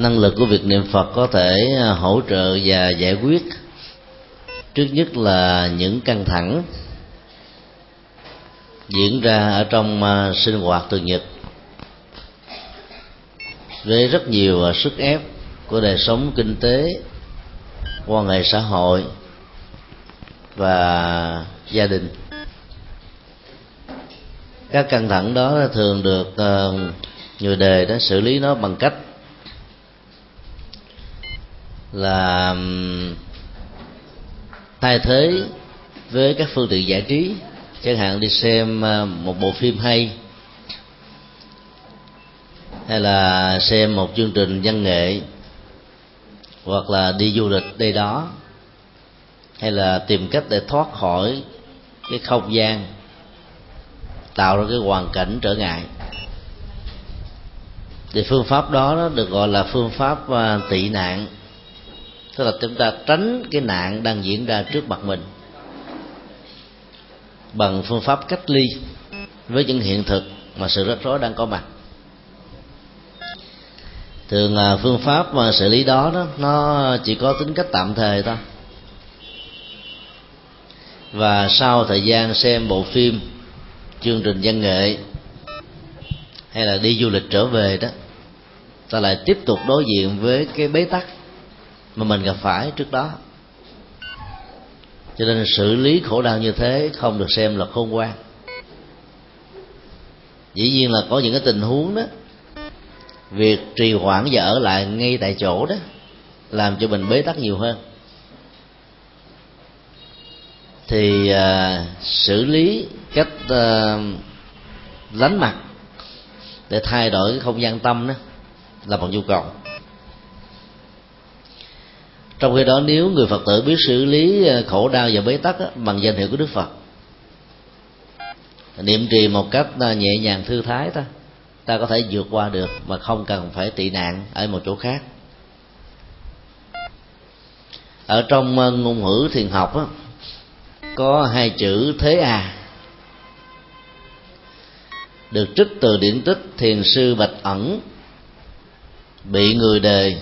năng lực của việc niệm phật có thể à, hỗ trợ và giải quyết. Trước nhất là những căng thẳng diễn ra ở trong à, sinh hoạt thường nhật. Với rất nhiều à, sức ép của đời sống kinh tế quan hệ xã hội và gia đình. Các căng thẳng đó thường được người đề đó xử lý nó bằng cách là thay thế với các phương tiện giải trí. Chẳng hạn đi xem ờ, một bộ phim hay hay là xem một chương trình văn nghệ, hoặc là đi du lịch đây đó, hay là tìm cách để thoát khỏi cái không gian, tạo ra cái hoàn cảnh trở ngại. Thì phương pháp đó nó được gọi là phương pháp ờ, tị nạn tức là chúng ta tránh cái nạn đang diễn ra trước mặt mình bằng phương pháp cách ly với những hiện thực mà sự rắc rối đang có mặt. Thường à, phương pháp mà xử lý đó, đó nó chỉ có tính cách tạm thời thôi. Và sau thời gian xem bộ phim chương trình văn nghệ hay là đi du lịch trở về đó ta lại tiếp tục đối diện với cái bế tắc mà mình gặp phải trước đó. Cho nên xử lý khổ đau như thế không được xem là khôn ngoan. Dĩ nhiên là có những cái tình huống đó việc trì hoãn và ở lại ngay tại chỗ đó làm cho mình bế tắc nhiều hơn. Thì uh, xử lý cách uh, lánh mặt để thay đổi cái không gian tâm đó là một nhu cầu trong khi đó nếu người phật tử biết xử lý ờ, khổ đau và bế tắc bằng danh hiệu của đức phật niệm trì một cách ờ, nhẹ nhàng thư thái ta ta có thể vượt qua được mà không cần phải tị nạn ở một chỗ khác. Ở trong ờ, ngôn ngữ thiền học á, có hai chữ thế à được trích từ điển tích thiền sư bạch ẩn bị người đề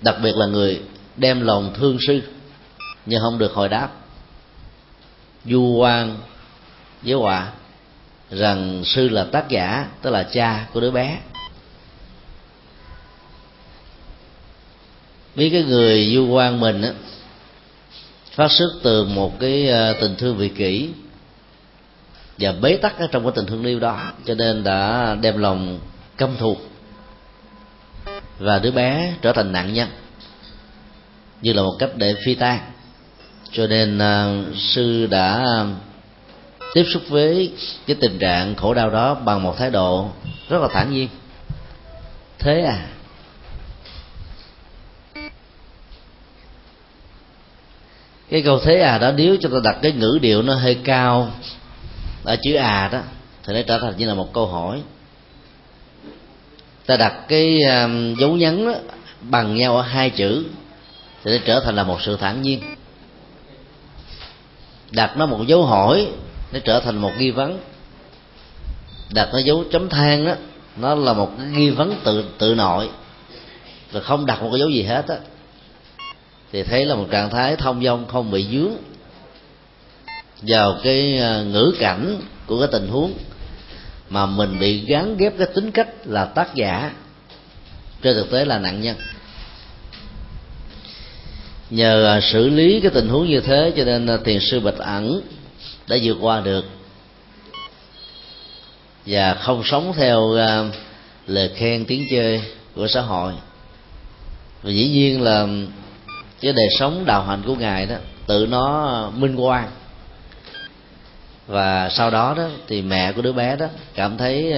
đặc biệt là người đem lòng thương sư, nhưng không được hồi đáp. Du quan với họa rằng sư là tác giả, tức là cha của đứa bé. Biết cái người du quan mình á, phát xuất từ một cái ờ, tình thương vị kỷ và bế tắc ở trong cái tình thương yêu đó, cho nên đã đem lòng căm thù và đứa bé trở thành nạn nhân như là một cách để phi tan cho nên uh, sư đã à, tiếp xúc với cái tình trạng khổ đau đó bằng một thái độ rất là thản nhiên. Thế à? Cái câu thế à đó nếu cho ta đặt cái ngữ điệu nó hơi cao ở chữ à đó thì nó trở thành như là một câu hỏi. Ta đặt cái um, dấu nhấn đó, bằng nhau ở hai chữ thì nó trở thành là một sự thản nhiên. Đặt nó một dấu hỏi, nó trở thành một nghi vấn. Đặt nó dấu chấm than đó nó là một cái nghi vấn tự tự nội. Và không đặt một cái dấu gì hết á. Thì thấy là một trạng thái thông dong, không bị dướng. Vào cái à, ngữ cảnh của cái tình huống mà mình bị gắn ghép cái tính cách là tác giả. Trên thực tế là nạn nhân nhờ à, xử lý cái tình huống như thế cho nên à, thiền sư bạch ẩn đã vượt qua được. Và không sống theo à, lời khen tiếng chơi của xã hội. Và dĩ nhiên là cái đời sống đạo hạnh của ngài đó, tự nó minh quan và sau đó đó thì mẹ của đứa bé đó cảm thấy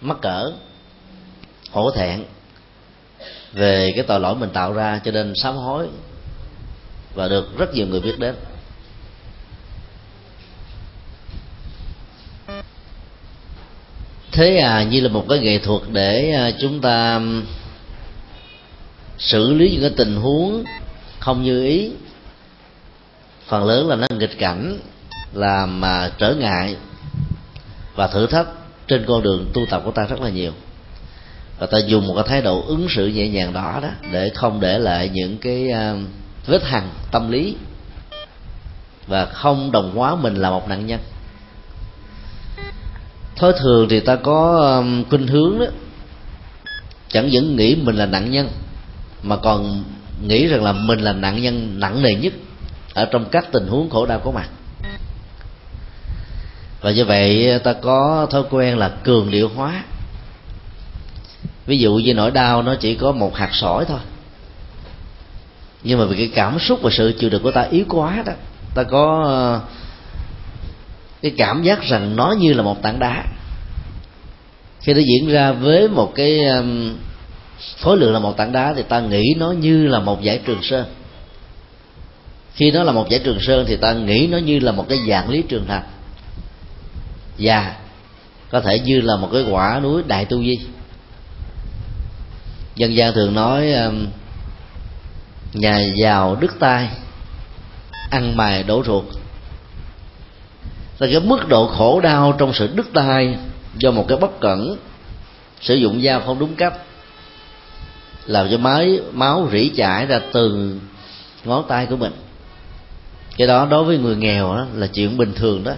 mắc cỡ, hổ thẹn về cái tội lỗi mình tạo ra cho nên sám hối và được rất nhiều người biết đến. Thế à như là một cái nghệ thuật để à, chúng ta xử lý những cái tình huống không như ý. Phần lớn là nó nghịch cảnh, làm mà trở ngại và thử thách trên con đường tu tập của ta rất là nhiều. Và ta dùng một cái thái độ ứng xử nhẹ nhàng đó đó để không để lại những cái vết hằn tâm lý và không đồng hóa mình là một nạn nhân. Thói thường thì ta có um, khuynh hướng đó. Chẳng những nghĩ mình là nạn nhân, mà còn nghĩ rằng là mình là nạn nhân nặng nề nhất ở trong các tình huống khổ đau có mặt. Và như vậy ta có thói quen là cường điệu hóa. Ví dụ như nỗi đau nó chỉ có một hạt sỏi thôi nhưng mà vì cái cảm xúc và sự chịu đựng của ta yếu quá đó, ta có ờ, cái cảm giác rằng nó như là một tảng đá. Khi nó diễn ra với một cái khối lượng là một tảng đá thì ta nghĩ nó như là một giải trường sơn. Khi nó là một giải trường sơn thì ta nghĩ nó như là một cái dạng lý trường thành. Và có thể như là một cái quả núi đại tu di. Dân gian thường nói nhà giàu đứt tay ăn mài đổ ruột. Là cái mức độ khổ đau trong sự đứt tay do một cái bất cẩn sử dụng dao không đúng cách, làm cho máy, máu rỉ chảy ra từ ngón tay của mình. Cái đó đối với người nghèo đó là chuyện bình thường đó.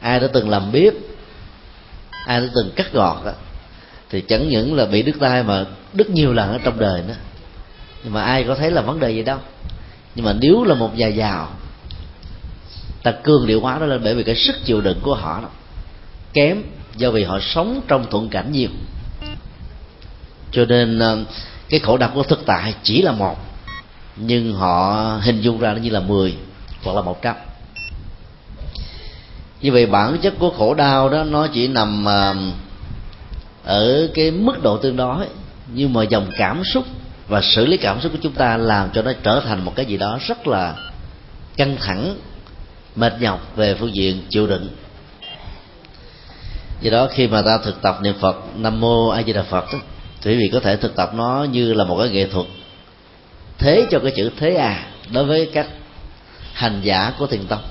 Ai đã từng làm bếp, ai đã từng cắt gọt đó thì chẳng những là bị đứt tay mà đứt nhiều lần ở trong đời nữa nhưng mà ai có thấy là vấn đề gì đâu. Nhưng mà nếu là một nhà giàu, ta cương điệu hóa đó lên bởi vì cái sức chịu đựng của họ đó, kém do vì họ sống trong thuận cảnh nhiều. Cho nên ờ, cái khổ đau của thực tại chỉ là một, nhưng họ hình dung ra nó như là mười hoặc là một trăm. Như vậy bản chất của khổ đau đó, nó chỉ nằm ờ, ở cái mức độ tương đối, nhưng mà dòng cảm xúc và xử lý cảm xúc của chúng ta làm cho nó trở thành một cái gì đó rất là căng thẳng mệt nhọc về phương diện chịu đựng. Do đó khi mà ta thực tập niệm phật nam mô a di đà phật đó, quý vị có thể thực tập nó như là một cái nghệ thuật thế cho cái chữ thế à đối với các hành giả của thiền tông.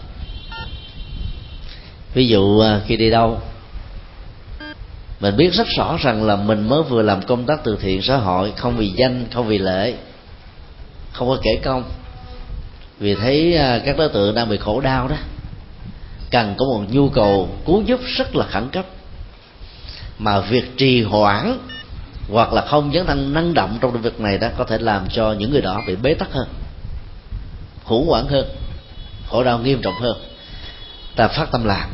Ví dụ à, khi đi đâu mình biết rất rõ rằng là mình mới vừa làm công tác từ thiện xã hội, không vì danh, không vì lễ, không có kể công. Vì thấy à, các đối tượng đang bị khổ đau đó, cần có một nhu cầu cứu giúp rất là khẩn cấp. Mà việc trì hoãn hoặc là không dấn thân, năng động trong việc này đó có thể làm cho những người đó bị bế tắc hơn khủng hoảng hơn, khổ đau nghiêm trọng hơn. Ta phát tâm làm,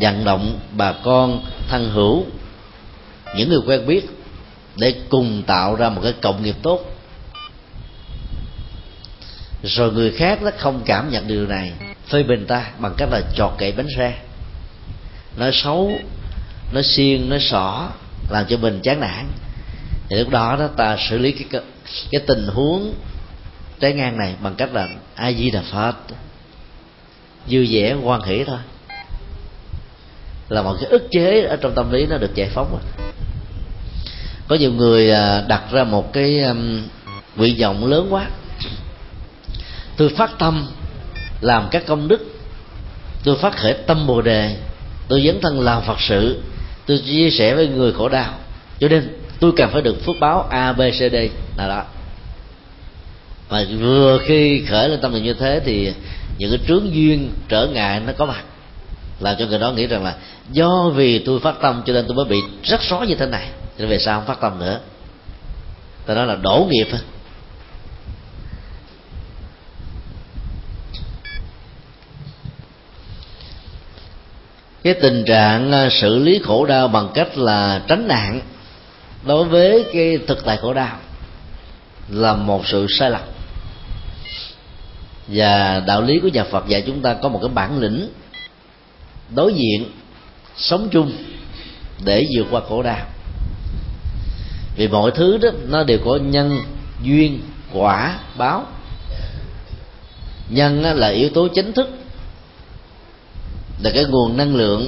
vận động bà con thân hữu những người quen biết để cùng tạo ra một cái cộng nghiệp tốt. Rồi người khác nó không cảm nhận điều này, phê bình ta bằng cách là chọt kệ bánh xe. Nói xấu nói xiên nói xỏ làm cho mình chán nản. Thì lúc đó đó ta xử lý cái cái tình huống trái ngang này bằng cách là a di đà phật. Vui vẻ quan hỷ thôi. Là một cái ức chế ở trong tâm lý nó được giải phóng. rồi có nhiều người à, đặt ra một cái nguyện vọng lớn quá. Tôi phát tâm làm các công đức. Tôi phát khởi tâm bồ đề. Tôi dấn thân làm phật sự. Tôi chia sẻ với người khổ đau. Cho nên tôi cần phải được phước báo a, b, c, d. Là đó. Mà vừa khi khởi lên tâm niệm như thế thì những cái trướng duyên trở ngại nó có mặt làm cho người đó nghĩ rằng là, do vì tôi phát tâm cho nên tôi mới bị rất rối như thế này cho nên về sau không phát tâm nữa. Ta nói là đổ nghiệp cái tình trạng à, xử lý khổ đau bằng cách là tránh nạn đối với cái thực tại khổ đau là một sự sai lầm. Và đạo lý của nhà Phật dạy chúng ta có một cái bản lĩnh đối diện, sống chung để vượt qua khổ đau. Vì mọi thứ đó, nó đều có nhân duyên, quả, báo. Nhân là yếu tố chính thức. Là cái nguồn năng lượng,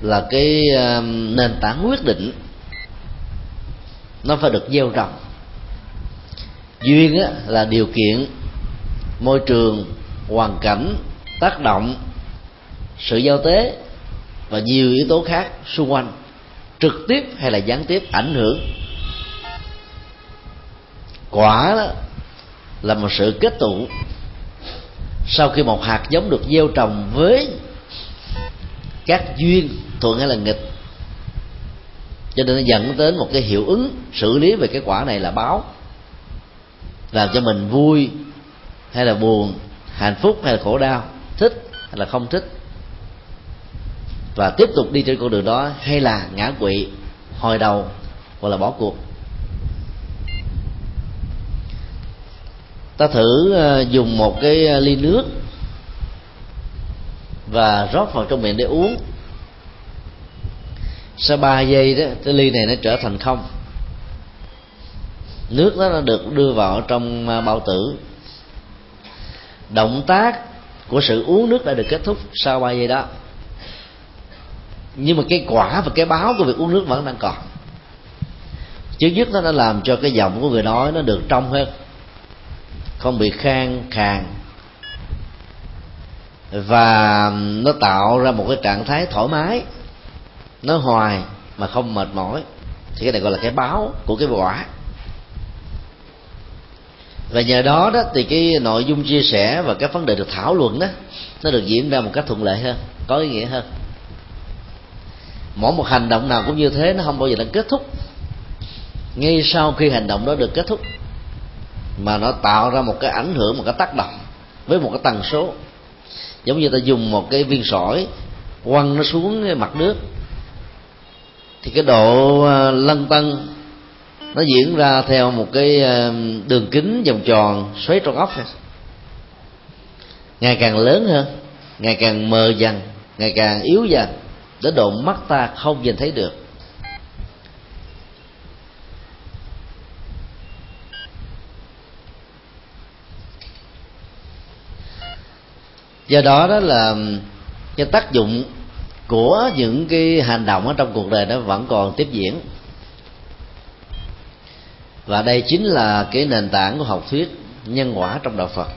là cái um, nền tảng quyết định. Nó phải được gieo trồng. Duyên là điều kiện, môi trường, hoàn cảnh tác động sự giao tế và nhiều yếu tố khác xung quanh, trực tiếp hay là gián tiếp ảnh hưởng. Quả đó là một sự kết tụ. Sau khi một hạt giống được gieo trồng với các duyên, thuận hay là nghịch, cho nên nó dẫn đến một cái hiệu ứng xử lý về cái quả này là báo, làm cho mình vui hay là buồn, hạnh phúc hay là khổ đau, thích hay là không thích và tiếp tục đi trên con đường đó hay là ngã quỵ, hồi đầu hoặc là bỏ cuộc. Ta thử ờ, dùng một cái ờ, ly nước và rót vào trong miệng để uống. Sau 3 giây đó, cái ly này nó trở thành không. Nước đó nó được đưa vào trong ờ, bao tử. Động tác của sự uống nước đã được kết thúc sau 3 giây đó nhưng mà cái quả và cái báo của việc uống nước vẫn đang còn. Chứ nhất nó đã làm cho cái giọng của người nói nó được trong hơn. Không bị khang khàn và nó tạo ra một cái trạng thái thoải mái. Nó hoài mà không mệt mỏi. Thì cái này gọi là cái báo của cái quả. Và nhờ đó đó, thì cái nội dung chia sẻ và các vấn đề được thảo luận đó, nó được diễn ra một cách thuận lợi hơn, có ý nghĩa hơn mỗi một hành động nào cũng như thế, nó không bao giờ là kết thúc. Ngay sau khi hành động đó được kết thúc, mà nó tạo ra một cái ảnh hưởng, một cái tác động với một cái tần số. Giống như ta dùng một cái viên sỏi, quăng nó xuống cái mặt nước, thì cái độ lăn lân tân nó diễn ra theo một cái à, đường kính vòng tròn, xoáy trong ốc ngày càng lớn hơn, ngày càng mờ dần, ngày càng yếu dần đến độ mắt ta không nhìn thấy được. Do đó đó là cái tác dụng của những cái hành động ở trong cuộc đời nó vẫn còn tiếp diễn. Và đây chính là cái nền tảng của học thuyết nhân quả trong đạo Phật.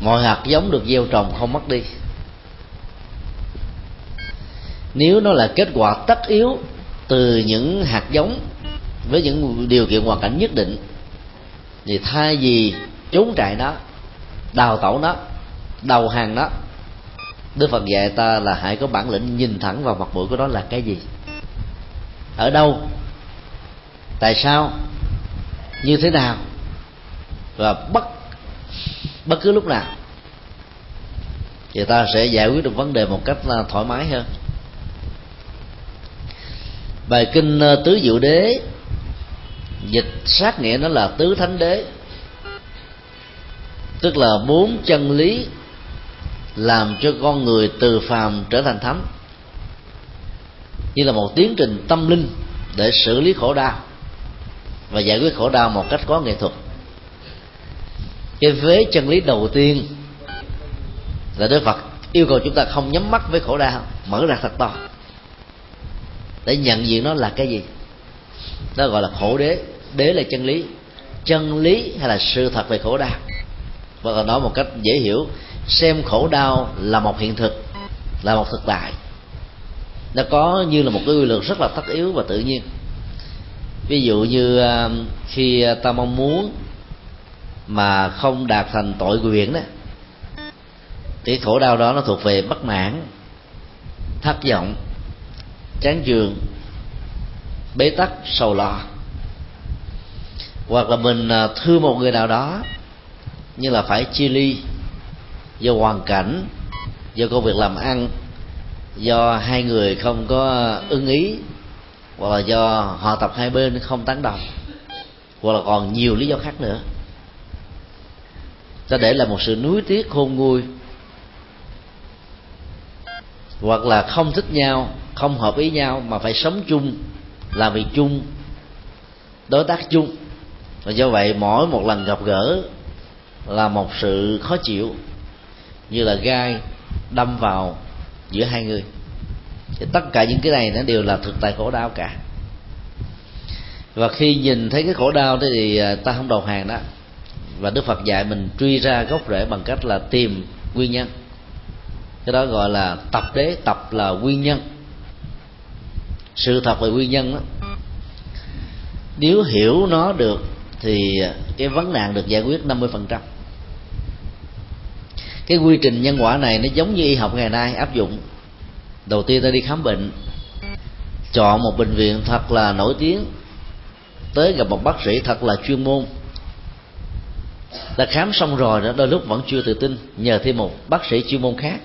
Mọi hạt giống được gieo trồng không mất đi nếu nó là kết quả tất yếu từ những hạt giống với những điều kiện hoàn cảnh nhất định, thì thay vì trốn chạy nó, đào tẩu nó, đầu hàng nó, đức phật dạy ta là hãy có bản lĩnh nhìn thẳng vào mặt mũi của nó là cái gì? Ở đâu? Tại sao? Như thế nào? Và bất bất cứ lúc nào, thì ta sẽ giải quyết được vấn đề một cách à, thoải mái hơn bài kinh ờ, tứ diệu đế. Dịch sát nghĩa nó là tứ thánh đế. Tức là bốn chân lý làm cho con người từ phàm trở thành thánh. Như là một tiến trình tâm linh để xử lý khổ đau và giải quyết khổ đau một cách có nghệ thuật. Cái vế chân lý đầu tiên là Đức Phật yêu cầu chúng ta không nhắm mắt với khổ đau, mở ra thật to để nhận diện nó là cái gì? Đó gọi là khổ đế. Đế là chân lý. Chân lý hay là sự thật về khổ đau? Và còn nói một cách dễ hiểu, xem khổ đau là một hiện thực, là một thực tại. Nó có như là một cái quy luật rất là tất yếu và tự nhiên. Ví dụ như à, khi ta mong muốn mà không đạt thành tội quyền đó, thì khổ đau đó nó thuộc về bất mãn, thất vọng chán giường, bế tắc sầu lo. Hoặc là mình à, thương một người nào đó như là phải chia ly do hoàn cảnh do công việc làm ăn do hai người không có ưng ý hoặc là do họ tập hai bên không tán đồng hoặc là còn nhiều lý do khác nữa. Ta để là một sự nuối tiếc khôn nguôi. Hoặc là không thích nhau không hợp ý nhau mà phải sống chung làm việc chung, đối tác chung. Và do vậy, mỗi một lần gặp gỡ là một sự khó chịu, như là gai đâm vào giữa hai người. Thì tất cả những cái này nó đều là thực tại khổ đau cả. Và khi nhìn thấy cái khổ đau đó thì à, ta không đầu hàng đó. Và đức phật dạy mình truy ra gốc rễ bằng cách là tìm nguyên nhân. Cái đó gọi là tập đế, tập là nguyên nhân sự thật về nguyên nhân đó, nếu hiểu nó được thì cái vấn nạn được giải quyết 50% cái quy trình nhân quả này nó giống như y học ngày nay áp dụng. Đầu tiên ta đi khám bệnh, chọn một bệnh viện thật là nổi tiếng, tới gặp một bác sĩ thật là chuyên môn. Ta khám xong rồi đó, đôi lúc vẫn chưa tự tin, nhờ thêm một bác sĩ chuyên môn khác.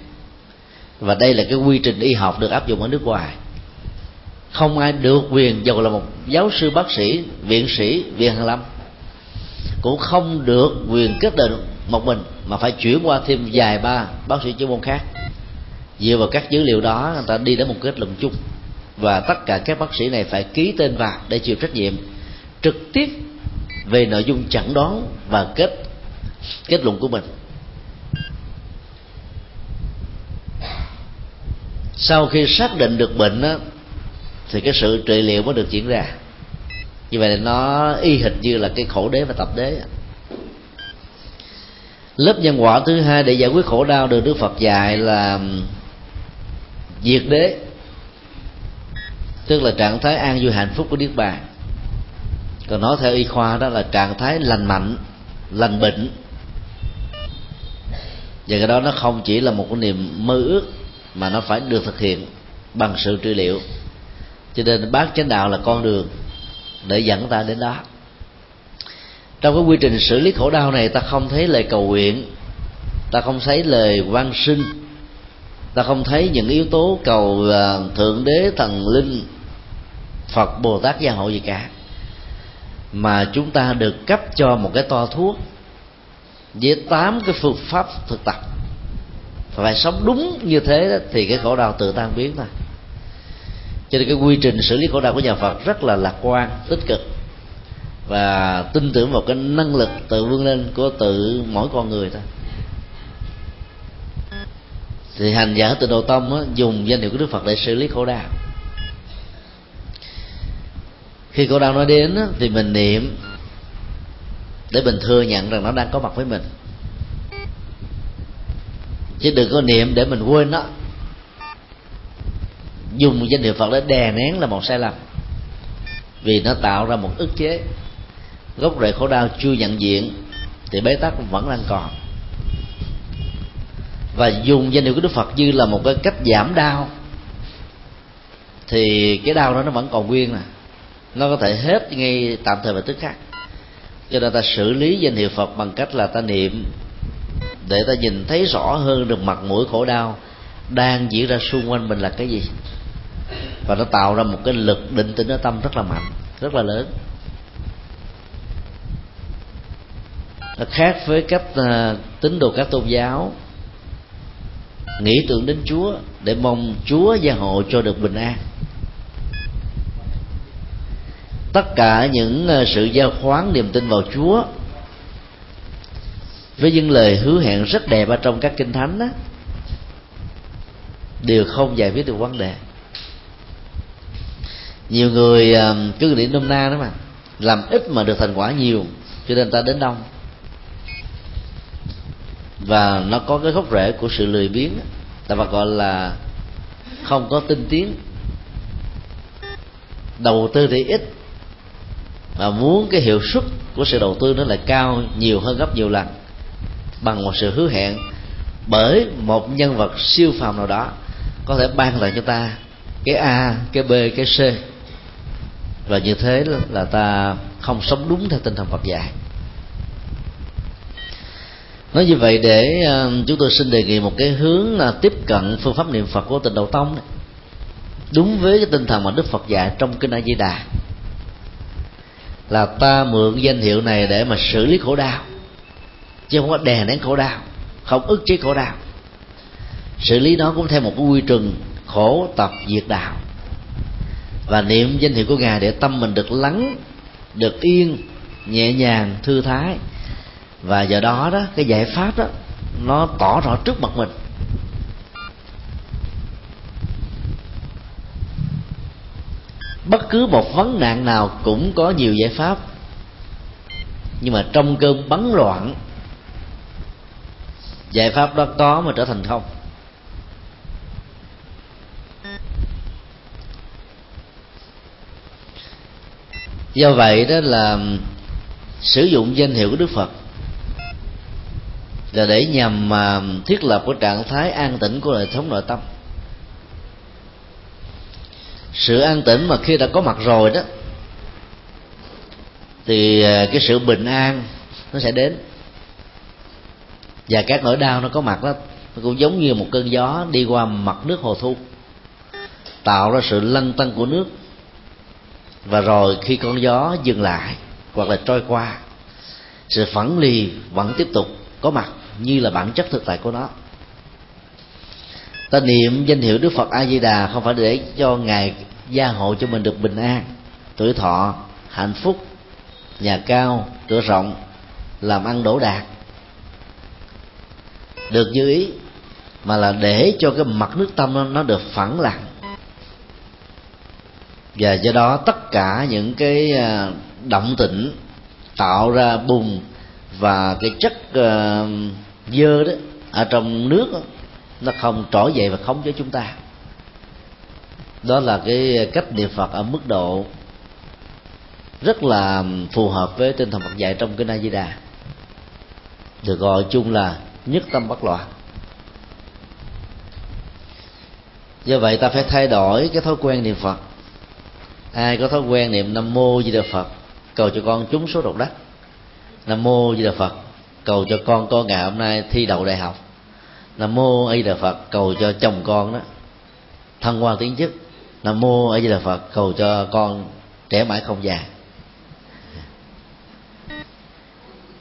Và đây là cái quy trình y học được áp dụng ở nước ngoài không ai được quyền dù là một giáo sư bác sĩ viện sĩ viện hàn lâm. Cũng không được quyền kết định một mình mà phải chuyển qua thêm vài ba bác sĩ chuyên môn khác. Dựa vào các dữ liệu đó người ta đi đến một kết luận chung. Và tất cả các bác sĩ này phải ký tên vào để chịu trách nhiệm trực tiếp về nội dung chẩn đoán và kết kết luận của mình. Sau khi xác định được bệnh đó, thì cái sự trị liệu mới được diễn ra. Như vậy là nó y hệt như là cái khổ đế và tập đế. Lớp nhân quả thứ hai để giải quyết khổ đau được đức phật dạy là diệt đế, tức là trạng thái an vui hạnh phúc của niết bàn. Còn nói theo y khoa đó là trạng thái lành mạnh, lành bệnh. Và cái đó nó không chỉ là một cái niềm mơ ước mà nó phải được thực hiện bằng sự trị liệu cho nên bác chánh đạo là con đường để dẫn ta đến đó. Trong cái quy trình xử lý khổ đau này ta không thấy lời cầu nguyện ta không thấy lời van sinh ta không thấy những yếu tố cầu à, thượng đế thần linh phật bồ tát gia hộ gì cả. Mà chúng ta được cấp cho một cái toa thuốc với tám cái phương pháp thực tập. Phải sống đúng như thế đó, thì cái khổ đau tự tan biến thôi cho nên cái quy trình xử lý khổ đau của nhà Phật rất là lạc quan tích cực. Và tin tưởng vào cái năng lực tự vươn lên của tự mỗi con người thôi. Thì hành giả từ đầu tâm á, dùng danh hiệu của Đức Phật để xử lý khổ đau khi khổ đau nói đến á, thì mình niệm để mình thừa nhận rằng nó đang có mặt với mình. Chứ đừng có niệm để mình quên nó dùng danh hiệu phật để đè nén là một sai lầm. Vì nó tạo ra một ức chế. Gốc rễ khổ đau chưa nhận diện thì bế tắc vẫn đang còn. Và dùng danh hiệu của đức phật như là một cái cách giảm đau, thì cái đau đó nó vẫn còn nguyên nè nó có thể hết ngay tạm thời và tức khắc. Cho nên ta xử lý danh hiệu phật bằng cách là ta niệm để ta nhìn thấy rõ hơn được mặt mũi khổ đau đang diễn ra xung quanh mình là cái gì và nó tạo ra một cái lực định tĩnh ở tâm rất là mạnh rất là lớn. Nó khác với cách uh, à, tín đồ các tôn giáo. Nghĩ tưởng đến Chúa để mong Chúa gia hộ cho được bình an. Tất cả những uh, sự giao khoán niềm tin vào Chúa với những lời hứa hẹn rất đẹp ở trong các kinh thánh đó, đều không giải quyết được vấn đề nhiều người à, cứ nghĩ nôm na đó mà, làm ít mà được thành quả nhiều, cho nên ta đến đông. Và nó có cái gốc rễ của sự lười biếng ta phải gọi là không có tinh tiến. Đầu tư thì ít, mà muốn cái hiệu suất của sự đầu tư nó lại cao nhiều hơn gấp nhiều lần, bằng một sự hứa hẹn bởi một nhân vật siêu phàm nào đó có thể ban lại cho ta cái a, cái b, cái c và như thế là ta không sống đúng theo tinh thần Phật dạy. Nói như vậy để ờ, chúng tôi xin đề nghị một cái hướng là tiếp cận phương pháp niệm Phật của tịnh độ tông này. đúng với cái tinh thần mà Đức Phật dạy trong kinh A Di Đà. Là ta mượn danh hiệu này để mà xử lý khổ đau. Chứ không có đè nén khổ đau, không ức chế khổ đau. Xử lý nó cũng theo một cái quy trình khổ, tập, diệt đạo và niệm danh hiệu của ngài để tâm mình được lắng, được yên, nhẹ nhàng, thư thái. Và do đó đó, cái giải pháp đó, nó tỏ rõ trước mặt mình. Bất cứ một vấn nạn nào cũng có nhiều giải pháp. Nhưng mà trong cơn bấn loạn, giải pháp đó có mà trở thành không? Do vậy đó là sử dụng danh hiệu của đức phật là để nhằm mà thiết lập cái trạng thái an tĩnh của đời sống nội tâm. Sự an tĩnh mà khi đã có mặt rồi đó, thì ờ, cái sự bình an nó sẽ đến. Và các nỗi đau nó có mặt đó, nó cũng giống như một cơn gió đi qua mặt nước hồ thu, tạo ra sự lăn tăng của nước và rồi khi con gió dừng lại hoặc là trôi qua sự phẳng lì vẫn tiếp tục có mặt như là bản chất thực tại của nó. Ta niệm danh hiệu đức phật a di đà không phải để cho ngài gia hộ cho mình được bình an tuổi thọ hạnh phúc nhà cao cửa rộng làm ăn đổ đạt. Được như ý mà là để cho cái mặt nước tâm nó, nó được phẳng lặng và do đó tất cả những cái à, động tĩnh tạo ra bùn và cái chất à, dơ đó ở trong nước đó, nó không trỗi dậy và khống chế chúng ta. Đó là cái cách niệm phật ở mức độ rất là phù hợp với tinh thần Phật dạy trong kinh A Di Đà được gọi chung là nhất tâm bất loạn. Do vậy ta phải thay đổi cái thói quen niệm Phật ai có thói quen niệm Nam mô Di Đà Phật, cầu cho con trúng số độc đắc. Nam mô Di Đà Phật, cầu cho con con ngày hôm nay thi đậu đại học. Nam mô A Di Đà Phật, cầu cho chồng con đó thăng quan tiến chức. Nam mô A Di Đà Phật, cầu cho con trẻ mãi không già.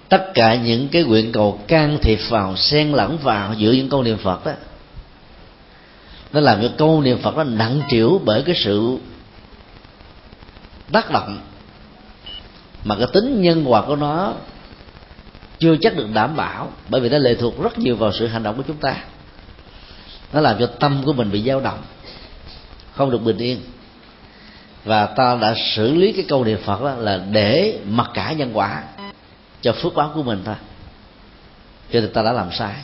Tất cả những cái nguyện cầu can thiệp vào, xen lẫn vào giữa những câu niệm phật đó, nó làm cho câu niệm phật nó nặng trĩu bởi cái sự tác động, mà cái tính nhân quả của nó chưa chắc được đảm bảo, bởi vì nó lệ thuộc rất nhiều vào sự hành động của chúng ta. Nó làm cho tâm của mình bị dao động, không được bình yên. Và ta đã xử lý cái câu niệm phật đó là để mặc cả nhân quả cho phước báo của mình thôi. Cho nên ta đã làm sai.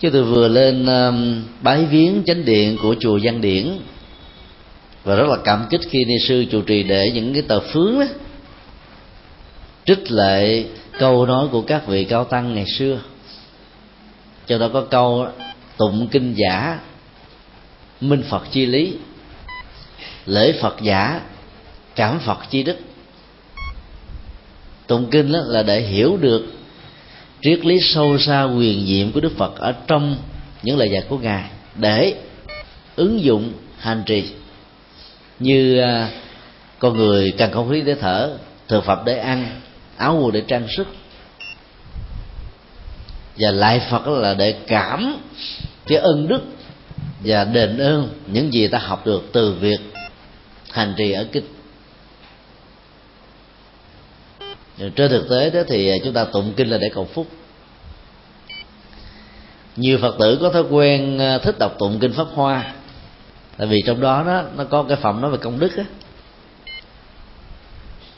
Chứ tôi vừa lên um, bái viếng chánh điện của chùa văn điển và rất là cảm kích khi ni sư chủ trì để những cái tờ phướng đó trích lệ câu nói của các vị cao tăng ngày xưa. Cho đó có câu tụng kinh giả, minh phật chi lý, lễ phật giả, cảm phật chi đức. Tụng kinh đó là để hiểu được triết lý sâu xa quyền nhiệm của đức phật ở trong những lời dạy của ngài, để ứng dụng hành trì như à, con người cần không khí để thở, thực phẩm để ăn, áo quần để trang sức. Và lại phật là để cảm cái ân đức và đền ơn những gì ta học được từ việc hành trì ở kinh. Trên thực tế đó thì chúng ta tụng kinh là để cầu phúc. Nhiều phật tử có thói quen à, thích đọc tụng kinh pháp hoa tại vì trong đó nó nó có cái phẩm nói về công đức á.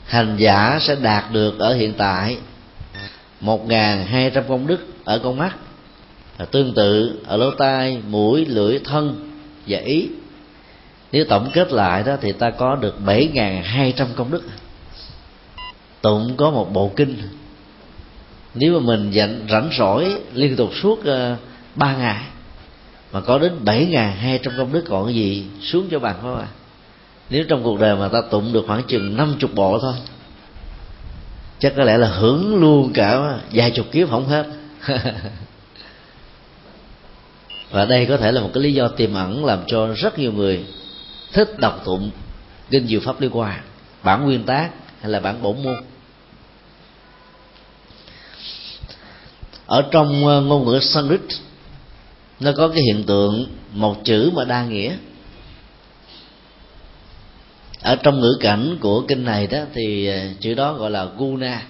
Hành giả sẽ đạt được ở hiện tại một ngàn hai trăm công đức ở con mắt. Tương tự ở lỗ tai mũi lưỡi thân và ý. Nếu tổng kết lại đó thì ta có được bảy ngàn hai trăm công đức. Tụng có một bộ kinh. Nếu mà mình dành rảnh rỗi liên tục suốt uh, ngày mà có đến bảy ngàn hai trăm công đức còn cái gì xuống cho bạn không ạ nếu trong cuộc đời mà ta tụng được khoảng chừng năm chục bộ thôi, chắc có lẽ là hưởng luôn cả vài chục kiếp không hết. Và đây có thể là một cái lý do tiềm ẩn làm cho rất nhiều người thích đọc tụng kinh diệu pháp liên quan bản nguyên tác hay là bản bổn môn. Ở trong ờ, ngôn ngữ Sanskrit nó có cái hiện tượng một chữ mà đa nghĩa. Ở trong ngữ cảnh của kinh này đó, thì à, chữ đó gọi là guna.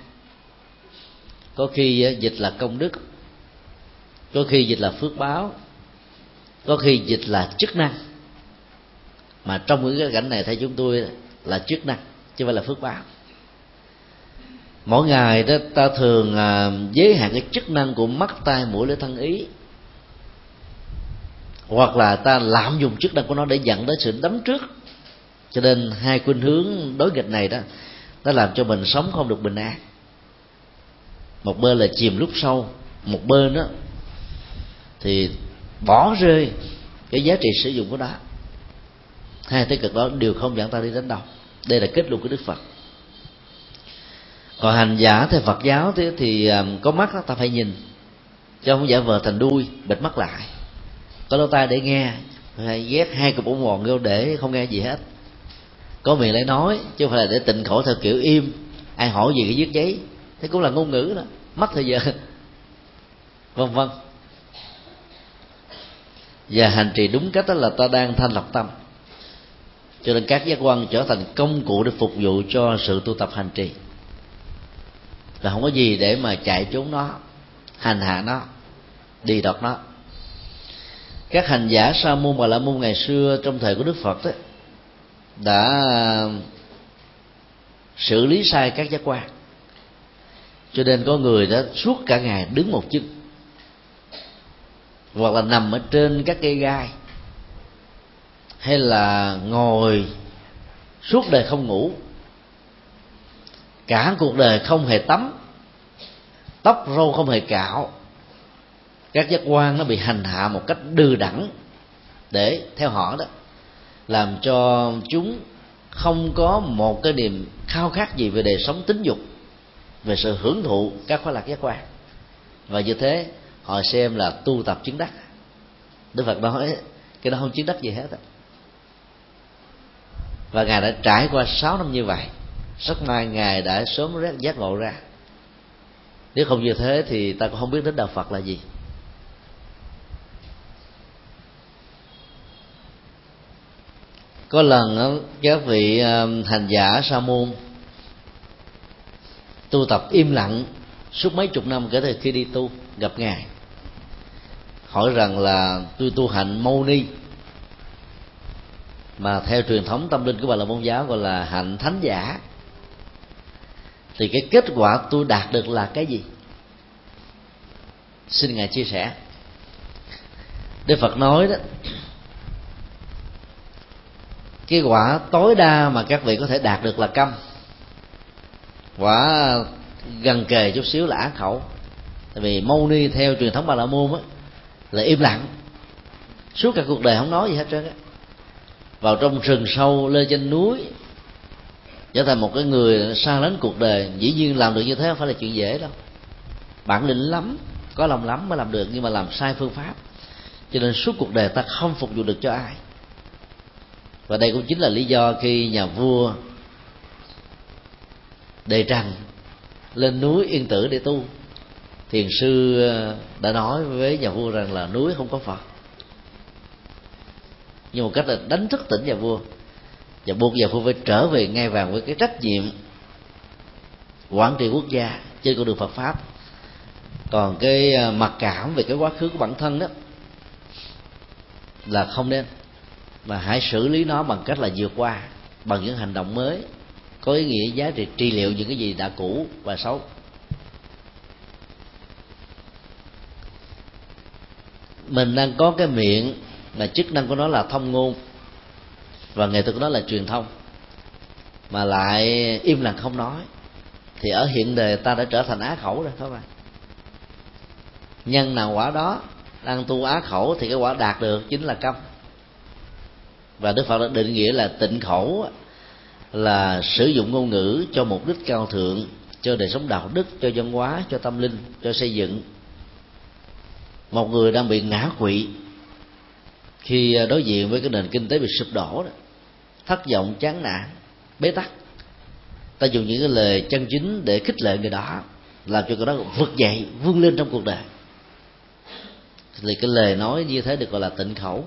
Có khi à, dịch là công đức. Có khi dịch là phước báo. Có khi dịch là chức năng. Mà trong ngữ cảnh này theo chúng tôi là chức năng, chứ không phải là phước báo. Mỗi ngày đó, ta thường à, giới hạn cái chức năng của mắt, tai, mũi, lưỡi, thân ý hoặc là ta lạm dụng chức năng của nó để dẫn đến sự đấm trước. Cho nên hai khuynh hướng đối nghịch này đó nó làm cho mình sống không được bình an. Một bên là chìm lúc sâu một bên đó thì bỏ rơi cái giá trị sử dụng của nó. Hai thế cực đó đều không dẫn ta đi đến đâu. Đây là kết luận của đức phật. Còn hành giả theo phật giáo thì, thì à, có mắt đó, ta phải nhìn chứ không giả vờ thành đuôi bịt mắt lại có lỗ tai để nghe. Hay ghét hai cục ủng mòn vô để không nghe gì hết. Có miệng lại nói, chứ không phải là để tịnh khổ theo kiểu im. Ai hỏi gì cái viết giấy. Thế cũng là ngôn ngữ đó. Mất thời giờ. Vân vân. Và hành trì đúng cách đó là ta đang thanh lọc tâm. Cho nên các giác quan trở thành công cụ để phục vụ cho sự tu tập hành trì. Là không có gì để mà chạy trốn nó, hành hạ nó, đi đọt nó các hành giả sa môn và la môn ngày xưa trong thời của đức phật đó, đã xử lý sai các giác quan. Cho nên có người đã suốt cả ngày đứng một chân hoặc là nằm ở trên các cây gai hay là ngồi suốt đời không ngủ. Cả cuộc đời không hề tắm tóc râu không hề cạo các giác quan nó bị hành hạ một cách đư đẳng để theo họ đó, làm cho chúng không có một cái niềm khao khát gì về đời sống tính dục, về sự hưởng thụ các khoái lạc giác quan. Và như thế, họ xem là tu tập chứng đắc. Đức phật nói, cái đó không chứng đắc gì hết và ngài đã trải qua 6 năm như vậy, rất may ngài đã sớm giác ngộ ra. Nếu không như thế thì ta cũng không biết đến đạo phật là gì. Có lần các vị ờ, hành giả sa môn tu tập im lặng suốt mấy chục năm kể từ khi đi tu, gặp ngài, hỏi rằng là tôi tu hạnh mâu ni, mà theo truyền thống tâm linh của bà là môn giáo gọi là hạnh thánh giả, thì cái kết quả tôi đạt được là cái gì? Xin ngài chia sẻ. Đức phật nói đó cái quả tối đa mà các vị có thể đạt được là câm. Quả gần kề chút xíu là á khẩu. Tại vì mâu ni theo truyền thống bà la môn á, là im lặng. Suốt cả cuộc đời không nói gì hết trơn á. Vào trong rừng sâu lên trên núi, trở thành một cái người xa lánh cuộc đời. Dĩ nhiên làm được như thế không phải là chuyện dễ đâu. Bản lĩnh lắm, có lòng lắm mới làm được, nhưng mà làm sai phương pháp. Cho nên suốt cuộc đời ta không phục vụ được cho ai và đây cũng chính là lý do khi nhà vua đề trần lên núi yên tử để tu, thiền sư ờ, đã nói với nhà vua rằng là núi không có phật. Nhưng một cách là đánh thức tỉnh nhà vua, và buộc nhà vua phải trở về ngay vàng với cái trách nhiệm quản trị quốc gia trên con đường Phật pháp. Còn cái ờ, mặc cảm về cái quá khứ của bản thân đó là không nên mà hãy xử lý nó bằng cách là vượt qua, bằng những hành động mới, có ý nghĩa giá trị trị liệu những cái gì đã cũ và xấu. Mình đang có cái miệng mà chức năng của nó là thông ngôn, và nghệ thuật của nó là truyền thông. Mà lại im lặng không nói, thì ở hiện đời ta đã trở thành á khẩu rồi các bạn nhân nào quả đó đang tu á khẩu thì cái quả đạt được chính là câm và đức phật đã định nghĩa là tịnh khẩu là sử dụng ngôn ngữ cho mục đích cao thượng, cho đời sống đạo đức, cho văn hóa, cho tâm linh, cho xây dựng. Một người đang bị ngã quỵ khi à, đối diện với cái nền kinh tế bị sụp đổ đó, thất vọng, chán nản, bế tắc. Ta dùng những cái lời chân chính để khích lệ người đó, làm cho người đó vượt dậy, vươn lên trong cuộc đời. Thì cái lời nói như thế được gọi là tịnh khẩu.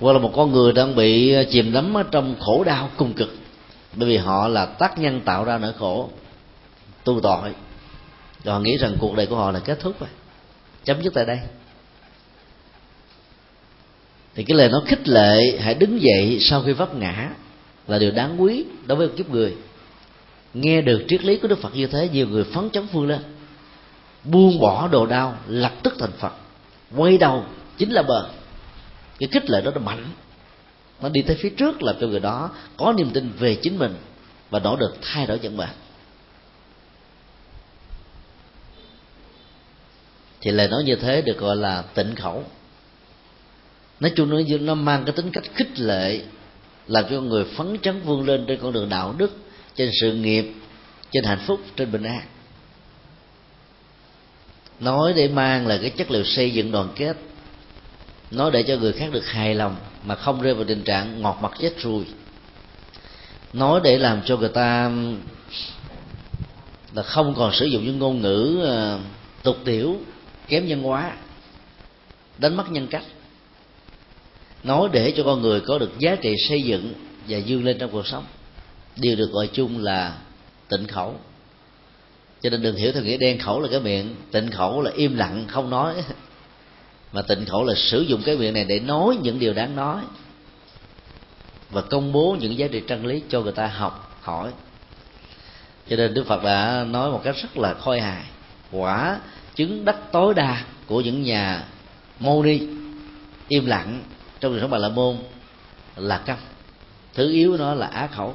Hoặc là một con người đang bị ờ, chìm đắm ở trong khổ đau, cùng cực. Bởi vì họ là tác nhân tạo ra nỗi khổ, tu tội. Rồi họ nghĩ rằng cuộc đời của họ là kết thúc rồi, chấm dứt tại đây. Thì cái lời nó khích lệ, hãy đứng dậy sau khi vấp ngã, là điều đáng quý đối với một kiếp người. Nghe được triết lý của đức phật như thế, nhiều người phấn chấn phương lên. Buông bỏ đồ đau, lập tức thành phật. Quay đầu, chính là bờ cái khích lệ đó nó mạnh. Nó đi tới phía trước làm cho người đó có niềm tin về chính mình và nỗ được thay đổi vận mệnh thì lời nói như thế được gọi là tịnh khẩu. Nói chung nó nó mang cái tính cách khích lệ, làm cho người phấn chấn vươn lên trên con đường đạo đức, trên sự nghiệp, trên hạnh phúc, trên bình an. Nói để mang là cái chất liệu xây dựng đoàn kết nói để cho người khác được hài lòng mà không rơi vào tình trạng ngọt mặt chết ruồi nói để làm cho người ta là không còn sử dụng những ngôn ngữ ờ, tục tiểu, kém nhân hóa, đánh mất nhân cách. Nói để cho con người có được giá trị xây dựng và vươn lên trong cuộc sống. Đều được gọi chung là tịnh khẩu. Cho nên đừng hiểu theo nghĩa đen khẩu là cái miệng, tịnh khẩu là im lặng, không nói mà tịnh khẩu là sử dụng cái miệng này để nói những điều đáng nói. Và công bố những giá trị chân lý cho người ta học, hỏi. Cho nên đức phật đã nói một cách rất là khôi hài. Quả chứng đắc tối đa của những nhà mô ni im lặng trong đời sống bà la môn là câm thứ yếu nó là á khẩu.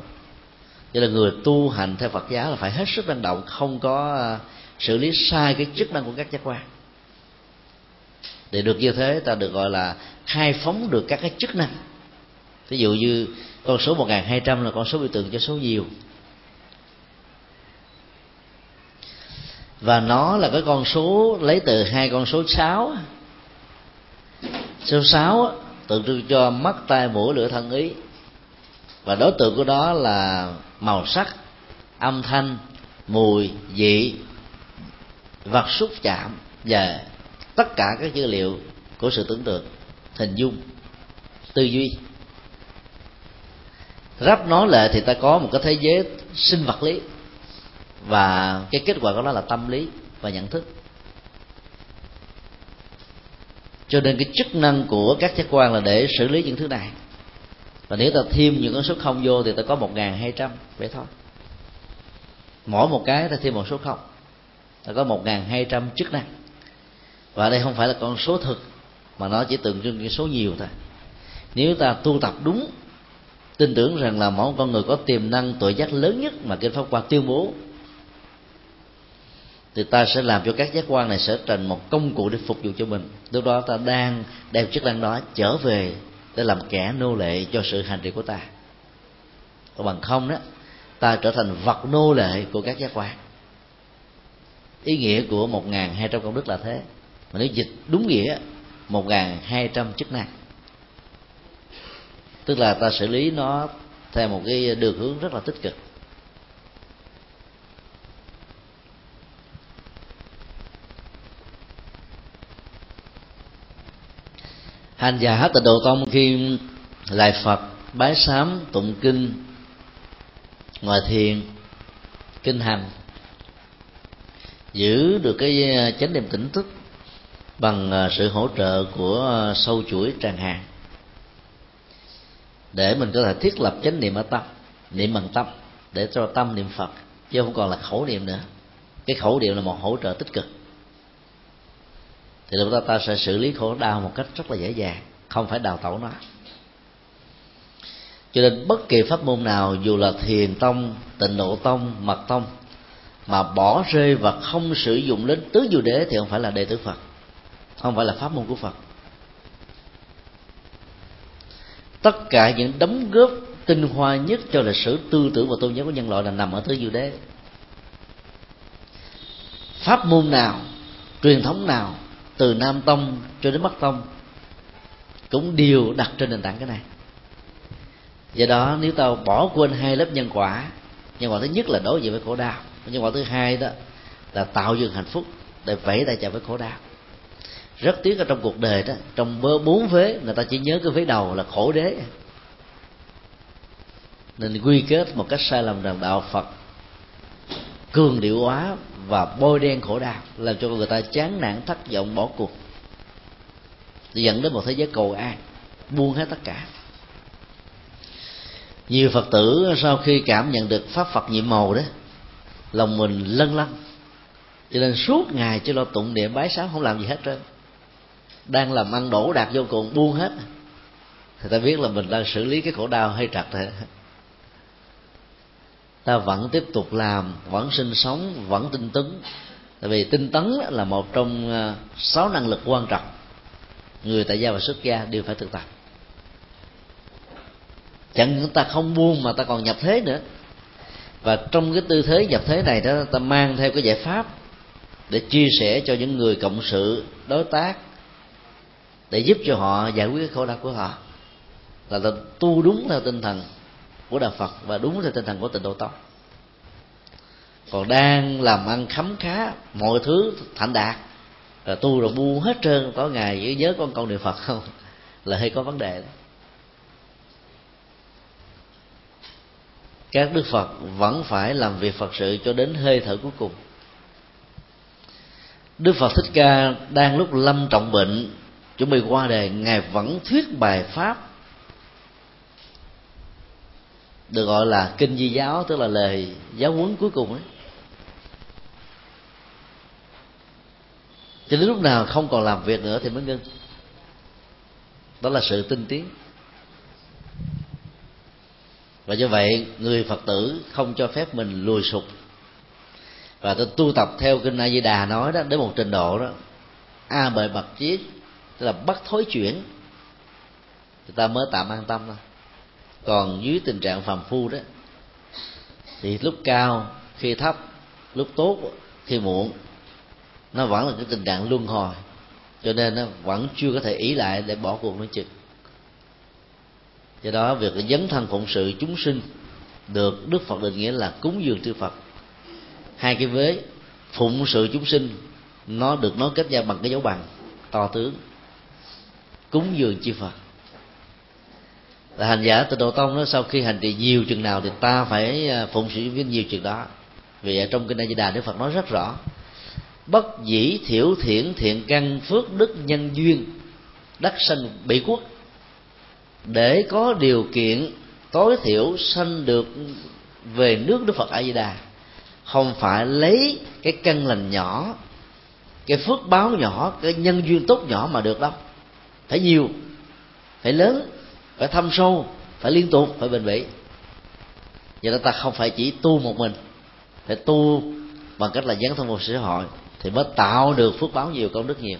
Cho nên người tu hành theo phật giáo là phải hết sức năng động, không có à, xử lý sai cái chức năng của các giác quan để được như thế, ta được gọi là khai phóng được các cái chức năng. Ví dụ như con số 1200 là con số biểu tượng cho số nhiều. Và nó là cái con số lấy từ hai con số sáu. Số sáu, tượng trưng cho mắt, tai, mũi, lửa, thân, ý. Và đối tượng của đó là màu sắc, âm thanh, mùi, vị, vật xúc chạm và tất cả các dữ liệu của sự tưởng tượng, hình dung, tư duy. Ráp nói lại thì ta có một cái thế giới sinh vật lý và cái kết quả của nó là tâm lý và nhận thức. Cho nên cái chức năng của các giác quan là để xử lý những thứ này. Và nếu ta thêm những con số không vô thì ta có một ngàn hai trăm, vậy thôi. Mỗi một cái ta thêm một số không. Ta có một ngàn hai trăm chức năng và đây không phải là con số thực, mà nó chỉ tượng trưng cái số nhiều thôi. Nếu ta tu tập đúng, tin tưởng rằng là mỗi con người có tiềm năng tội giác lớn nhất mà kinh pháp quan tuyên bố, thì ta sẽ làm cho các giác quan này sẽ thành một công cụ để phục vụ cho mình. Lúc đó ta đang đem chức năng đó trở về để làm kẻ nô lệ cho sự hành trì của ta. Còn bằng không đó, ta trở thành vật nô lệ của các giác quan. Ý nghĩa của một ngàn hai trăm công đức là thế mà nếu dịch đúng nghĩa, một ngàn hai trăm chức năng. Tức là ta xử lý nó theo một cái đường hướng rất là tích cực. Hành giả hát tịnh độ tông khi lại phật, bái sám, tụng kinh ngồi thiền, kinh hành, giữ được cái chánh niệm tỉnh thức bằng à, sự hỗ trợ của à, sâu chuỗi tràng hàng. Để mình có thể thiết lập chánh niệm ở tâm, niệm bằng tâm, để cho tâm niệm phật, chứ không còn là khẩu niệm nữa. Cái khẩu niệm là một hỗ trợ tích cực. Thì lúc đó ta sẽ xử lý khổ đau một cách rất là dễ dàng, không phải đào tẩu nó. Cho nên bất kỳ pháp môn nào, dù là thiền tông, tịnh độ tông, mật tông, mà bỏ rơi và không sử dụng đến tứ diệu đế thì không phải là đệ tử phật không phải là pháp môn của phật. Tất cả những đóng góp tinh hoa nhất cho lịch sử tư tưởng và tôn giáo của nhân loại là nằm ở thứ diệu đế. Pháp môn nào, truyền thống nào, từ nam tông cho đến bắc tông, cũng đều đặt trên nền tảng cái này. Do đó, nếu tao bỏ quên hai lớp nhân quả nhân quả thứ nhất là đối diện với khổ đau nhân quả thứ hai đó là tạo dựng hạnh phúc để vẫy tay chào với khổ đau rất tiếc ở trong cuộc đời đó, trong bốn vế, người ta chỉ nhớ cái vế đầu là khổ đế. Nên quy kết một cách sai lầm rằng đạo phật cường điệu hóa và bôi đen khổ đau, làm cho người ta chán nản, thất vọng, bỏ cuộc. Dẫn đến một thế giới cầu an, buông hết tất cả. Nhiều phật tử sau khi cảm nhận được pháp phật nhiệm màu đó, lòng mình lân lân cho nên suốt ngày chỉ lo tụng niệm bái sám không làm gì hết trơn đang làm ăn đổ đạt vô cùng, buông hết. Thì ta biết là mình đang xử lý cái khổ đau hay trật thế ta vẫn tiếp tục làm, vẫn sinh sống, vẫn tinh tấn. Tại vì tinh tấn là một trong ờ, sáu năng lực quan trọng. Người tại gia và xuất gia đều phải thực tập. Chẳng những ta không buông mà ta còn nhập thế nữa. Và trong cái tư thế nhập thế này đó, ta mang theo cái giải pháp để chia sẻ cho những người cộng sự, đối tác để giúp cho họ giải quyết khổ đau của họ. Là ta tu đúng theo tinh thần của đạo Phật và đúng theo tinh thần của tịnh độ tông. Còn đang làm ăn khấm khá, mọi thứ thành đạt, rồi tu rồi bu hết trơn, có ngày với nhớ con câu niệm Phật không? Là hơi có vấn đề đó. các đức Phật vẫn phải làm việc Phật sự cho đến hơi thở cuối cùng. Đức Phật Thích Ca đang lúc lâm trọng bệnh chuẩn bị qua đề, ngài vẫn thuyết bài pháp, được gọi là kinh di giáo, tức là lời giáo huấn cuối cùng ấy. Cho đến lúc nào không còn làm việc nữa thì mới ngưng. Đó là sự tinh tiến. Và do vậy, người phật tử không cho phép mình lùi sụp. Và tôi tu tập theo kinh a di đà nói đó, đến một trình độ đó, a bệ bậc chiết tức là bắt thối chuyển. Người ta mới tạm an tâm thôi. Còn dưới tình trạng phàm phu đó, thì lúc cao, khi thấp, lúc tốt, khi muộn, nó vẫn là cái tình trạng luân hồi. Cho nên nó vẫn chưa có thể ý lại để bỏ cuộc nói chừng do đó, việc dấn thân phụng sự chúng sinh được đức phật định nghĩa là cúng dường chư phật. Hai cái vế, phụng sự chúng sinh, nó được nói kết ra bằng cái dấu bằng, to tướng cúng dường chư phật. Là hành giả từ độ tông đó sau khi hành trì nhiều chừng nào thì ta phải à, phụng sự với nhiều chừng đó. Vì ở trong kinh a di đà đức phật nói rất rõ, bất dĩ thiểu thiện thiện căn phước đức nhân duyên đắc sanh bị quốc, để có điều kiện tối thiểu sanh được về nước đức phật a di đà. Không phải lấy cái căn lành nhỏ, cái phước báo nhỏ, cái nhân duyên tốt nhỏ mà được đâu phải nhiều, phải lớn, phải thâm sâu, phải liên tục, phải bền bỉ. Vậy đó ta không phải chỉ tu một mình, phải tu bằng cách là dấn thân vào xã hội thì mới tạo được phước báo nhiều công đức nhiều.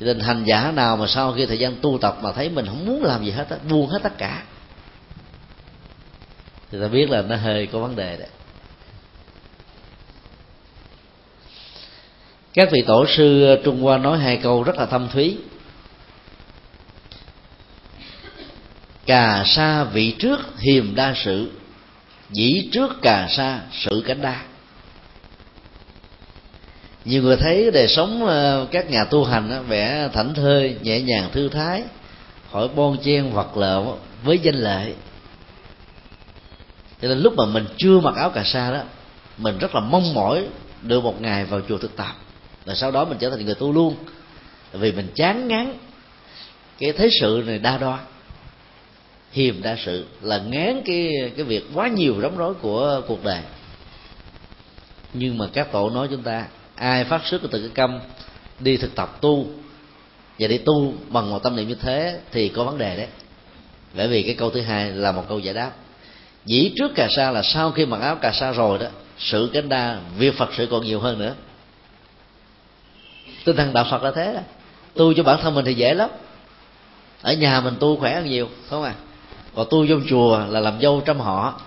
Cho nên hành giả nào mà sau khi thời gian tu tập mà thấy mình không muốn làm gì hết á, buông hết tất cả, thì ta biết là nó hơi có vấn đề đấy. Các vị tổ sư trung hoa nói hai câu rất là thâm thúy. Cà sa vị trước hiềm đa sự dĩ trước cà sa sự cánh đa. Nhiều người thấy đời sống ờ, các nhà tu hành vẻ thảnh thơi, nhẹ nhàng, thư thái, khỏi bon chen vật lợ với danh lệ. Cho nên lúc mà mình chưa mặc áo cà sa đó, mình rất là mong mỏi được một ngày vào chùa thực tập. Và sau đó mình trở thành người tu luôn. Vì mình chán ngán cái thế sự này đa đoan hiềm đa sự là ngán cái cái việc quá nhiều rắm rối của cuộc đời. Nhưng mà các tổ nói chúng ta, ai phát xuất từ cái câm đi thực tập tu và đi tu bằng một tâm niệm như thế thì có vấn đề đấy. Bởi vì cái câu thứ hai là một câu giải đáp. Dĩ trước cà sa là sau khi mặc áo cà sa rồi đó, sự cánh đa việc phật sự còn nhiều hơn nữa. Tinh thần đạo phật là thế đó. Tu cho bản thân mình thì dễ lắm. Ở nhà mình tu khỏe hơn nhiều, không à? Còn tu trong chùa là làm dâu trăm họ.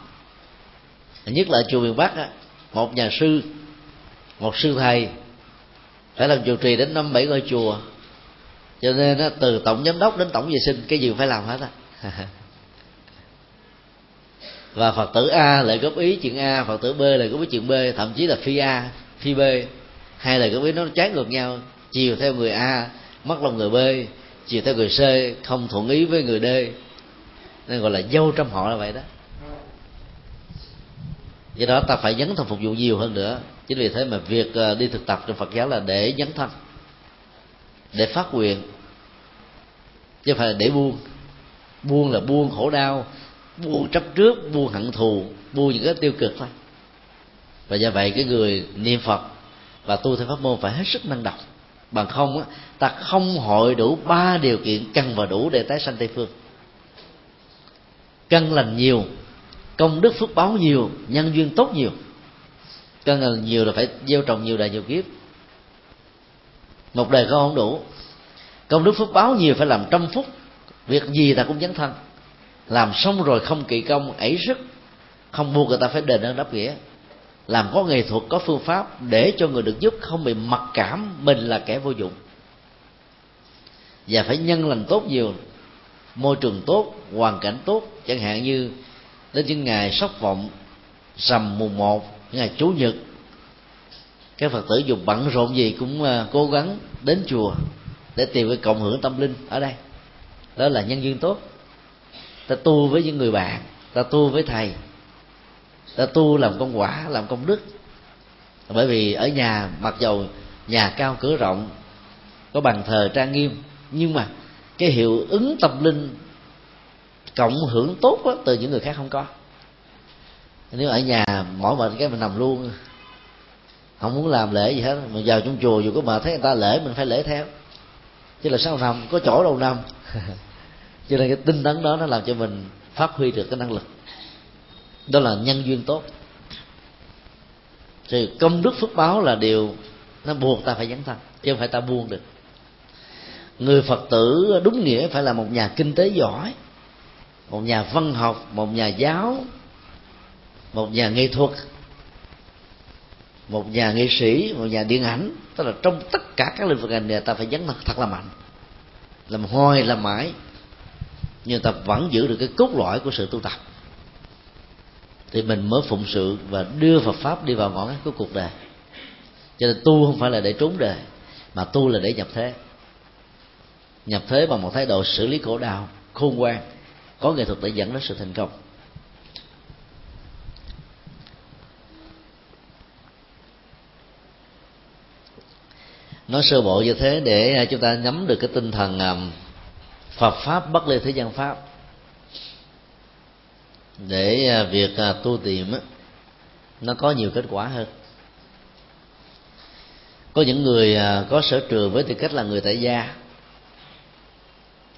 Nhất là ở chùa miền bắc á một nhà sư một sư thầy phải làm trụ trì đến năm bảy ngôi chùa. Cho nên á, từ tổng giám đốc đến tổng vệ sinh cái gì phải làm hết á. Và phật tử a lại góp ý chuyện a phật tử b lại góp ý chuyện b thậm chí là phi a phi b. Hai lời góp ý nó trái ngược nhau chiều theo người a mất lòng người b chiều theo người c không thuận ý với người d nên gọi là dâu trong họ là vậy đó. Do đó ta phải dấn thân phục vụ nhiều hơn nữa. Chính vì thế mà việc ờ, đi thực tập trong phật giáo là để dấn thân, để phát nguyện, chứ phải là để buông. Buông là buông khổ đau, buông chấp trước, buông hận thù, buông những cái tiêu cực thôi. Và do vậy cái người niệm phật và tu theo pháp môn phải hết sức năng động. Bằng không á, ta không hội đủ ba điều kiện cần và đủ để tái sanh tây phương căn lành nhiều, công đức phước báo nhiều, nhân duyên tốt nhiều. Căn lành nhiều là phải gieo trồng nhiều đời nhiều kiếp. Một đời con không đủ, công đức phước báo nhiều phải làm trăm phút. Việc gì ta cũng dấn thân. Làm xong rồi không kỳ công, ấy sức. Không buộc người ta phải đền ơn đáp nghĩa. Làm có nghệ thuật, có phương pháp để cho người được giúp, không bị mặc cảm mình là kẻ vô dụng. Và phải nhân lành tốt nhiều môi trường tốt, hoàn cảnh tốt, chẳng hạn như đến những ngày sốc vọng, rằm mùng một ngày chủ nhật, các phật tử dù bận rộn gì cũng à, cố gắng đến chùa để tìm cái cộng hưởng tâm linh ở đây. Đó là nhân duyên tốt. Ta tu với những người bạn, ta tu với thầy, ta tu làm công quả, làm công đức. Bởi vì ở nhà, mặc dầu nhà cao, cửa rộng, có bàn thờ trang nghiêm, nhưng mà cái hiệu ứng tâm linh cộng hưởng tốt đó, từ những người khác không có. Nếu ở nhà mỏi mệt cái mình nằm luôn không muốn làm lễ gì hết. Mình vào trong chùa dù có mệt thấy người ta lễ mình phải lễ theo. Chứ là sao nằm có chỗ đâu nằm. Cho nên cái tinh tấn đó nó làm cho mình phát huy được cái năng lực. Đó là nhân duyên tốt. Thì công đức phước báo là điều nó buộc ta phải dấn thân chứ không phải ta buông được người phật tử đúng nghĩa phải là một nhà kinh tế giỏi, một nhà văn học, một nhà giáo, một nhà nghệ thuật, một nhà nghệ sĩ, một nhà điện ảnh. Tức là trong tất cả các lĩnh vực ngành nghề, ta phải dấn thật là mạnh, làm hoài, làm mãi. Nhưng ta vẫn giữ được cái cốt lõi của sự tu tập. Thì mình mới phụng sự và đưa Phật pháp đi vào ngõ ngách của cuộc đời. Cho nên tu không phải là để trốn đời, mà tu là để nhập thế nhập thế bằng một thái độ xử lý khổ đau, khôn ngoan, có nghệ thuật để dẫn đến sự thành công. Nói sơ bộ như thế để chúng ta nhắm được cái tinh thần à, Phật pháp, bất ly thế gian pháp. Để à, việc à, tu tìm nó có nhiều kết quả hơn. Có những người có sở trường với tư cách là người tại gia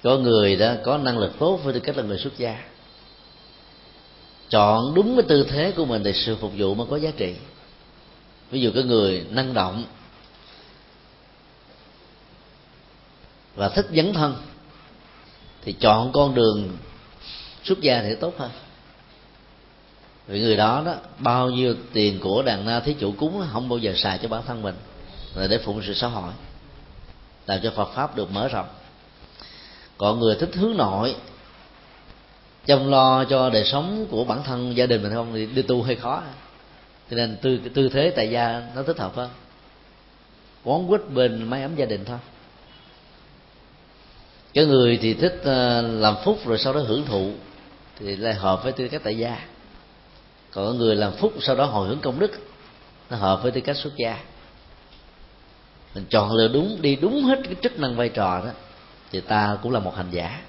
có người đó có năng lực tốt với tư cách là người xuất gia. Chọn đúng cái tư thế của mình để sự phục vụ mới có giá trị. Ví dụ cái người năng động và thích dấn thân, thì chọn con đường xuất gia thì tốt hơn. Vì người đó đó, bao nhiêu tiền của đàn na thí chủ cúng không bao giờ xài cho bản thân mình, là để phụng sự xã hội, làm cho Phật pháp được mở rộng còn người thích hướng nội, chăm lo cho đời sống của bản thân, gia đình mình không thì đi tu hơi khó. Cho nên tư tư thế tại gia nó thích hợp hơn. Quán quýt bên mái ấm gia đình thôi. Cái người thì thích ờ, làm phúc rồi sau đó hưởng thụ, thì lại hợp với tư cách tại gia. Còn người làm phúc sau đó hồi hướng công đức, nó hợp với tư cách xuất gia. Mình chọn lựa đúng, đi đúng hết cái chức năng vai trò đó thì ta cũng là một hành giả.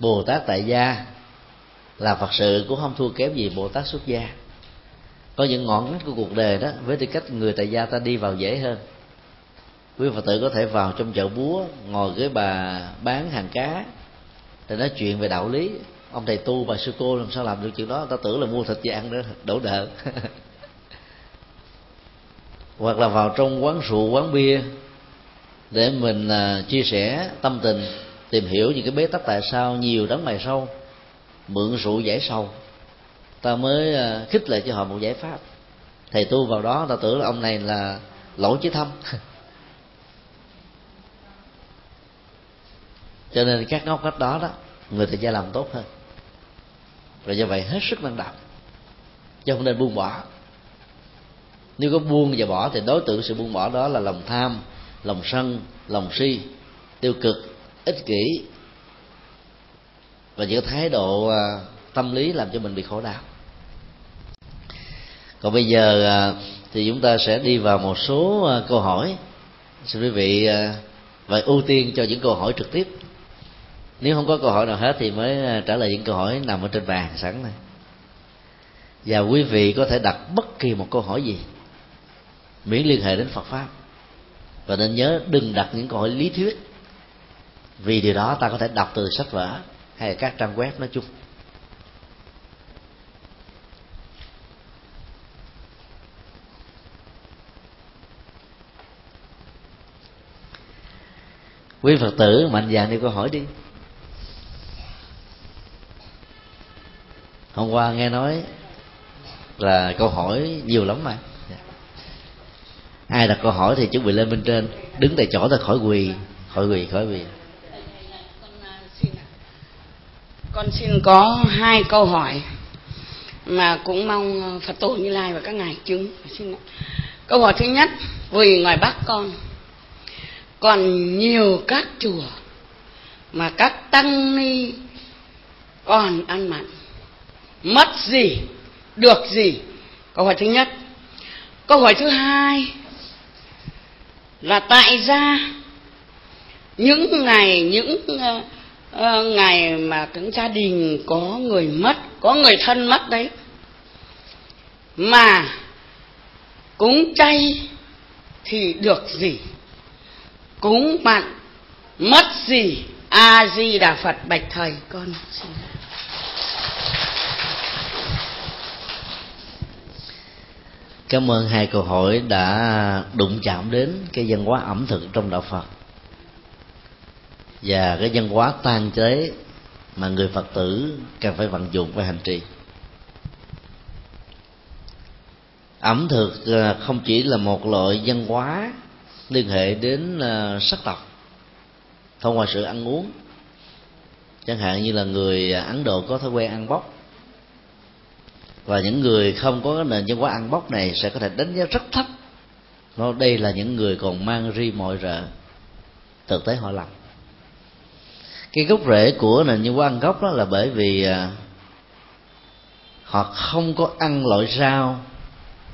Bồ tát tại gia là phật sự cũng không thua kém gì bồ tát xuất gia. Có những ngọn ngách của cuộc đời đó, với tư cách người tại gia ta đi vào dễ hơn. Quý phật tử có thể vào trong chợ búa, ngồi với bà bán hàng cá, để nói chuyện về đạo lý. Ông thầy tu bà sư cô làm sao làm được chuyện đó? Ta tưởng là mua thịt về ăn nữa, đổ đợt. hoặc là vào trong quán rượu, quán bia để mình uh, chia sẻ tâm tình tìm hiểu những cái bế tắc tại sao nhiều đấng mày sâu mượn rượu giải sâu ta mới uh, khích lệ cho họ một giải pháp. Thầy tu vào đó ta tưởng là ông này là lỗi chứ thâm. Cho nên các ngóc cách đó đó người ta gia làm tốt hơn. Rồi do vậy hết sức năng động chứ không nên buông bỏ. Nếu có buông và bỏ thì đối tượng sự buông bỏ đó là lòng tham lòng sân, lòng si, tiêu cực, ích kỷ, và những thái độ à, tâm lý làm cho mình bị khổ đau. Còn bây giờ à, thì chúng ta sẽ đi vào một số à, câu hỏi. Xin quý vị và ưu tiên cho những câu hỏi trực tiếp. Nếu không có câu hỏi nào hết thì mới trả lời những câu hỏi nằm ở trên bàn sẵn này và quý vị có thể đặt bất kỳ một câu hỏi gì, miễn liên hệ đến Phật pháp và nên nhớ đừng đặt những câu hỏi lý thuyết. Vì điều đó ta có thể đọc từ sách vở hay là các trang web nói chung. Quý phật tử, mạnh dạn đi câu hỏi đi. Hôm qua nghe nói là câu hỏi nhiều lắm mà ai đặt câu hỏi thì chuẩn bị lên bên trên. Đứng tại chỗ ta khỏi quỳ. Khỏi quỳ khỏi quỳ. Con xin có hai câu hỏi mà cũng mong phật tổ như lai và các ngài chứng. Xin câu hỏi thứ nhất vì ngoài bắc con. Còn nhiều các chùa mà các tăng ni còn ăn mặn. Mất gì, được gì? Câu hỏi thứ nhất. Câu hỏi thứ hai là tại ra những ngày những uh, uh, ngày mà những gia đình có người mất có người thân mất đấy mà cúng chay thì được gì? Cúng mặn mất gì? A di đà phật bạch thầy con xin cảm ơn hai câu hỏi đã đụng chạm đến cái văn hóa ẩm thực trong đạo phật. Và cái văn hóa tan chế mà người phật tử cần phải vận dụng và hành trì. Ẩm thực à, không chỉ là một loại văn hóa liên hệ đến à, sắc tộc thông qua sự ăn uống. Chẳng hạn như là người ấn độ có thói quen ăn bóc và những người không có nền văn hóa ăn bóc này sẽ có thể đánh giá rất thấp. Nó đây là những người còn mang ri mọi rợ. Thực tế họ làm. Cái gốc rễ của nền văn hóa ăn gốc đó là bởi vì à, họ không có ăn loại rau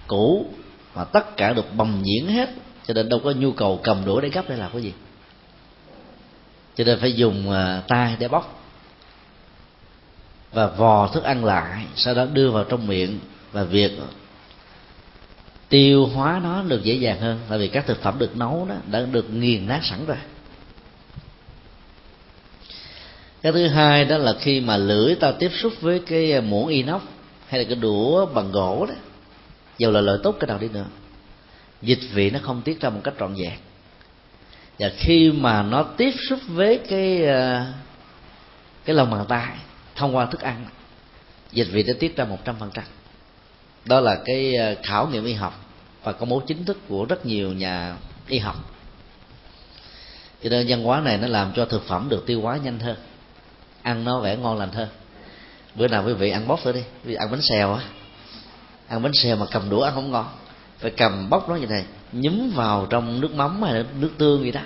cũ mà tất cả được bầm nhiễn hết, cho nên đâu có nhu cầu cầm đũa để gấp để làm cái gì. Cho nên phải dùng à, tay để bóc và vò thức ăn lại, sau đó đưa vào trong miệng và việc tiêu hóa nó được dễ dàng hơn tại vì các thực phẩm được nấu đó đã được nghiền nát sẵn rồi. Cái thứ hai đó là khi mà lưỡi ta tiếp xúc với cái muỗng inox hay là cái đũa bằng gỗ đó, dầu là lợi tốt cái nào đi nữa, dịch vị nó không tiết ra một cách trọn vẹn. Và khi mà nó tiếp xúc với cái à, cái lòng bàn tay thông qua thức ăn. Dịch vị đã tiết ra một trăm phần trăm. Đó là cái ờ, khảo nghiệm y học và công bố chính thức của rất nhiều nhà y học. Cho nên văn hóa này nó làm cho thực phẩm được tiêu hóa nhanh hơn, ăn nó vẻ ngon lành hơn. Bữa nào quý vị ăn bóc thử đi vì ăn bánh xèo á. Ăn bánh xèo mà cầm đũa ăn không ngon. Phải cầm bóc nó như này nhúm vào trong nước mắm hay nước tương gì đó.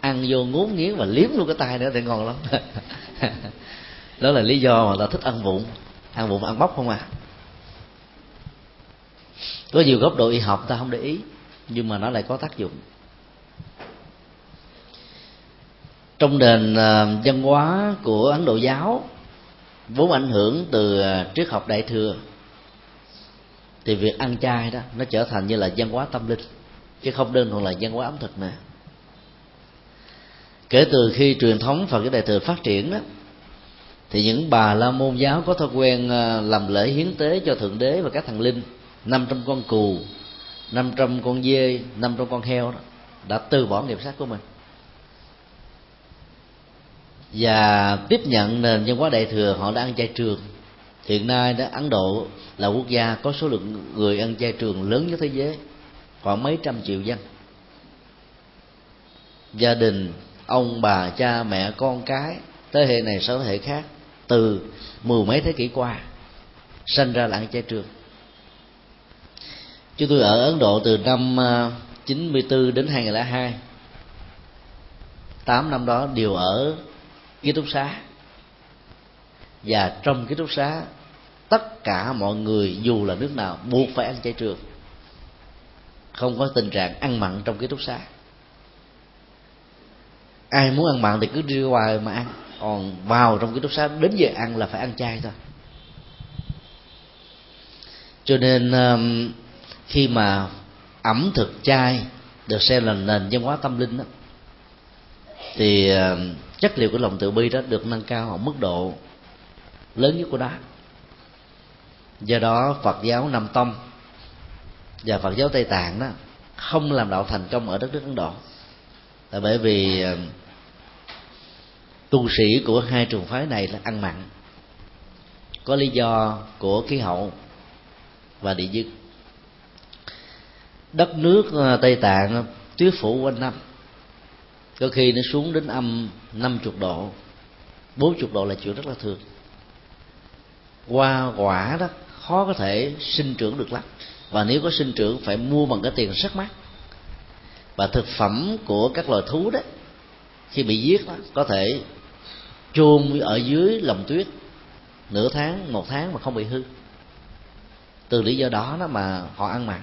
Ăn vô ngốn nghiến và liếm luôn cái tay nữa thì ngon lắm. đó là lý do mà ta thích ăn vụn ăn vụn ăn bóc không à? Có nhiều góc độ y học ta không để ý, nhưng mà nó lại có tác dụng. Trong nền ờ, văn hóa của ấn độ giáo, vốn ảnh hưởng từ ờ, triết học đại thừa, thì việc ăn chay đó, nó trở thành như là văn hóa tâm linh, chứ không đơn thuần là văn hóa ẩm thực nữa kể từ khi truyền thống phật giáo đại thừa phát triển đó thì những bà la môn giáo có thói quen ờ, làm lễ hiến tế cho thượng đế và các thần linh. Năm trăm con cù năm trăm con dê, năm trăm con heo đó đã từ bỏ nghiệp sát của mình. Và tiếp nhận nền văn hóa đại thừa, họ đã ăn chay trường. Hiện nay đó, ấn độ là quốc gia có số lượng người ăn chay trường lớn nhất thế giới, khoảng mấy trăm triệu dân. Gia đình, ông bà, cha, mẹ, con cái, thế hệ này sau thế hệ khác từ mười mấy thế kỷ qua, sinh ra là ăn chay trường. Chúng tôi ở Ấn Độ từ năm à, 94 đến 2002 tám năm đó đều ở ký túc xá. Và trong ký túc xá, tất cả mọi người dù là nước nào buộc phải ăn chay trường. Không có tình trạng ăn mặn trong ký túc xá. Ai muốn ăn mặn thì cứ đi ngoài mà ăn còn vào trong ký túc xá, đến giờ ăn là phải ăn chay thôi. Cho nên um, khi mà ẩm thực chay được xem là nền văn hóa tâm linh đó, thì um, chất liệu của lòng từ bi đó được nâng cao ở mức độ lớn nhất của đó do đó, phật giáo nam tông và phật giáo tây tạng đó không làm đạo thành công ở đất nước ấn độ. Là bởi vì um, tu sĩ của hai trường phái này là ăn mặn. Có lý do của khí hậu và địa dứt đất nước à, tây tạng tuyết phủ quanh năm. Có khi nó xuống đến âm 50 độ. 40 độ là chuyện rất là thường. Hoa quả đó khó có thể sinh trưởng được lắm. Và nếu có sinh trưởng phải mua bằng cái tiền rất mắc. Và thực phẩm của các loài thú đó khi bị giết đó, có thể chôn ở dưới lòng tuyết, nửa tháng, một tháng mà không bị hư. Từ lý do đó đó mà họ ăn mặn.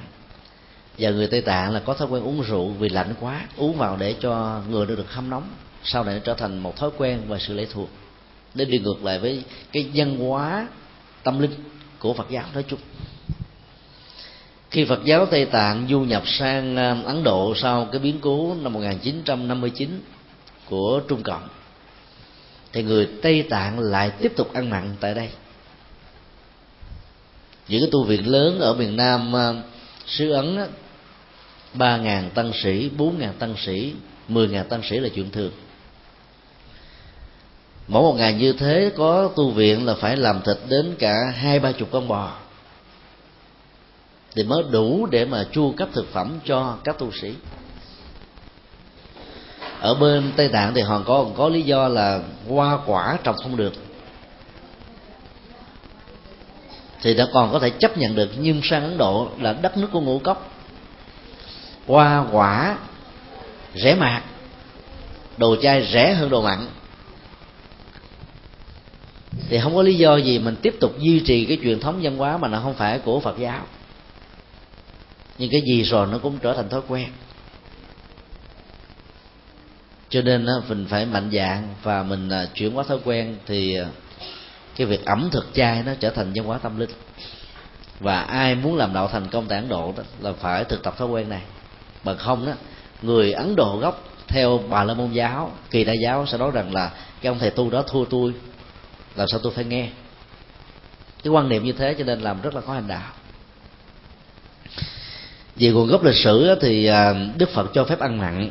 Và người tây tạng là có thói quen uống rượu vì lạnh quá, uống vào để cho người được được hâm nóng, sau này nó trở thành một thói quen và sự lệ thuộc. Để đi ngược lại với cái văn hóa tâm linh của phật giáo nói chung. Khi Phật giáo Tây Tạng du nhập sang um, Ấn Độ sau cái biến cố năm 1959 của Trung Cộng thì người Tây Tạng lại tiếp tục ăn mặn tại đây. Những cái tu viện lớn ở miền Nam à, xứ Ấn ba ngàn tăng sĩ bốn ngàn tăng sĩ mười ngàn tăng sĩ là chuyện thường. Mỗi một ngày như thế có tu viện là phải làm thịt đến cả hai ba chục con bò. Thì mới đủ để mà chu cấp thực phẩm cho các tu sĩ ở bên tây tạng thì họ có có lý do là hoa quả trồng không được. Thì đã còn có thể chấp nhận được, nhưng sang ấn độ là đất nước của ngũ cốc. Hoa quả rẻ mạt, đồ chay rẻ hơn đồ mặn. Thì không có lý do gì mình tiếp tục duy trì cái truyền thống văn hóa mà nó không phải của phật giáo. Nhưng cái gì rồi nó cũng trở thành thói quen cho nên mình phải mạnh dạng và mình à, chuyển hóa thói quen thì à, cái việc ẩm thực chay nó trở thành văn hóa tâm linh. Và ai muốn làm đạo thành công tại ấn độ đó là phải thực tập thói quen này. Bằng không đó người ấn độ gốc theo bà la môn giáo, kỳ đại giáo sẽ nói rằng là cái ông thầy tu đó thua tôi, làm sao tôi phải nghe? Cái quan niệm như thế cho nên làm rất là khó hành đạo. Về nguồn gốc lịch sử thì à, đức phật cho phép ăn mặn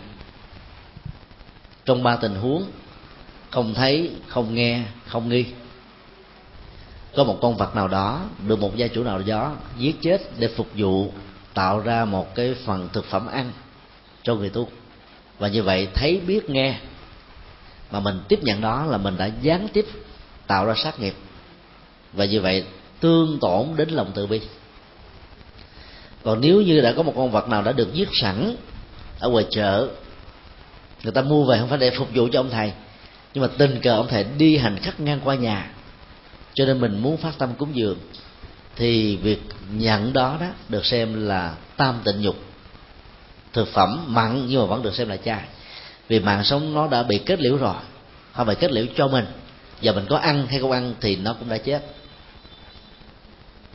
trong ba tình huống, không thấy, không nghe, không nghi. Có một con vật nào đó, được một gia chủ nào đó giết chết để phục vụ, tạo ra một cái phần thực phẩm ăn cho người tu. Và như vậy thấy, biết, nghe, mà mình tiếp nhận đó là mình đã gián tiếp tạo ra sát nghiệp. Và như vậy tương tổn đến lòng từ bi. Còn nếu như đã có một con vật nào đã được giết sẵn ở ngoài chợ người ta mua về không phải để phục vụ cho ông thầy, nhưng mà tình cờ ông thầy đi hành khách ngang qua nhà. Cho nên mình muốn phát tâm cúng dường. Thì việc nhận đó đó được xem là tam tịnh nhục. Thực phẩm mặn nhưng mà vẫn được xem là chay vì mạng sống nó đã bị kết liễu rồi, không phải kết liễu cho mình. Giờ mình có ăn hay không ăn thì nó cũng đã chết.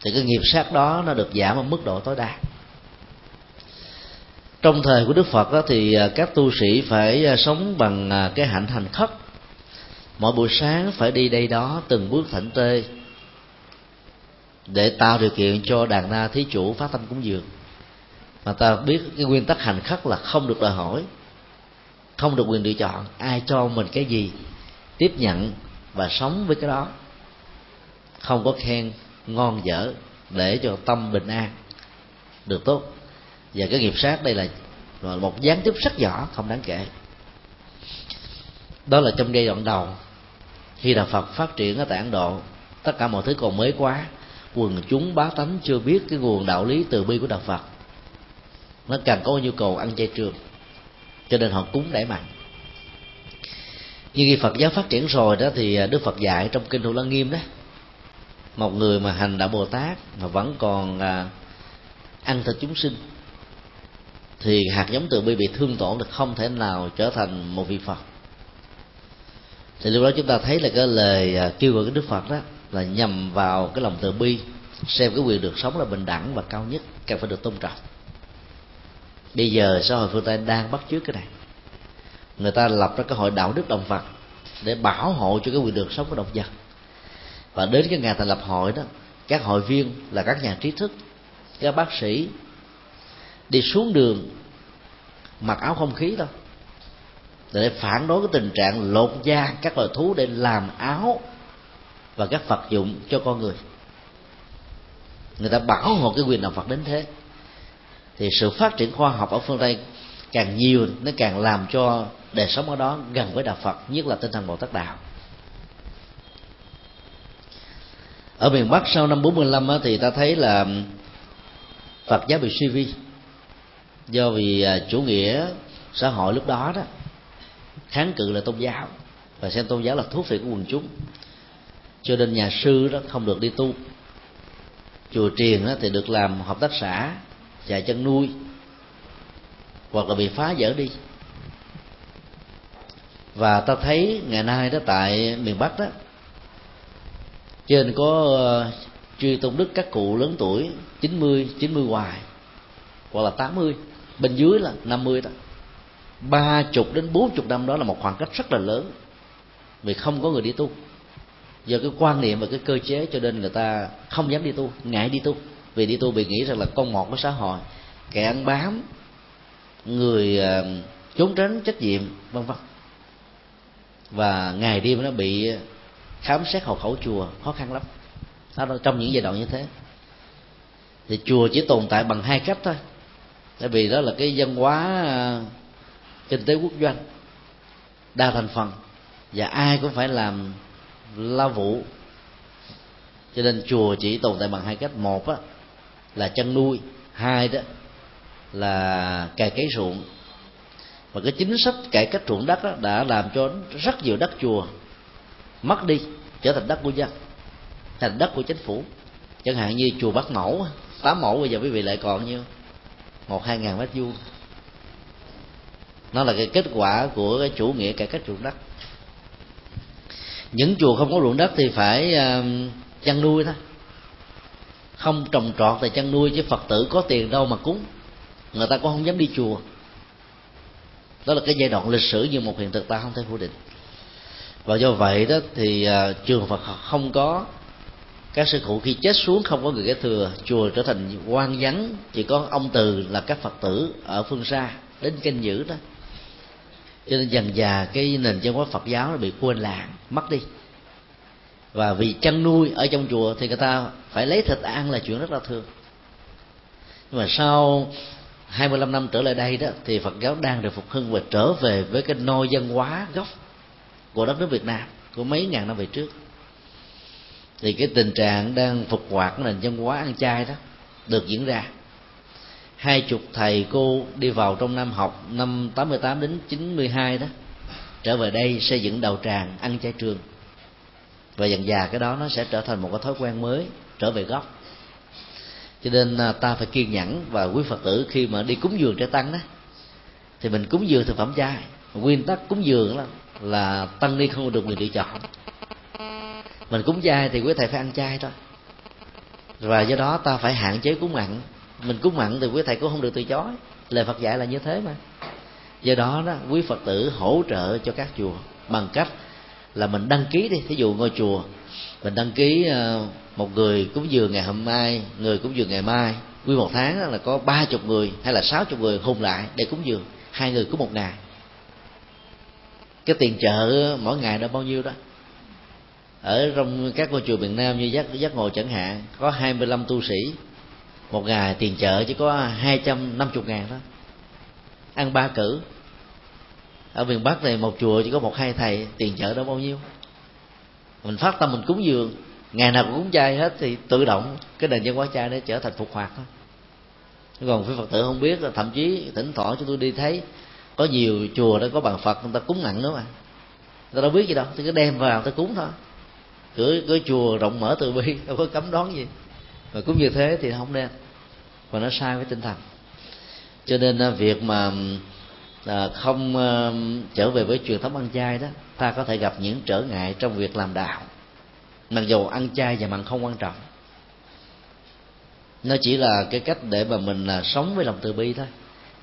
Thì cái nghiệp sát đó nó được giảm ở mức độ tối đa trong thời của đức phật đó, thì à, các tu sĩ phải à, sống bằng à, cái hạnh hành khất. Mỗi buổi sáng phải đi đây đó từng bước thảnh tê để tạo điều kiện cho đàn na thí chủ phát tâm cúng dường. Mà ta biết cái nguyên tắc hành khất là không được đòi hỏi không được quyền lựa chọn ai cho mình cái gì tiếp nhận và sống với cái đó. Không có khen ngon dở để cho tâm bình an được tốt và cái nghiệp sát đây là một gián tiếp rất nhỏ, không đáng kể. Đó là trong giai đoạn đầu, khi đạo Phật phát triển ở tại Ấn Độ, tất cả mọi thứ còn mới quá, quần chúng bá tánh chưa biết cái nguồn đạo lý từ bi của đạo Phật. Nó càng có nhu cầu ăn chay trường, cho nên họ cúng đẩy mặn nhưng khi Phật giáo phát triển rồi đó thì Đức Phật dạy trong kinh Thủ Lăng Nghiêm đó, một người mà hành đạo Bồ Tát mà vẫn còn à, ăn thịt chúng sinh thì hạt giống từ bi bị thương tổn được không thể nào trở thành một vị Phật. Thì lúc đó chúng ta thấy là cái lời à, kêu gọi của Đức Phật đó là nhằm vào cái lòng từ bi, xem cái quyền được sống là bình đẳng và cao nhất cần phải được tôn trọng. Bây giờ xã hội phương tây đang bắt chước cái này. Người ta lập ra cái hội đạo đức động vật để bảo hộ cho cái quyền được sống của động vật. Và đến cái ngày thành lập hội đó, các hội viên là các nhà trí thức, các bác sĩ đi xuống đường mặc áo không khí thôi, để phản đối cái tình trạng lột da các loài thú để làm áo và các vật dụng cho con người. Người ta bảo hộ cái quyền đạo Phật đến thế. Thì sự phát triển khoa học ở phương tây càng nhiều nó càng làm cho đời sống ở đó gần với đạo phật nhất là tinh thần bồ tát đạo. Ở miền bắc sau năm 45 á, thì ta thấy là phật giáo bị suy vi do vì à, chủ nghĩa xã hội lúc đó đó kháng cự là tôn giáo và xem tôn giáo là thuốc phiện của quần chúng. Cho nên nhà sư đó không được đi tu. Chùa triền đó thì được làm hợp tác xã dạy chân nuôi hoặc là bị phá dỡ đi. Và ta thấy ngày nay đó tại miền bắc đó trên có ờ, truy tôn đức các cụ lớn tuổi 90, 90 hoài hoặc là 80 bên dưới là 50 đó. Ba chục đến bốn chục năm đó là một khoảng cách rất là lớn. Vì không có người đi tu. Do cái quan niệm và cái cơ chế cho nên người ta không dám đi tu, ngại đi tu. Vì đi tu bị nghĩ rằng là con một của xã hội, kẻ ăn bám, người ờ, trốn tránh trách nhiệm, vân vân. Và ngày đêm nó bị khám xét hộ khẩu chùa, khó khăn lắm. Đó trong những giai đoạn như thế. Thì chùa chỉ tồn tại bằng hai cách thôi tại vì đó là cái văn hóa à, kinh tế quốc doanh đa thành phần và ai cũng phải làm lao vụ cho nên chùa chỉ tồn tại bằng hai cách. Một á, là chăn nuôi hai đó là cày cấy ruộng. Và cái chính sách cải cách ruộng đất đó đã làm cho rất nhiều đất chùa mất đi trở thành đất của dân thành đất của chính phủ. Chẳng hạn như chùa Bắc Mẫu tám mẫu bây giờ quý vị lại còn nhiêu? Một, hai ngàn mét vuông. Nó là cái kết quả của cái chủ nghĩa cải cách ruộng đất. Những chùa không có ruộng đất thì phải ờ, chăn nuôi thôi. Không trồng trọt thì chăn nuôi, chứ phật tử có tiền đâu mà cúng. Người ta cũng không dám đi chùa. Đó là cái giai đoạn lịch sử như một hiện thực ta không thể phủ định. Và do vậy đó thì ờ, trường Phật không có các sư cụ khi chết xuống không có người kế thừa, chùa trở thành quan vắng. Chỉ có ông từ là các phật tử ở phương xa đến canh giữ đó. Cho nên dần già cái nền văn hóa phật giáo nó bị quên lãng, mất đi. Và vì chăn nuôi ở trong chùa thì người ta phải lấy thịt ăn là chuyện rất là thường. Nhưng mà sau 25 năm trở lại đây đó, thì Phật giáo đang được phục hưng và trở về với cái nôi văn hóa gốc của đất nước Việt Nam, của mấy ngàn năm về trước thì cái tình trạng đang phục hoạt nền văn hóa ăn chay đó được diễn ra. Hai chục thầy cô đi vào trong năm học năm 88 đến 92 đó trở về đây xây dựng đầu tràng ăn chay trường. Và dần già cái đó nó sẽ trở thành một cái thói quen mới trở về gốc. Cho nên à, ta phải kiên nhẫn và quý phật tử khi mà đi cúng dường cho tăng đó thì mình cúng dường thực phẩm chay. Nguyên tắc cúng dường là, là tăng ni không được quyền lựa chọn mình cúng chay thì quý thầy phải ăn chay thôi. Và do đó ta phải hạn chế cúng mặn. Mình cúng mặn thì quý thầy cũng không được từ chối. Lời phật dạy là như thế mà. Do đó đó, quý phật tử hỗ trợ cho các chùa bằng cách là mình đăng ký đi. Thí dụ ngôi chùa, mình đăng ký ờ, một người cúng dường ngày hôm nay, người cúng dường ngày mai. Quy một tháng là có ba chục người hay là sáu chục người hùng lại để cúng dường. Hai người cúng một ngày. Cái tiền chợ mỗi ngày đó bao nhiêu đó? Ở trong các ngôi chùa miền Nam như giác giác ngộ chẳng hạn, có 25 tu sĩ. Một ngày tiền chợ chỉ có 250 ngàn đó ăn ba cử. Ở miền Bắc này một chùa chỉ có một hai thầy, tiền chợ đó bao nhiêu. Mình phát tâm mình cúng dường, ngày nào cũng cúng chay hết thì tự động cái nền văn hóa chay nó trở thành phục hoạt đó còn phía phật tử không biết là thậm chí thỉnh thoảng chúng tôi đi thấy, có nhiều chùa đó có bàn phật, người ta cúng nặng nữa mà. Người ta đâu biết gì đâu, thì cứ đem vào ta cúng thôi cửa cửa chùa rộng mở từ bi, đâu có cấm đón gì. Và cũng như thế thì không nên và nó sai với tinh thần. Cho nên à, việc mà à, không à, trở về với truyền thống ăn chay đó, ta có thể gặp những trở ngại trong việc làm đạo. Mặc dù ăn chay và mặn không quan trọng. Nó chỉ là cái cách để mà mình là sống với lòng từ bi thôi.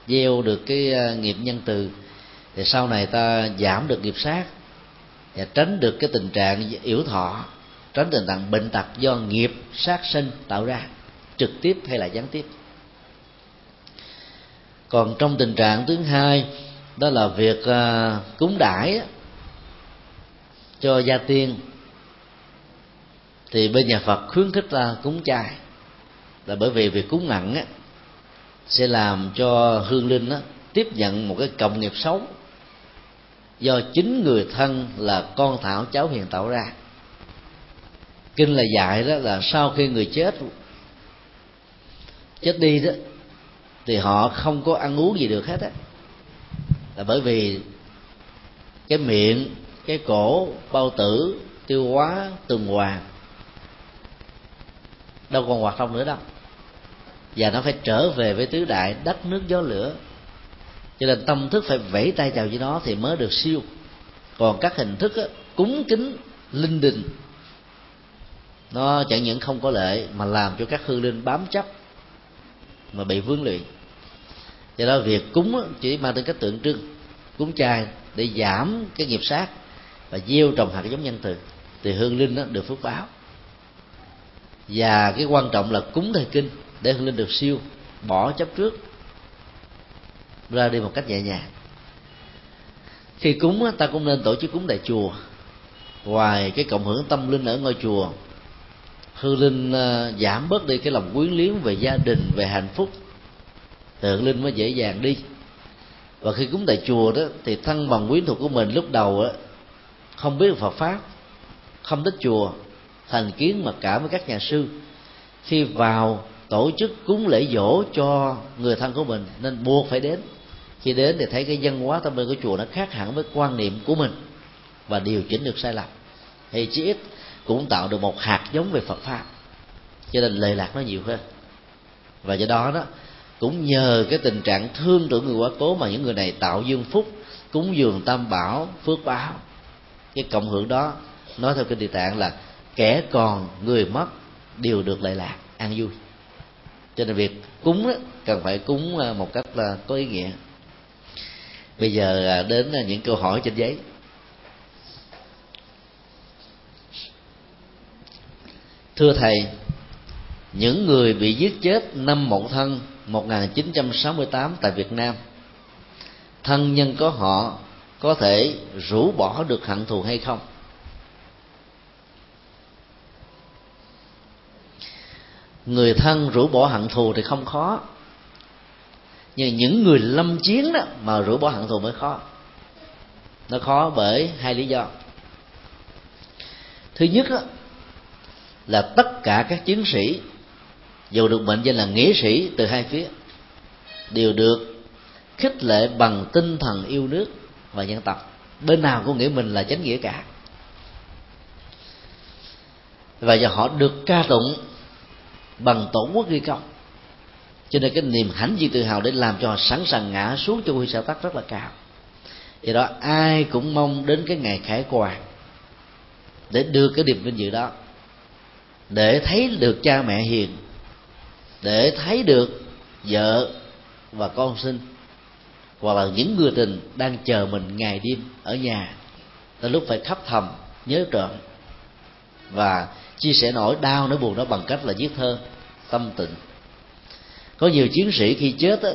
Gieo được cái nghiệp nhân từ, thì sau này ta giảm được nghiệp sát và tránh được cái tình trạng yếu thọ tránh tình trạng bệnh tật do nghiệp sát sinh tạo ra trực tiếp hay là gián tiếp. Còn trong tình trạng thứ hai đó là việc à, cúng đãi cho gia tiên thì bên nhà Phật khuyến khích là cúng chay. Là bởi vì việc cúng nặng á, sẽ làm cho hương linh á, tiếp nhận một cái cộng nghiệp xấu do chính người thân là con thảo cháu hiền tạo ra. Kinh là dạy đó là sau khi người chết chết đi đó, thì họ không có ăn uống gì được hết á. Là bởi vì cái miệng, cái cổ bao tử tiêu hóa tuần hoàn, đâu còn hoạt động nữa đâu. Và nó phải trở về với tứ đại đất, nước, gió, lửa cho nên tâm thức phải vẫy tay chào với nó thì mới được siêu. Còn các hình thức á, cúng kính linh đình nó chẳng những không có lệ mà làm cho các hương linh bám chấp mà bị vướng luyện do đó việc cúng á, chỉ mang tính cách tượng trưng cúng chay để giảm cái nghiệp sát và gieo trồng hạt giống nhân từ thì hương linh đó được phước báo. Và cái quan trọng là cúng thời kinh để hương linh được siêu bỏ chấp trước ra đi một cách nhẹ nhàng. Khi cúng ta cũng nên tổ chức cúng tại chùa. Ngoài cái cộng hưởng tâm linh ở ngôi chùa, hư linh à, giảm bớt đi cái lòng quyến luyến về gia đình, về hạnh phúc. Tượng linh mới dễ dàng đi. Và khi cúng tại chùa đó, thì thân bằng quyến thuộc của mình lúc đầu á, không biết Phật pháp, không thích chùa, thành kiến mà cả với các nhà sư. Khi vào tổ chức cúng lễ dỗ cho người thân của mình, nên buộc phải đến khi đến thì thấy cái văn hóa tâm linh của chùa nó khác hẳn với quan niệm của mình và điều chỉnh được sai lầm. Thì chí ít cũng tạo được một hạt giống về Phật pháp cho nên lệ lạc nó nhiều hơn. Và do đó đó cũng nhờ cái tình trạng thương tưởng người quá cố mà những người này tạo dương phúc cúng dường tam bảo phước báo. Cái cộng hưởng đó nói theo kinh địa tạng là kẻ còn người mất đều được lệ lạc an vui. Cho nên việc cúng đó, cần phải cúng à, một cách là có ý nghĩa bây giờ à, đến à, những câu hỏi trên giấy. Thưa thầy, những người bị giết chết năm Mậu Thân 1968 tại Việt Nam, thân nhân có họ có thể rũ bỏ được hận thù hay không? Người thân rũ bỏ hận thù thì không khó nhưng những người lâm chiến đó mà rũ bỏ hận thù mới khó. Nó khó bởi hai lý do. Thứ nhất đó, là tất cả các chiến sĩ dù được mệnh danh là nghĩa sĩ từ hai phía đều được khích lệ bằng tinh thần yêu nước và dân tộc. Bên nào cũng nghĩ mình là chánh nghĩa cả. Và giờ họ được ca tụng bằng tổ quốc ghi công cho nên cái niềm hãnh diện tự hào để làm cho họ sẵn sàng ngã xuống cho huy xã tắc rất là cao. Do đó, ai cũng mong đến cái ngày khải hoàn để đưa cái niềm vinh dự đó, để thấy được cha mẹ hiền, để thấy được vợ và con sinh, hoặc là những người tình đang chờ mình ngày đêm ở nhà. Tới lúc phải khóc thầm, nhớ trộm và chia sẻ nỗi đau nỗi buồn đó bằng cách là viết thơ tâm tịnh có nhiều chiến sĩ khi chết á,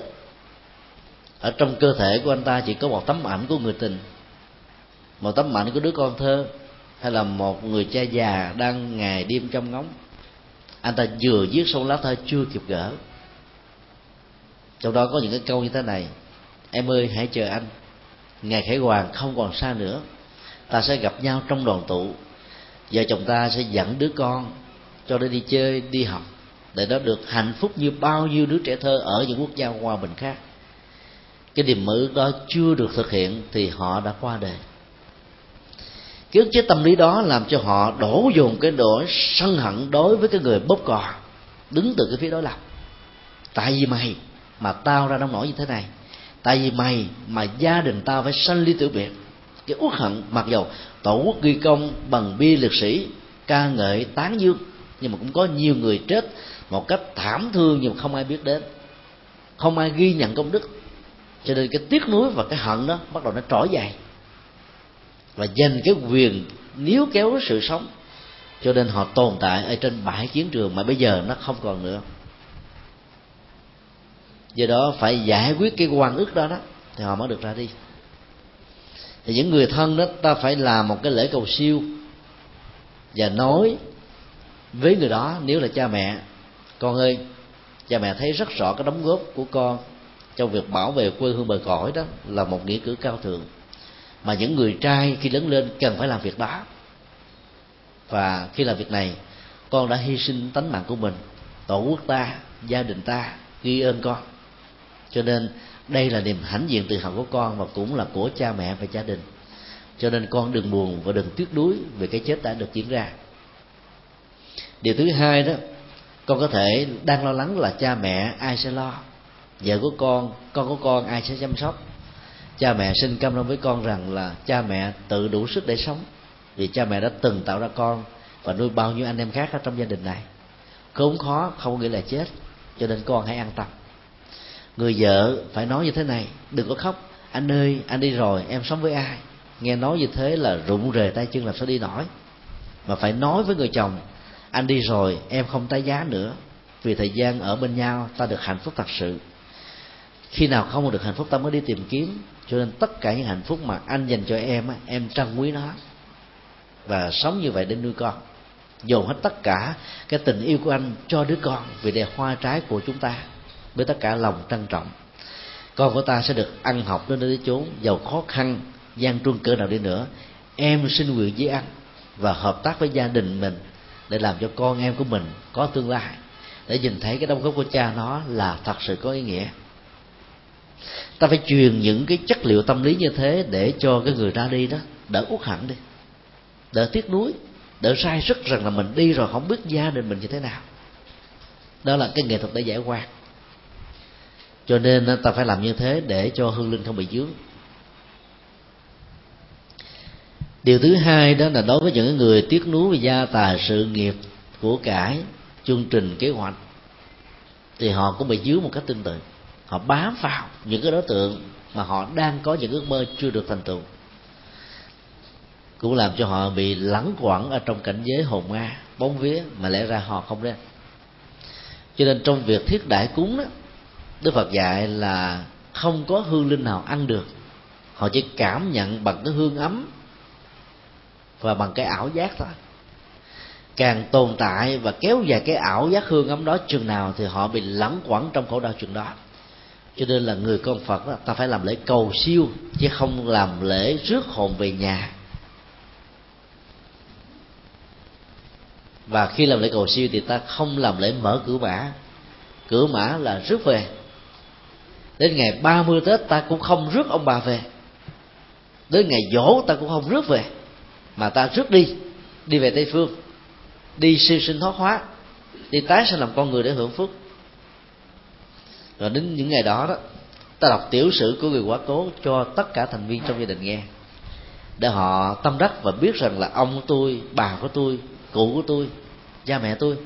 ở trong cơ thể của anh ta chỉ có một tấm ảnh của người tình. Một tấm ảnh của đứa con thơ hay là một người cha già đang ngày đêm trong ngóng. Anh ta vừa viết xong lá thơ chưa kịp gỡ. Trong đó có những cái câu như thế này. Em ơi hãy chờ anh. Ngày khải hoàng không còn xa nữa. Ta sẽ gặp nhau trong đoàn tụ. Vợ chồng ta sẽ dẫn đứa con cho nó đi chơi đi học để nó được hạnh phúc như bao nhiêu đứa trẻ thơ ở những quốc gia hòa bình khác. Cái niềm mơ ước đó chưa được thực hiện thì họ đã qua đời. Cái ức chế tâm lý đó làm cho họ đổ dồn cái nỗi sân hận đối với cái người bóp cò, đứng từ cái phía đối lập. Tại vì mày mà tao ra nông nổi như thế này, tại vì mày mà gia đình tao phải sanh ly tử biệt, cái uất hận mặc dầu tổ quốc ghi công bằng bia liệt sĩ, ca ngợi tán dương nhưng mà cũng có nhiều người chết một cách thảm thương nhưng mà không ai biết đến. Không ai ghi nhận công đức. Cho nên cái tiếc nuối và cái hận đó bắt đầu nó trỗi dậy. Và giành cái quyền níu kéo sự sống. Cho nên họ tồn tại ở trên bãi chiến trường mà bây giờ nó không còn nữa. Do đó phải giải quyết cái quan ức đó đó thì họ mới được ra đi. Thì những người thân đó ta phải làm một cái lễ cầu siêu và nói với người đó, nếu là cha mẹ, con ơi, cha mẹ thấy rất rõ cái đóng góp của con trong việc bảo vệ quê hương bờ cõi đó là một nghĩa cử cao thượng. Mà những người trai khi lớn lên cần phải làm việc đó. Và khi làm việc này, con đã hy sinh tánh mạng của mình, tổ quốc ta, gia đình ta, ghi ơn con. Cho nên, đây là niềm hãnh diện tự hào của con và cũng là của cha mẹ và gia đình. Cho nên con đừng buồn và đừng tiếc nuối về cái chết đã được diễn ra điều thứ hai đó, con có thể đang lo lắng là cha mẹ ai sẽ lo, vợ của con con của con ai sẽ chăm sóc. Cha mẹ xin cam đoan với con rằng là cha mẹ tự đủ sức để sống, vì cha mẹ đã từng tạo ra con và nuôi bao nhiêu anh em khác ở trong gia đình này. Khốn khó, không nghĩa là chết, cho nên con hãy an tâm. Người vợ phải nói như thế này, đừng có khóc, anh ơi, anh đi rồi, em sống với ai? Nghe nói như thế là rụng rề tay chân làm sao đi nổi. Mà phải nói với người chồng anh đi rồi, em không tái giá nữa. Vì thời gian ở bên nhau, ta được hạnh phúc thật sự. Khi nào không được hạnh phúc, ta mới đi tìm kiếm. Cho nên tất cả những hạnh phúc mà anh dành cho em em trân quý nó. Và sống như vậy để nuôi con. Dồn hết tất cả cái tình yêu của anh cho đứa con vì để hoa trái của chúng ta với tất cả lòng trân trọng. Con của ta sẽ được ăn học đến nơi chốn, giàu khó khăn, gian truân cỡ nào đi nữa. Em xin nguyện với anh và hợp tác với gia đình mình để làm cho con em của mình có tương lai, để nhìn thấy cái đóng góp của cha nó là thật sự có ý nghĩa. Ta phải truyền những cái chất liệu tâm lý như thế để cho cái người ra đi đó đỡ uất hẳn đi, đỡ tiếc nuối, đỡ sai sức rằng là mình đi rồi không biết gia đình mình như thế nào. Đó là cái nghệ thuật để giải quan cho nên ờ, ta phải làm như thế để cho hương linh không bị dướng. Điều thứ hai đó là đối với những người tiếc nuối về gia tài sự nghiệp của cải chương trình kế hoạch, thì họ cũng bị dướng một cách tương tự. Họ bám vào những cái đối tượng mà họ đang có những ước mơ chưa được thành tựu, cũng làm cho họ bị lẳng quẩn ở trong cảnh giới hồn ma, bóng vía mà lẽ ra họ không nên. Cho nên trong việc thiết đại cúng đó, đức phật dạy là không có hương linh nào ăn được. Họ chỉ cảm nhận bằng cái hương ấm và bằng cái ảo giác thôi càng tồn tại và kéo dài cái ảo giác hương ấm đó chừng nào thì họ bị lẫn quẩn trong khổ đau chừng đó. Cho nên là người con phật đó, ta phải làm lễ cầu siêu chứ không làm lễ rước hồn về nhà. Và khi làm lễ cầu siêu thì ta không làm lễ mở cửa mã. Cửa mã là rước về. Đến ngày 30 tết ta cũng không rước ông bà về. Đến ngày dỗ ta cũng không rước về mà ta rước đi đi về tây phương, đi siêu sinh thoát hóa, đi tái sinh làm con người để hưởng phước. Rồi đến những ngày đó đó, ta đọc tiểu sử của người quá cố cho tất cả thành viên trong gia đình nghe, để họ tâm đắc và biết rằng là ông của tôi, bà của tôi, cụ của tôi, cha mẹ tôi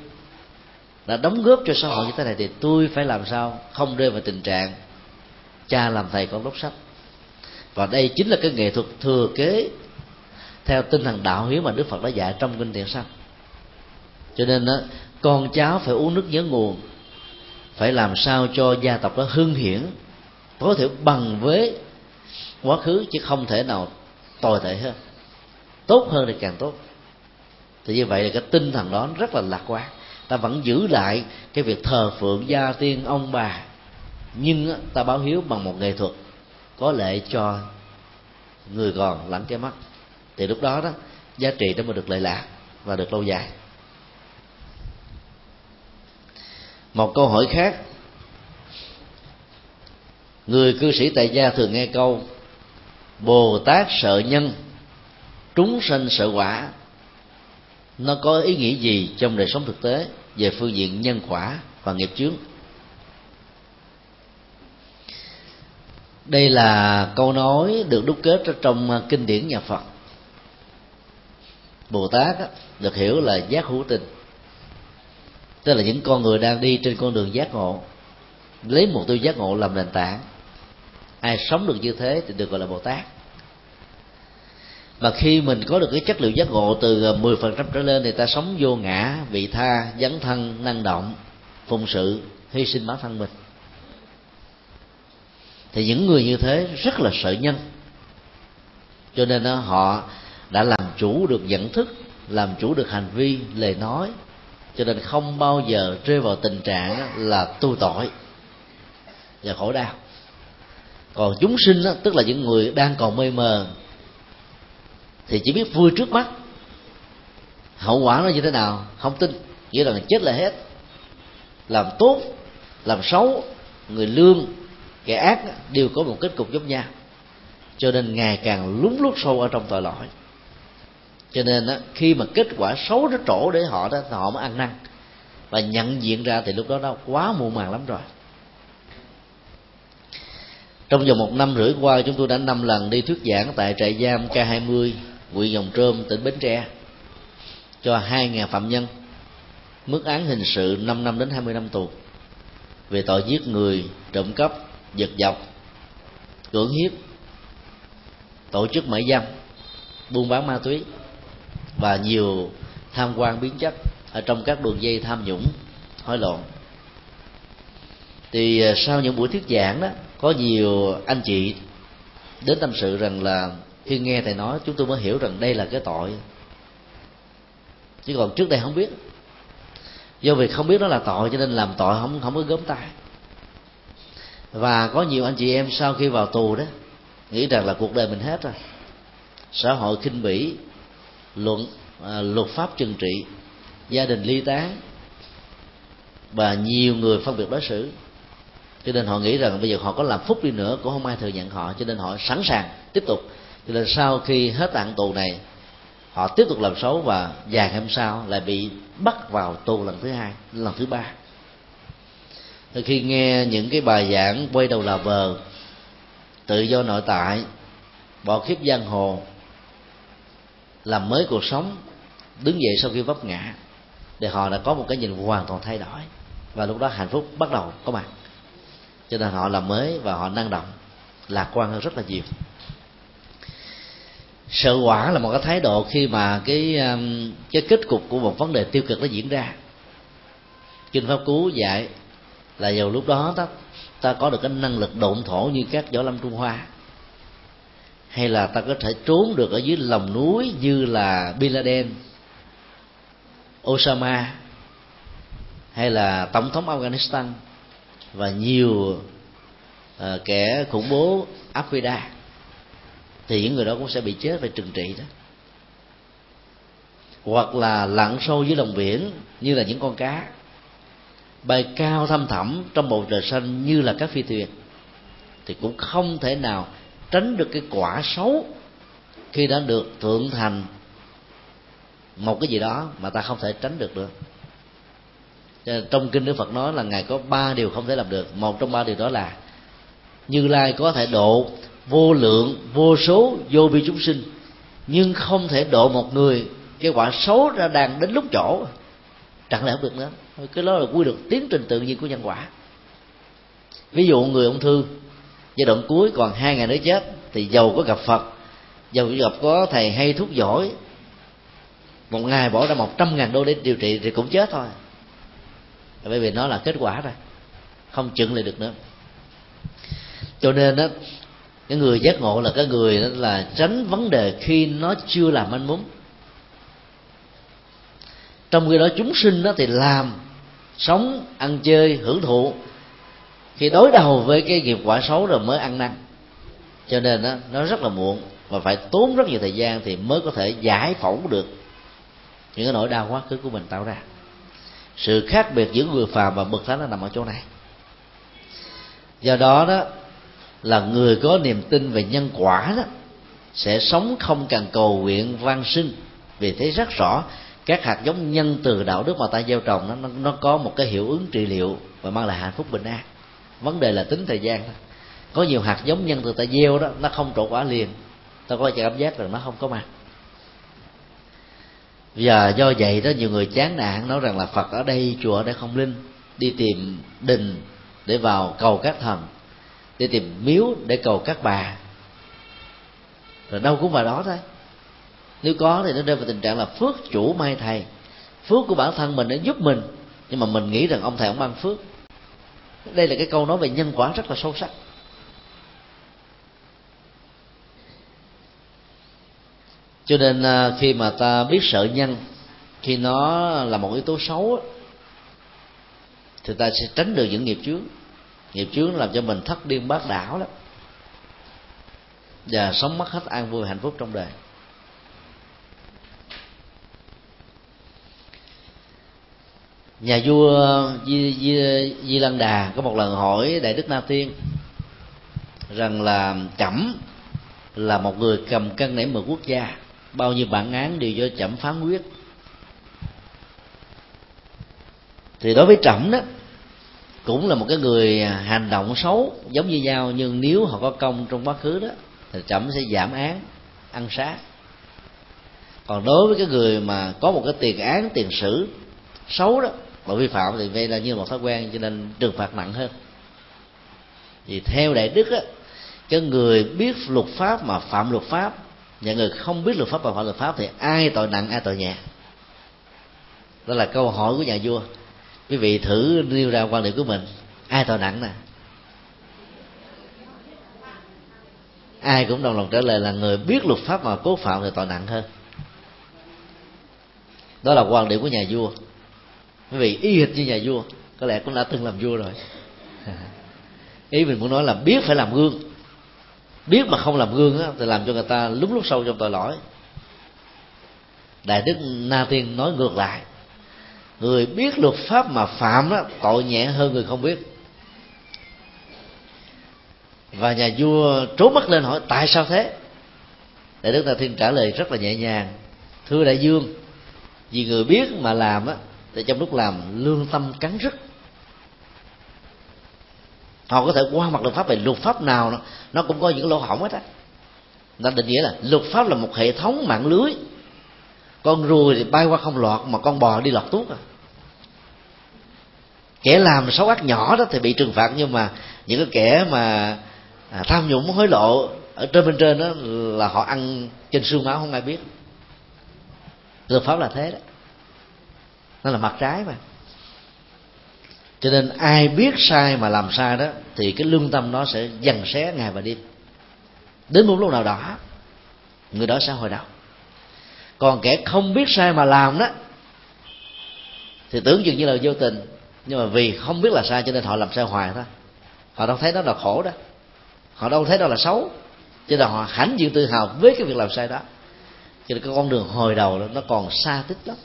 đã đóng góp cho xã hội như thế này thì tôi phải làm sao không rơi vào tình trạng cha làm thầy con đốc sách. Và đây chính là cái nghệ thuật thừa kế theo tinh thần đạo hiếu mà đức phật đã dạy trong kinh điển sanh. Cho nên đó, con cháu phải uống nước nhớ nguồn phải làm sao cho gia tộc đó hưng hiển tối thiểu bằng với quá khứ chứ không thể nào tồi tệ hơn. Tốt hơn thì càng tốt. Thì như vậy là cái tinh thần đó rất là lạc quan. Ta vẫn giữ lại cái việc thờ phượng gia tiên ông bà nhưng ta báo hiếu bằng một nghệ thuật có lệ cho người còn lẫn cái mắt thì lúc đó đó, giá trị đó mới được lợi lạc và được lâu dài. Một câu hỏi khác. Người cư sĩ tại gia thường nghe câu, bồ tát sợ nhân trúng sanh sợ quả. Nó có ý nghĩa gì trong đời sống thực tế về phương diện nhân quả và nghiệp chướng? Đây là câu nói được đúc kết trong kinh điển nhà phật bồ tát được hiểu là giác hữu tình. Tức là những con người đang đi trên con đường giác ngộ, lấy mục tiêu giác ngộ làm nền tảng. Ai sống được như thế thì được gọi là bồ tát Mà khi mình có được cái chất liệu giác ngộ từ à, 10% trở lên thì ta sống vô ngã, vị tha, dấn thân, năng động, phụng sự, hy sinh bản thân mình. Thì những người như thế rất là sợ nhân. Cho nên à, họ đã làm chủ được nhận thức làm chủ được hành vi lời nói. Cho nên không bao giờ rơi vào tình trạng là tu tội và khổ đau. Còn chúng sinh đó, tức là những người đang còn mê mờ thì chỉ biết vui trước mắt. Hậu quả nó như thế nào không tin. Nghĩa là chết là hết. Làm tốt làm xấu người lương kẻ ác đều có một kết cục giống nhau. Cho nên ngày càng lúng lút sâu ở trong tội lỗi cho nên đó, khi mà kết quả xấu nó trổ để họ đó họ mới ăn năn. Và nhận diện ra thì lúc đó đâu quá muộn màng lắm rồi. Trong vòng một năm rưỡi qua chúng tôi đã năm lần đi thuyết giảng tại trại giam K20 huyện Dòng Trơm tỉnh Bến Tre cho 2.000 phạm nhân. Mức án hình sự 5 năm đến 20 năm tù. Về tội giết người, trộm cắp, giật dọc, cưỡng hiếp, tổ chức mại dâm, buôn bán ma túy và nhiều tham quan biến chất ở trong các đường dây tham nhũng, hối lộ. Thì à, sau những buổi thuyết giảng đó, có nhiều anh chị đến tâm sự rằng là khi nghe thầy nói chúng tôi mới hiểu rằng đây là cái tội. Chứ còn trước đây không biết. Do vì không biết nó là tội cho nên làm tội không không có gớm tay và có nhiều anh chị em sau khi vào tù đó nghĩ rằng là cuộc đời mình hết rồi. Xã hội khinh bỉ luận à, luật pháp trừng trị gia đình ly tán và nhiều người phân biệt đối xử. Cho nên họ nghĩ rằng bây giờ họ có làm phúc đi nữa cũng không ai thừa nhận họ cho nên họ sẵn sàng tiếp tục. Cho nên sau khi hết hạn tù này họ tiếp tục làm xấu và vài hôm sau lại bị bắt vào tù lần thứ hai lần thứ ba. Thì khi nghe những cái bài giảng quay đầu là vờ tự do nội tại bỏ khiếp giang hồ làm mới cuộc sống đứng dậy sau khi vấp ngã để họ đã có một cái nhìn hoàn toàn thay đổi. Và lúc đó hạnh phúc bắt đầu có mặt. Cho nên họ làm mới và họ năng động lạc quan hơn rất là nhiều. Sợ quả là một cái thái độ khi mà cái um, cái kết cục của một vấn đề tiêu cực nó diễn ra. Kinh pháp cú dạy là vào lúc đó ta, ta có được cái năng lực độn thổ như các võ lâm trung hoa hay là ta có thể trốn được ở dưới lòng núi như là bin laden osama hay là tổng thống afghanistan và nhiều uh, kẻ khủng bố al qaeda thì những người đó cũng sẽ bị chết về trừng trị đó. Hoặc là lặn sâu dưới lòng biển như là những con cá. Bay cao thăm thẳm trong bầu trời xanh như là các phi thuyền thì cũng không thể nào tránh được cái quả xấu khi đã được thượng thành một cái gì đó mà ta không thể tránh được được. Trong kinh đức phật nói là ngài có ba điều không thể làm được. Một trong ba điều đó là như lai có thể độ vô lượng, vô số vô vi chúng sinh, nhưng không thể độ một người cái quả xấu ra đang đến lúc chỗ. Chẳng lẽ không được nữa? Cái đó là quy luật tiến trình tự nhiên của nhân quả. Ví dụ người ung thư giai đoạn cuối còn hai ngày nữa chết, thì giàu có gặp phật giàu gặp có thầy hay thuốc giỏi. Một ngày bỏ ra một trăm ngàn đô để điều trị thì cũng chết thôi. Bởi vì nó là kết quả rồi không chừng lại được nữa. Cho nên đó cái người giác ngộ là cái người đó là tránh vấn đề khi nó chưa làm manh mún. Trong khi đó chúng sinh đó thì làm, sống, ăn chơi, hưởng thụ khi đối đầu với cái nghiệp quả xấu rồi mới ăn năn. Cho nên đó, nó rất là muộn và phải tốn rất nhiều thời gian thì mới có thể giải phẫu được những cái nỗi đau quá khứ của mình tạo ra. Sự khác biệt giữa người phàm và bậc thánh nó nằm ở chỗ này. Do đó đó là người có niềm tin về nhân quả đó sẽ sống không cần cầu nguyện van sinh vì thấy rất rõ các hạt giống nhân từ đạo đức mà ta gieo trồng nó nó có một cái hiệu ứng trị liệu và mang lại hạnh phúc bình an vấn đề là tính thời gian thôi. Có nhiều hạt giống nhân từ ta gieo đó, nó không trổ quả liền. Ta có cảm giác rằng nó không có mặt. Và do vậy đó, nhiều người chán nản nói rằng là phật ở đây, chùa ở đây không linh. Đi tìm đình để vào cầu các thần. Đi tìm miếu để cầu các bà. Rồi đâu cũng vào đó thôi. Nếu có thì nó rơi vào tình trạng là phước chủ may thầy. Phước của bản thân mình nó giúp mình. Nhưng mà mình nghĩ rằng ông thầy ông ban phước đây là cái câu nói về nhân quả rất là sâu sắc. Cho nên à, khi mà ta biết sợ nhân, khi nó là một yếu tố xấu thì ta sẽ tránh được những nghiệp chướng. Nghiệp chướng làm cho mình thất điên bát đảo lắm. Và sống mất hết an vui hạnh phúc trong đời. Nhà vua di, di, di lăng đà có một lần hỏi đại đức na tiên rằng là chẩm là một người cầm cân nảy mực quốc gia bao nhiêu bản án đều do chẩm phán quyết. Thì đối với trẫm đó cũng là một cái người hành động xấu giống như nhau nhưng nếu họ có công trong quá khứ đó thì trẫm sẽ giảm án ăn sát. Còn đối với cái người mà có một cái tiền án tiền sử xấu đó mà vi phạm thì đây là như một thói quen, cho nên trừng phạt nặng hơn. Vì theo đại đức á cái người biết luật pháp mà phạm luật pháp, và người không biết luật pháp mà phạm luật pháp thì ai tội nặng, ai tội nhẹ. Đó là câu hỏi của nhà vua. Quý vị thử nêu ra quan điểm của mình. Ai tội nặng nè? Ai cũng đồng lòng trả lời là người biết luật pháp mà cố phạm thì tội nặng hơn. Đó là quan điểm của nhà vua quý vị y hệt như nhà vua có lẽ cũng đã từng làm vua rồi. Ý mình muốn nói là biết phải làm gương. Biết mà không làm gương á, thì làm cho người ta lúng lúc sâu trong tội lỗi. Đại đức na tiên nói ngược lại. Người biết luật pháp mà phạm đó, tội nhẹ hơn người không biết. Và nhà vua trốn mắt lên hỏi tại sao thế? Đại đức na tiên trả lời rất là nhẹ nhàng thưa đại dương vì người biết mà làm á thì trong lúc làm lương tâm cắn rứt. Họ có thể qua mặt luật pháp về luật pháp nào nó, nó cũng có những lỗ hổng hết á. Nó định nghĩa là luật pháp là một hệ thống mạng lưới. Con ruồi thì bay qua không lọt mà con bò đi lọt tuốt à. Kẻ làm xấu ác nhỏ đó thì bị trừng phạt nhưng mà những cái kẻ mà à, tham nhũng hối lộ ở trên bên trên đó là họ ăn trên xương máu không ai biết. Luật pháp là thế đó nó là mặt trái mà. Cho nên ai biết sai mà làm sai đó thì cái lương tâm nó sẽ dần xé ngày và đêm. Đến một lúc nào đó người đó sẽ hồi đầu còn kẻ không biết sai mà làm đó thì tưởng chừng như là vô tình. Nhưng mà vì không biết là sai cho nên họ làm sai hoài thôi. Họ đâu thấy đó là khổ đó. Họ đâu thấy đó là xấu. Cho nên họ hãnh diện tự hào với cái việc làm sai đó. Cho nên cái con đường hồi đầu đó, nó còn xa tích lắm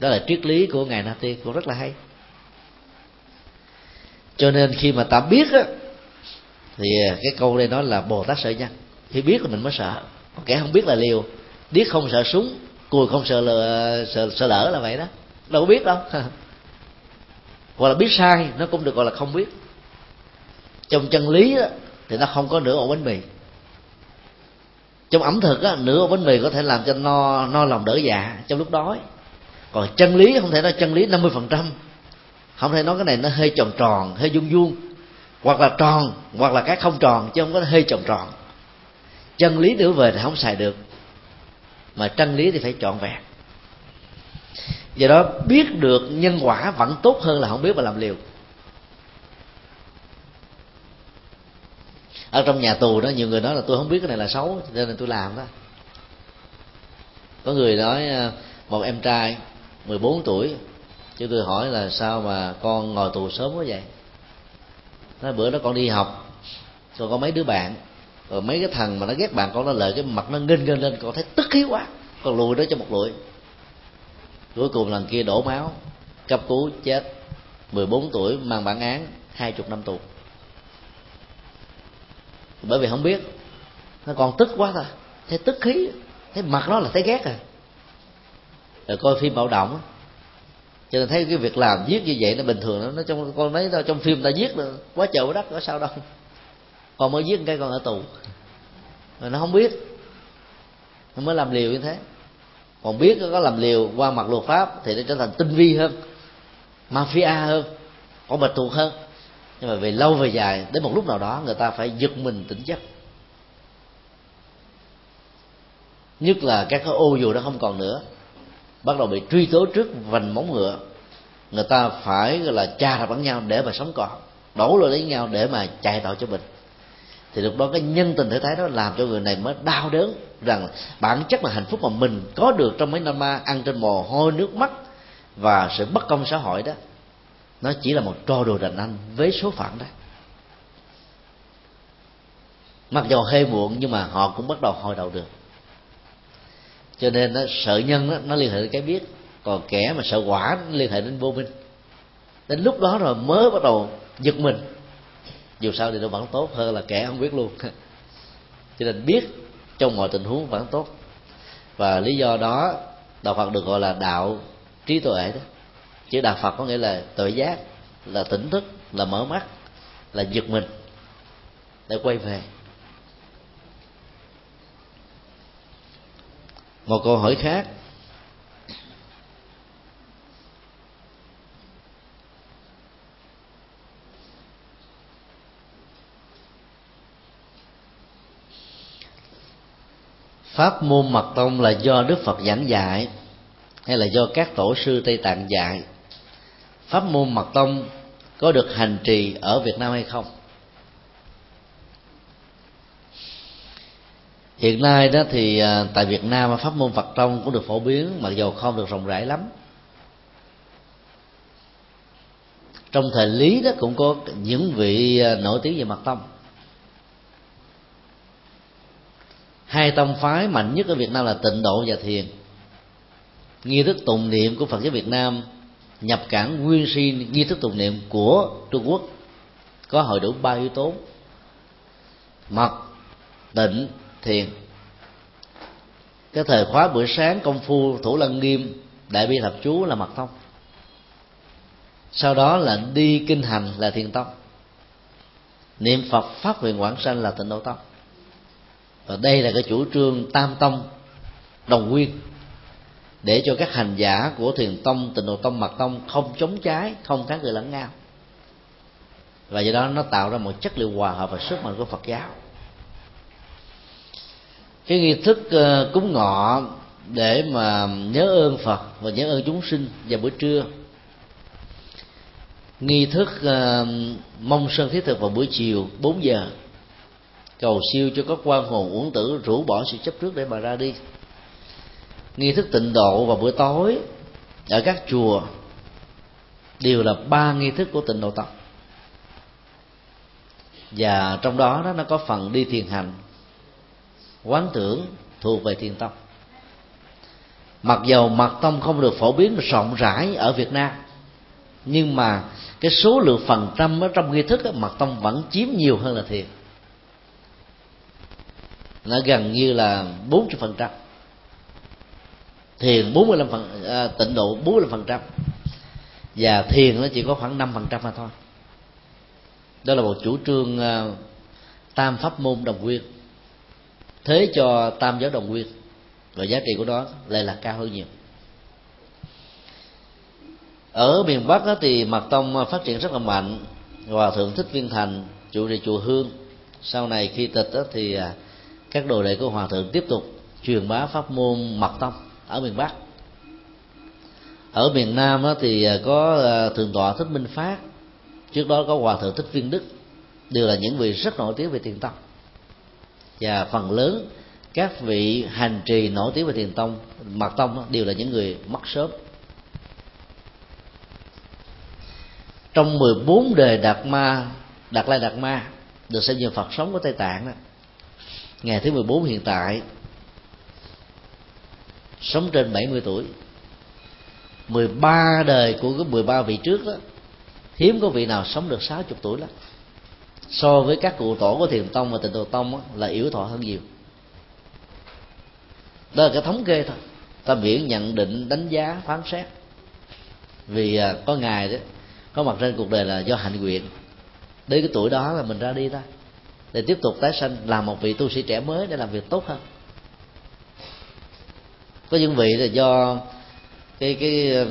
đó là triết lý của ngài na tiên cũng rất là hay. Cho nên khi mà ta biết á thì cái câu đây nói là bồ tát sợ nhân khi biết là mình mới sợ. Còn kẻ không biết là liều. Biết không sợ súng cùi không sợ lỡ, sợ, sợ lỡ là vậy đó. Đâu có biết đâu. Hoặc là biết sai nó cũng được gọi là không biết. Trong chân lý đó, thì nó không có nửa ổ bánh mì. Trong ẩm thực á, nửa ổ bánh mì có thể làm cho no no lòng đỡ dạ. Trong lúc đói còn chân lý không thể nói chân lý 50% phần trăm. Không thể nói cái này nó hơi tròn tròn, hơi vuông vuông. Hoặc là tròn, hoặc là cái không tròn, chứ không có hơi tròn tròn. Chân lý nữa về thì không xài được, mà chân lý thì phải trọn vẹn. Do đó, biết được nhân quả vẫn tốt hơn là không biết mà làm liều. Ở trong nhà tù đó, nhiều người nói là tôi không biết cái này là xấu, cho nên tôi làm đó. Có người nói à, một em trai 14 tuổi. Chứ tôi hỏi là sao mà con ngồi tù sớm quá vậy? Nói bữa đó con đi học, rồi có mấy đứa bạn, rồi mấy cái thằng mà nó ghét bạn, con nó lợi cái mặt nó nghênh nghênh lên, con thấy tức khí quá, con lùi đó cho một lụi cuối cùng lần kia đổ máu, cấp cứu chết 14 tuổi, mang bản án hai chục năm tù. Bởi vì không biết, nó còn tức quá thôi thấy tức khí, thấy mặt nó là thấy ghét à rồi coi phim bạo động. Cho nên thấy cái việc làm giết như vậy nó bình thường lắm. Nó trong, con thấy đâu trong phim ta giết được quá trời quá đất, có sao đâu. Còn mới giết cái con ở tù. Mà nó không biết. Nó mới làm liều như thế. Còn biết có làm liều qua mặt luật pháp thì nó trở thành tinh vi hơn, mafia hơn, có bạch tuộc hơn. Nhưng mà về lâu về dài, đến một lúc nào đó người ta phải giật mình tỉnh giấc. Nhất là các cái ô dù nó không còn nữa bắt đầu bị truy tố trước vành móng ngựa. Người ta phải, gọi là, cha đập lẫn nhau để mà sống còn, đổ lỗi lấy nhau để mà chạy tội cho mình. Thì lúc đó cái nhân tình thể thái đó làm cho người này mới đau đớn rằng bản chất là hạnh phúc mà mình có được trong mấy năm ma ăn trên mồ hôi nước mắt và sự bất công xã hội đó, nó chỉ là một trò đồ đàn anh với số phận đó. Mặc dù hơi muộn nhưng mà họ cũng bắt đầu hồi đầu được cho nên nó sợ nhân đó, nó liên hệ đến cái biết. Còn kẻ mà sợ quả nó liên hệ đến vô minh. Đến lúc đó rồi mới bắt đầu giật mình. Dù sao thì nó vẫn tốt hơn là kẻ không biết luôn. Cho nên biết trong mọi tình huống vẫn tốt. Và lý do đó đạo phật được gọi là đạo trí tuệ đó. Chữ đạo phật có nghĩa là tuệ giác là tỉnh thức là mở mắt là giật mình để quay về. Một câu hỏi khác. Pháp môn mật tông là do đức phật giảng dạy hay là do các tổ sư tây tạng dạy? Pháp môn mật tông có được hành trì ở việt nam hay không? Hiện nay đó thì à, tại việt nam, pháp môn phật tông cũng được phổ biến, mặc dù không được rộng rãi lắm. Trong thời lý đó cũng có những vị à, nổi tiếng về mặt tông. Hai tông phái mạnh nhất ở việt nam là tịnh độ và thiền. Nghi thức tụng niệm của phật giáo việt nam nhập cản nguyên si nghi thức tụng niệm của trung quốc có hội đủ ba yếu tố mật, tịnh thiền. Cái thời khóa buổi sáng công phu thủ lăng nghiêm, đại bi thập chú là mật tông. Sau đó là đi kinh hành là thiền tông. Niệm phật phát nguyện quảng sanh là tịnh độ tông. Và đây là cái chủ trương tam tông, đồng nguyên, để cho các hành giả của thiền tông, tịnh độ tông mật tông không chống trái, không kháng cự lẫn nhau. Và do đó nó tạo ra một chất liệu hòa hợp và sức mạnh của phật giáo cái nghi thức ờ, cúng ngọ để mà nhớ ơn phật và nhớ ơn chúng sinh vào buổi trưa. Nghi thức ờ, mong sơn thiết thực vào buổi chiều 4 giờ. Cầu siêu cho các quan hồn uổng tử rũ bỏ sự chấp trước để mà ra đi. Nghi thức tịnh độ vào buổi tối ở các chùa đều là ba nghi thức của tịnh độ tập. Và trong đó, đó nó có phần đi thiền hành quán tưởng thuộc về thiền tông. Mặc dầu mật tông không được phổ biến rộng rãi ở việt nam nhưng mà cái số lượng phần trăm ở trong nghi thức mật tông vẫn chiếm nhiều hơn là thiền nó gần như là bốn phần trăm. Thiền 45 phần à, tịnh độ 45 phần trăm. Và thiền nó chỉ có khoảng 5 phần trăm mà thôi. Đó là một chủ trương à, tam pháp môn đồng nguyên thế cho tam giáo đồng nguyên và giá trị của nó lại là cao hơn nhiều. Ở miền bắc đó thì mật tông phát triển rất là mạnh, hòa thượng thích viên thành, chủ trì chùa hương. Sau này khi tịch đó thì à, các đồ đệ của hòa thượng tiếp tục truyền bá pháp môn mật tông ở miền bắc. Ở miền nam đó thì à, có à, thượng tọa thích minh phát, trước đó có hòa thượng thích viên đức, đều là những vị rất nổi tiếng về tiền tông và phần lớn các vị hành trì nổi tiếng về thiền tông mật tông đều là những người mất sớm. Trong 14 đề đạt ma, đạt lai đạt ma, được xem như phật sống của tây tạng đó ngày thứ 14 hiện tại, sống trên 70 tuổi. 13 đời của cái 13 vị trước đó hiếm có vị nào sống được 60 tuổi lắm so với các cụ tổ của thiền tông và tịnh độ tông đó, là yếu thọ hơn nhiều. Đó là cái thống kê thôi. Ta miễn nhận định đánh giá phán xét. Vì à, có ngài đó có mặt trên cuộc đời là do hạnh nguyện. Đến cái tuổi đó là mình ra đi ta, để tiếp tục tái sanh làm một vị tu sĩ trẻ mới để làm việc tốt hơn. Có những vị là do cái cái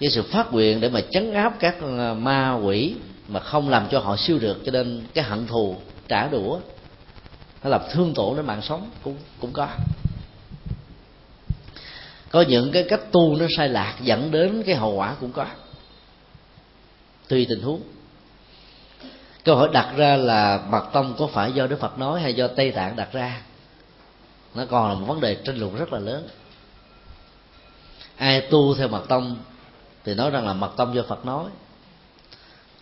cái sự phát nguyện để mà chấn áp các à, ma quỷ mà không làm cho họ siêu được cho nên cái hận thù, trả đũa, nó làm thương tổn đến mạng sống cũng cũng có. Có những cái cách tu nó sai lạc, dẫn đến cái hậu quả cũng có. Tùy tình huống. Câu hỏi đặt ra là mật tông có phải do đức phật nói hay do tây tạng đặt ra? Nó còn là một vấn đề tranh luận rất là lớn. Ai tu theo mật tông thì nói rằng là mật tông do phật nói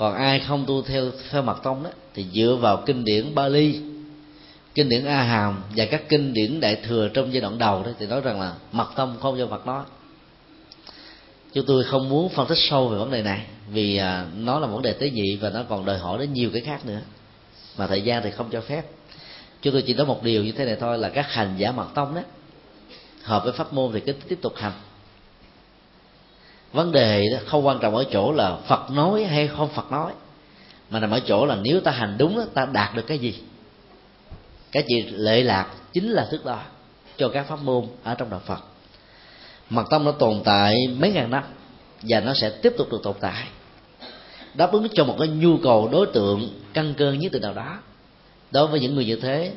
còn ai không tu theo theo mật tông đó, thì dựa vào kinh điển bali, kinh điển a hàm và các kinh điển đại thừa trong giai đoạn đầu đó, thì nói rằng là mật tông không do phật nói. Chúng tôi không muốn phân tích sâu về vấn đề này, vì à, nó là vấn đề tế nhị và nó còn đòi hỏi đến nhiều cái khác nữa. Mà thời gian thì không cho phép. Chúng tôi chỉ nói một điều như thế này thôi là các hành giả mật tông đó, hợp với pháp môn thì cứ tiếp tục hành vấn đề đó không quan trọng ở chỗ là phật nói hay không phật nói, mà nằm ở chỗ là nếu ta hành đúng ta đạt được cái gì. Cái gì lệ lạc chính là thước đo cho các pháp môn ở trong đạo phật. Mật tông nó tồn tại mấy ngàn năm và nó sẽ tiếp tục được tồn tại, đáp ứng cho một cái nhu cầu đối tượng căn cơ nhất từ nào đó. Đối với những người như thế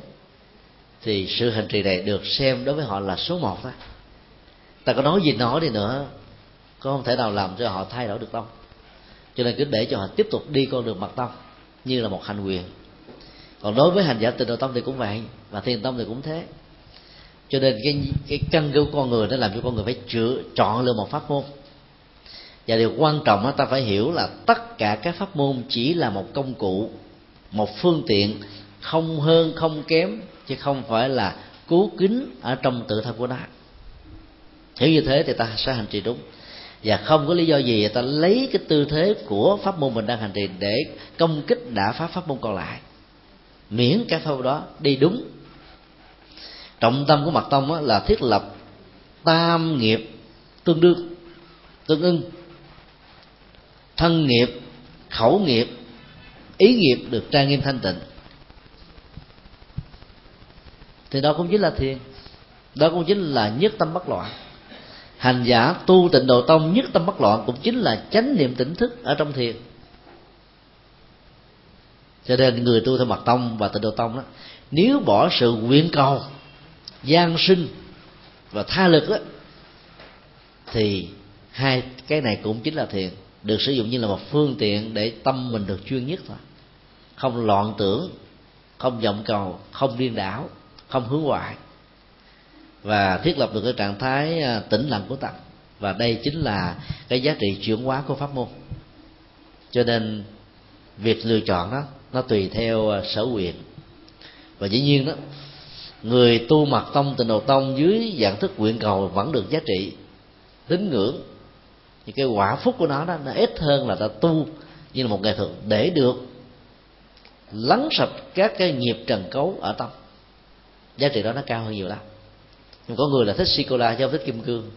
thì sự hành trì này được xem đối với họ là số một thôi. Ta có nói gì nói đi nữa có không thể nào làm cho họ thay đổi được đâu cho nên cứ để cho họ tiếp tục đi con đường mật tông như là một hành quyền còn đối với hành giả tịnh độ tông thì cũng vậy và thiền tông thì cũng thế. Cho nên cái cái căn của con người nó làm cho con người phải chữa chọn lựa một pháp môn. Và điều quan trọng đó, ta phải hiểu là tất cả các pháp môn chỉ là một công cụ một phương tiện không hơn không kém chứ không phải là cứu kính ở trong tự thân của nó. Hiểu như thế thì ta sẽ hành trì đúng và không có lý do gì ta lấy cái tư thế của pháp môn mình đang hành trì để công kích đã pháp pháp môn còn lại. Miễn các pháp đó đi đúng. Trọng tâm của mật tông là thiết lập tam nghiệp tương đương, tương ưng. Thân nghiệp, khẩu nghiệp, ý nghiệp được trang nghiêm thanh tịnh. Thì đó cũng chính là thiền, đó cũng chính là nhất tâm bất loạn hành giả tu tịnh độ tông nhất tâm bất loạn cũng chính là chánh niệm tỉnh thức ở trong thiền. Cho nên người tu theo mật tông và tịnh độ tông đó, nếu bỏ sự nguyện cầu, gian sinh và tha lực đó thì hai cái này cũng chính là thiền, được sử dụng như là một phương tiện để tâm mình được chuyên nhất thôi. Không loạn tưởng, không vọng cầu, không điên đảo, không hướng ngoại và thiết lập được cái trạng thái à, tĩnh lặng của tâm và đây chính là cái giá trị chuyển hóa của pháp môn. Cho nên việc lựa chọn đó, nó tùy theo à, sở quyền. Và dĩ nhiên đó, người tu mật tông tịnh độ tông dưới dạng thức nguyện cầu vẫn được giá trị, tín ngưỡng. Thì cái quả phúc của nó đó, nó ít hơn là ta tu như là một nghệ thuật để được lắng sạch các cái nghiệp trần cấu ở tâm. Giá trị đó nó cao hơn nhiều lắm có người là thích sô cô la chứ không thích kim cương.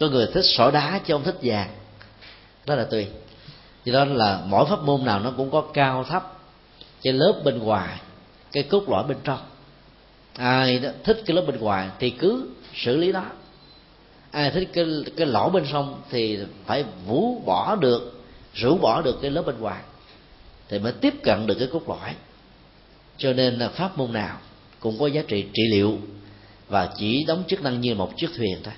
Có người thích sỏi đá chứ không thích vàng. Đó là tùy. Cho đó là mỗi pháp môn nào nó cũng có cao thấp. Cái lớp bên ngoài, cái cốt lõi bên trong. Ai đó thích cái lớp bên ngoài thì cứ xử lý đó ai thích cái cái lỗ bên trong thì phải vũ bỏ được, rũ bỏ được cái lớp bên ngoài thì mới tiếp cận được cái cốt lõi. Cho nên là pháp môn nào cũng có giá trị trị liệu và chỉ đóng chức năng như một chiếc thuyền thôi.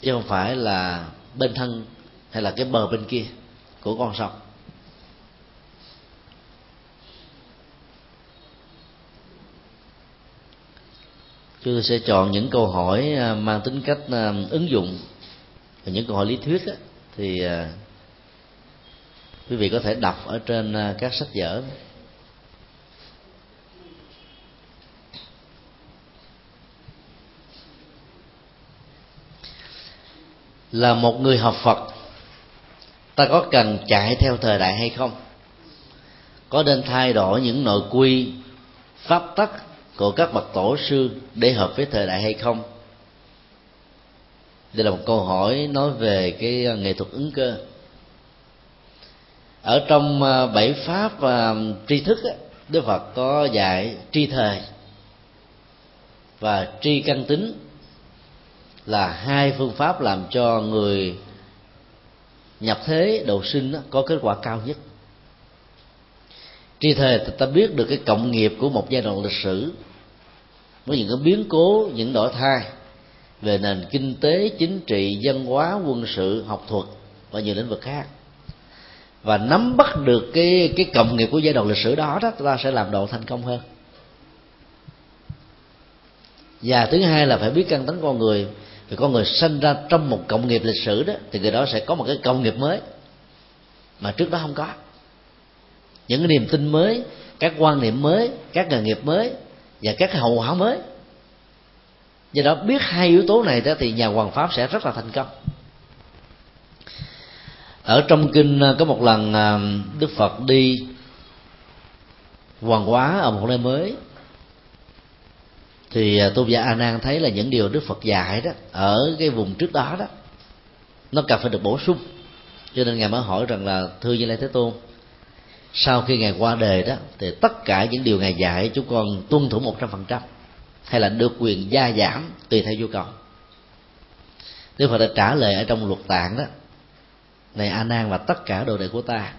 Chứ không phải là bên thân hay là cái bờ bên kia của con sông. Chúng tôi sẽ chọn những câu hỏi à, mang tính cách à, ứng dụng và những câu hỏi lý thuyết á, thì à, quý vị có thể đọc ở trên các sách vở. Là một người học phật. Ta có cần chạy theo thời đại hay không? Có nên thay đổi những nội quy, pháp tắc của các bậc tổ sư để hợp với thời đại hay không? Đây là một câu hỏi nói về cái ờ, nghệ thuật ứng cơ. Ở trong ờ, bảy pháp và tri thức đức phật có dạy tri thời và tri căn tính là hai phương pháp làm cho người nhập thế độ sinh có kết quả cao nhất. Tri thời ta biết được cái cộng nghiệp của một giai đoạn lịch sử, với những cái biến cố, những đổi thay về nền kinh tế, chính trị, văn hóa, quân sự, học thuật và nhiều lĩnh vực khác. Và nắm bắt được cái cái cộng nghiệp của giai đoạn lịch sử đó đó, ta sẽ làm độ thành công hơn. Và thứ hai là phải biết căn tính con người thì con người sinh ra trong một cộng nghiệp lịch sử đó, thì người đó sẽ có một cái công nghiệp mới mà trước đó không có. Những cái niềm tin mới, các quan niệm mới, các nghề nghiệp mới và các hậu quả mới. Do đó biết hai yếu tố này đó thì nhà hoàng pháp sẽ rất là thành công. Ở trong kinh à, có một lần à, đức phật đi hoàng hóa ở một nơi mới thì à, tôn giả a nan thấy là những điều đức phật dạy đó, ở cái vùng trước đó đó, nó cần phải được bổ sung. Cho nên ngài mới hỏi rằng là, thưa như lai thế tôn, sau khi ngài qua đời đó, thì tất cả những điều ngài dạy chúng con tuân thủ một trăm phần trăm, hay là được quyền gia giảm tùy theo nhu cầu? Đức Phật đã trả lời ở trong luật tạng đó, này A Nan và tất cả đồ đệ của ta,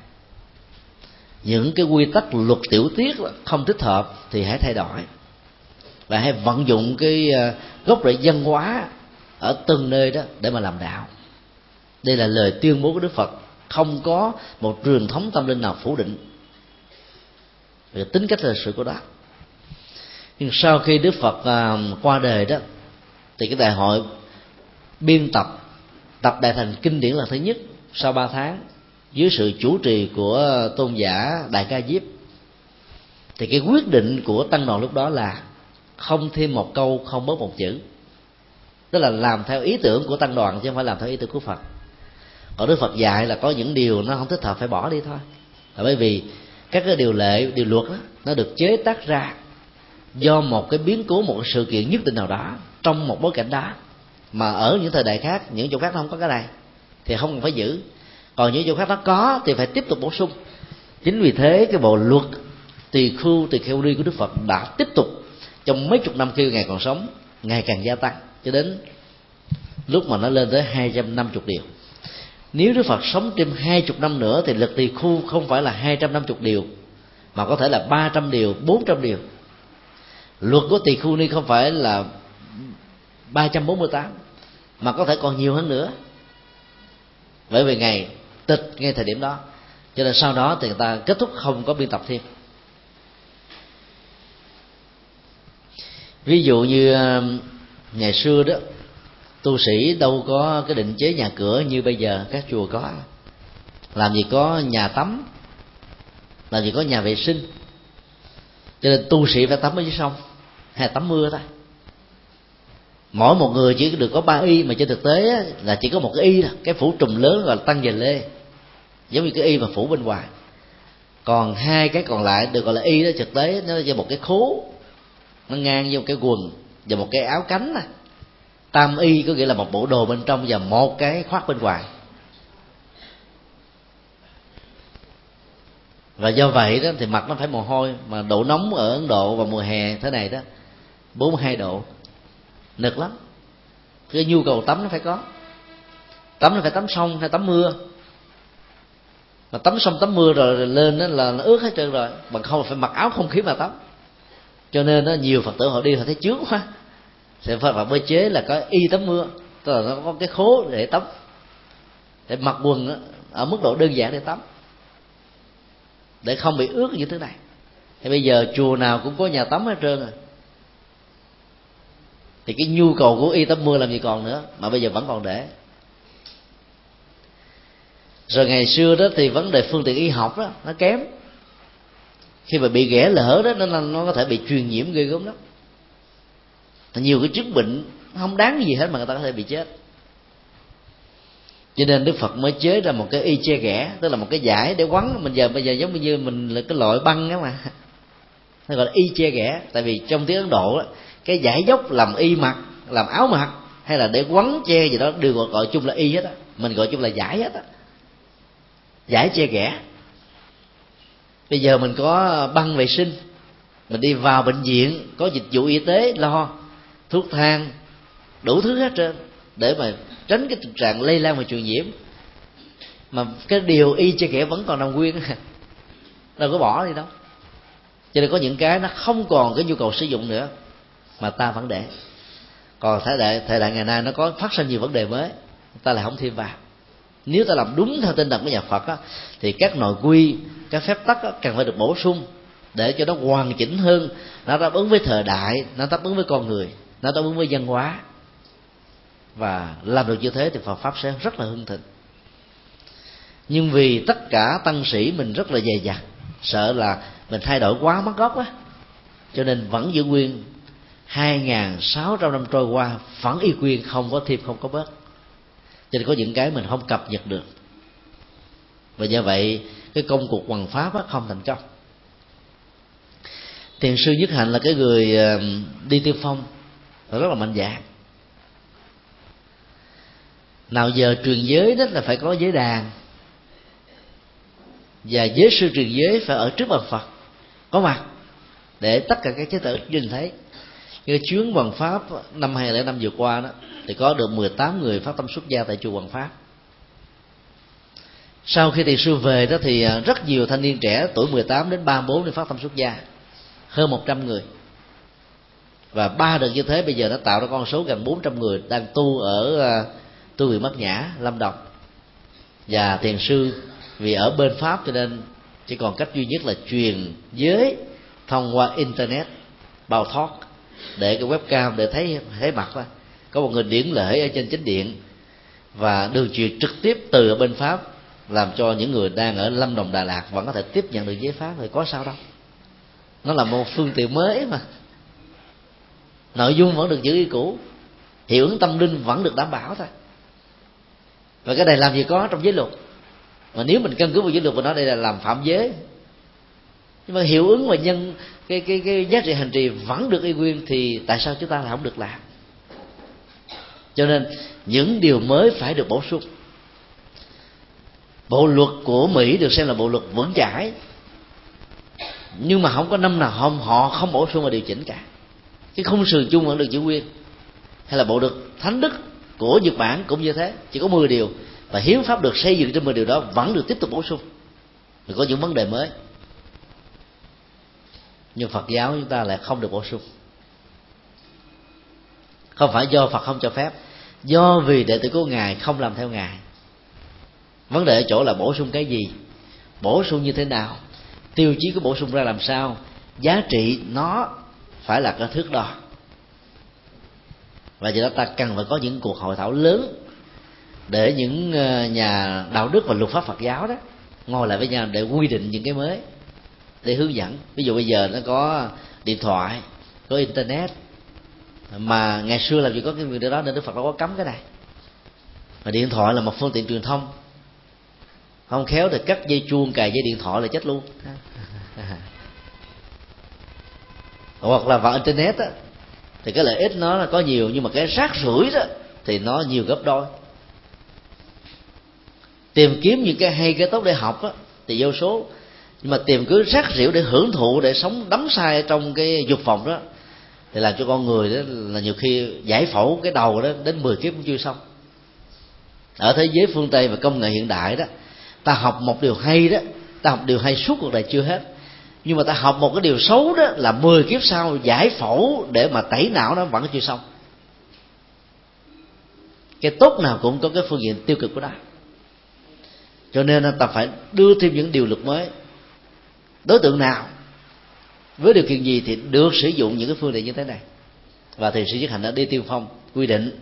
những cái quy tắc luật tiểu tiết không thích hợp thì hãy thay đổi và hãy vận dụng cái ờ, gốc rễ văn hóa ở từng nơi đó để mà làm đạo. Đây là lời tuyên bố của đức phật. Không có một truyền thống tâm linh nào phủ định. Về tính cách lịch sử của đó. Nhưng sau khi đức phật ờ, qua đời đó, thì cái đại hội biên tập tập đại thành kinh điển là thứ nhất sau ba tháng dưới sự chủ trì của tôn giả đại ca diếp, thì cái quyết định của tăng đoàn lúc đó là không thêm một câu không bớt một chữ. Tức là làm theo ý tưởng của tăng đoàn chứ không phải làm theo ý tưởng của phật. Còn đức phật dạy là có những điều nó không thích hợp phải bỏ đi thôi. Là bởi vì các cái điều lệ điều luật đó, nó được chế tác ra do một cái biến cố một sự kiện nhất định nào đó trong một bối cảnh đó. Mà ở những thời đại khác những chỗ khác nó không có cái này thì không cần phải giữ. Còn những chỗ khác nó có thì phải tiếp tục bổ sung. Chính vì thế cái bộ luật tỳ khu tỳ kheo ni của đức phật đã tiếp tục trong mấy chục năm khi ngài còn sống ngày càng gia tăng cho đến lúc mà nó lên tới 250 điều nếu Đức Phật sống thêm hai chục năm nữa thì lực tỳ khu không phải là hai trăm năm chục điều mà có thể là ba trăm điều, bốn trăm điều. Luật của tỳ khu ni không phải là ba trăm bốn mươi tám mà có thể còn nhiều hơn nữa. Bởi vì ngày tịch ngay thời điểm đó. Cho nên sau đó thì người ta kết thúc không có biên tập thêm. Ví dụ như um, ngày xưa đó, tu sĩ đâu có cái định chế nhà cửa như bây giờ các chùa có. Làm gì có nhà tắm, làm gì có nhà vệ sinh. Cho nên tu sĩ phải tắm ở dưới sông, hay tắm mưa thôi mỗi một người chỉ được có ba y, mà trên thực tế là chỉ có một cái y thôi. Cái phủ trùm lớn gọi là tăng về lê. Giống như cái y mà phủ bên ngoài. Còn hai cái còn lại được gọi là y đó, thực tế nó là một cái khố nó ngang vô cái quần và một cái áo cánh này tam y có nghĩa là một bộ đồ bên trong và một cái khoác bên ngoài. Và do vậy đó thì mặt nó phải mồ hôi, mà độ nóng ở ấn độ vào mùa hè thế này đó 42 độ. Nực lắm. Cái nhu cầu tắm nó phải có. Tắm nó phải tắm sông hay tắm mưa. Mà tắm sông tắm mưa rồi lên đó là nó ướt hết trơn rồi. Bằng không phải mặc áo không khí mà tắm cho nên đó, nhiều phật tử họ đi họ thấy chướng quá. Thì Phật Pháp mới chế là có y tắm mưa tức là nó có cái khố để tắm. Để mặc quần ở mức độ đơn giản để tắm. Để không bị ướt như thế này. Thì bây giờ chùa nào cũng có nhà tắm hết trơn rồi. Thì cái nhu cầu của y tắm mưa làm gì còn nữa mà bây giờ vẫn còn để. Rồi ngày xưa đó thì vấn đề phương tiện y học đó nó kém khi mà bị ghẻ lỡ đó nó nó có thể bị truyền nhiễm ghê gớm lắm. Nhiều cái chứng bệnh không đáng gì hết mà người ta có thể bị chết. Cho nên đức phật mới chế ra một cái y che ghẻ tức là một cái giải để quấn. Mình giờ bây giờ giống như mình là cái loại băng đó mà. Nó gọi là y che ghẻ. Tại vì trong tiếng ấn độ đó, cái giải dốc làm y mặc làm áo mặc hay là để quấn che gì đó đều gọi, gọi chung là y hết á. Mình gọi chung là giải hết á. Giải che ghẻ bây giờ mình có băng vệ sinh mình đi vào bệnh viện có dịch vụ y tế lo thuốc thang đủ thứ hết trơn để mà tránh cái tình trạng lây lan và truyền nhiễm. Mà cái điều y cho kẻ vẫn còn nằm nguyên đâu có bỏ đi đâu. Cho nên có những cái nó không còn cái nhu cầu sử dụng nữa mà ta vẫn để. Còn thời đại thời đại ngày nay nó có phát sinh nhiều vấn đề mới ta lại không thêm vào. Nếu ta làm đúng theo tinh thần của nhà Phật á, thì các nội quy các phép tắc cần phải được bổ sung để cho nó hoàn chỉnh hơn. Nó đáp ứng với thời đại, nó đáp ứng với con người, nó đáp ứng với văn hóa. Và làm được như thế thì Phật pháp sẽ rất là hưng thịnh. Nhưng vì tất cả tăng sĩ mình rất là dày dặt sợ là mình thay đổi quá mất gốc á. Cho nên vẫn giữ nguyên hai ngàn sáu trăm năm trôi qua, vẫn y quyên không có thêm không có bớt. Cho nên có những cái mình không cập nhật được. Và do vậy cái công cuộc hoàng pháp á, không thành công. Thiền sư nhất hạnh là cái người ờ, đi tiên phong rất là mạnh dạng nào giờ truyền giới đó là phải có giới đàn. Và giới sư truyền giới phải ở trước bàn phật có mặt để tất cả các chế tử nhìn thấy. Như chuyến bằng pháp năm 2005 vừa qua đó thì có được 18 người phát tâm xuất gia tại chùa hoàng pháp sau khi thiền sư về đó thì à, rất nhiều thanh niên trẻ tuổi 18 đến 34 đi phát tâm xuất gia, hơn 100 người. Và ba đợt như thế bây giờ nó tạo ra con số gần 400 người đang tu ở à, tu viện Bát Nhã, Lâm Đồng. Và thiền sư vì ở bên Pháp cho nên chỉ còn cách duy nhất là truyền giới thông qua internet, bao thoát để cái webcam để thấy thấy mặt thôi. Có một người điển lễ ở trên chính điện và đường truyền trực tiếp từ ở bên pháp làm cho những người đang ở lâm đồng đà lạt vẫn có thể tiếp nhận được giấy pháp thì có sao đâu. Nó là một phương tiện mới mà. Nội dung vẫn được giữ y cũ, hiệu ứng tâm linh vẫn được đảm bảo thôi. Và cái này làm gì có trong giới luật. Mà nếu mình căn cứ vào giới luật và nói đây là làm phạm giới, nhưng mà hiệu ứng và nhân, cái cái cái giá trị hành trì vẫn được y nguyên thì tại sao chúng ta lại không được làm? Cho nên những điều mới phải được bổ sung bộ luật của mỹ được xem là bộ luật vững chãi. Nhưng mà không có năm nào không họ không bổ sung và điều chỉnh cả. Cái khung sườn chung vẫn được giữ nguyên. Hay là bộ luật thánh đức của nhật bản cũng như thế, chỉ có 10 điều. Và hiến pháp được xây dựng trên 10 điều đó vẫn được tiếp tục bổ sung. Rồi có những vấn đề mới. Nhưng phật giáo chúng ta lại không được bổ sung. Không phải do phật không cho phép. Do vì đệ tử của ngài không làm theo ngài vấn đề ở chỗ là bổ sung cái gì? Bổ sung như thế nào? Tiêu chí của bổ sung ra làm sao? Giá trị nó phải là cái thước đo. Và do đó ta cần phải có những cuộc hội thảo lớn để những ờ, nhà đạo đức và luật pháp Phật giáo đó ngồi lại với nhau để quy định những cái mới, để hướng dẫn. Ví dụ bây giờ nó có điện thoại, có internet, mà ngày xưa làm gì có cái việc đó, nên đức phật đâu có cấm cái này. Mà điện thoại là một phương tiện truyền thông không khéo thì cắt dây chuông cài dây điện thoại là chết luôn. Hoặc là vào internet á thì cái lợi ích nó là có nhiều nhưng mà cái rác rưởi đó thì nó nhiều gấp đôi. Tìm kiếm những cái hay cái tốt để học á thì vô số. Nhưng mà tìm cứ rác rưởi để hưởng thụ để sống đắm sai trong cái dục vọng đó thì làm cho con người đó là nhiều khi giải phẫu cái đầu đó đến 10 kiếp cũng chưa xong. Ở thế giới phương tây và công nghệ hiện đại đó ta học một điều hay đó, ta học điều hay suốt cuộc đời chưa hết. Nhưng mà ta học một cái điều xấu đó là 10 kiếp sau giải phẫu để mà tẩy não nó vẫn chưa xong. Cái tốt nào cũng có cái phương diện tiêu cực của nó. Cho nên ta phải đưa thêm những điều luật mới. Đối tượng nào với điều kiện gì thì được sử dụng những cái phương tiện như thế này. Và thì sư chức hạnh đã đi tiêu phong quy định,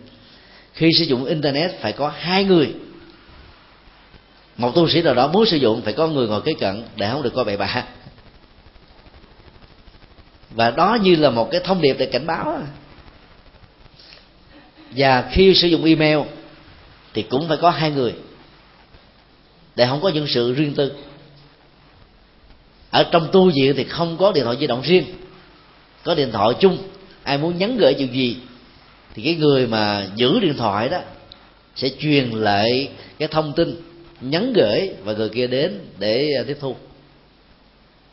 khi sử dụng internet phải có hai người một tu sĩ nào đó muốn sử dụng phải có người ngồi kế cận để không được coi bậy bạ. Và đó như là một cái thông điệp để cảnh báo và khi sử dụng email thì cũng phải có hai người để không có những sự riêng tư. Ở trong tu viện thì không có điện thoại di động riêng, có điện thoại chung. Ai muốn nhắn gửi điều gì thì cái người mà giữ điện thoại đó sẽ truyền lại cái thông tin nhắn gửi và người kia đến để à, tiếp thu.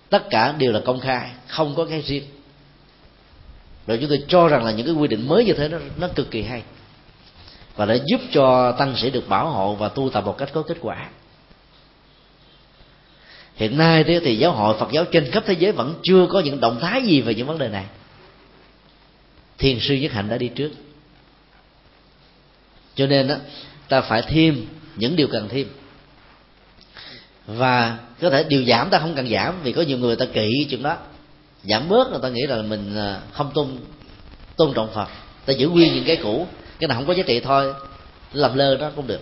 Tất cả đều là công khai, không có cái riêng. Rồi chúng tôi cho rằng là những cái quy định mới như thế nó nó cực kỳ hay. Và để giúp cho tăng sĩ được bảo hộ và tu tập một cách có kết quả. Hiện nay thì giáo hội phật giáo trên khắp thế giới vẫn chưa có những động thái gì về những vấn đề này. Thiền sư nhất hạnh đã đi trước. Cho nên đó ta phải thêm những điều cần thêm và có thể điều giảm, ta không cần giảm, vì có nhiều người ta kỵ chuyện đó. Giảm bớt người ta nghĩ là mình à, không tôn tôn trọng phật. Ta giữ nguyên những cái cũ, cái nào không có giá trị thôi. Làm lơ đó cũng được.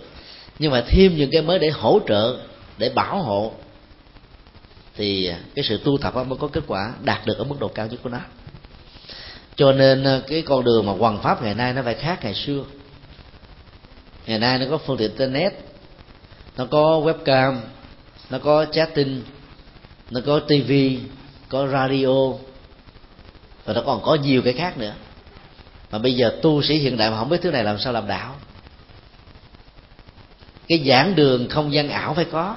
Nhưng mà thêm những cái mới để hỗ trợ, để bảo hộ, thì cái sự tu tập mới có kết quả đạt được ở mức độ cao nhất của nó. Cho nên à, cái con đường mà hoàng pháp ngày nay nó phải khác ngày xưa. Ngày nay nó có phương tiện internet, nó có webcam nó có chatting nó có tv có radio và nó còn có nhiều cái khác nữa. Mà bây giờ tu sĩ hiện đại mà không biết thứ này làm sao làm đạo. Cái giảng đường không gian ảo phải có.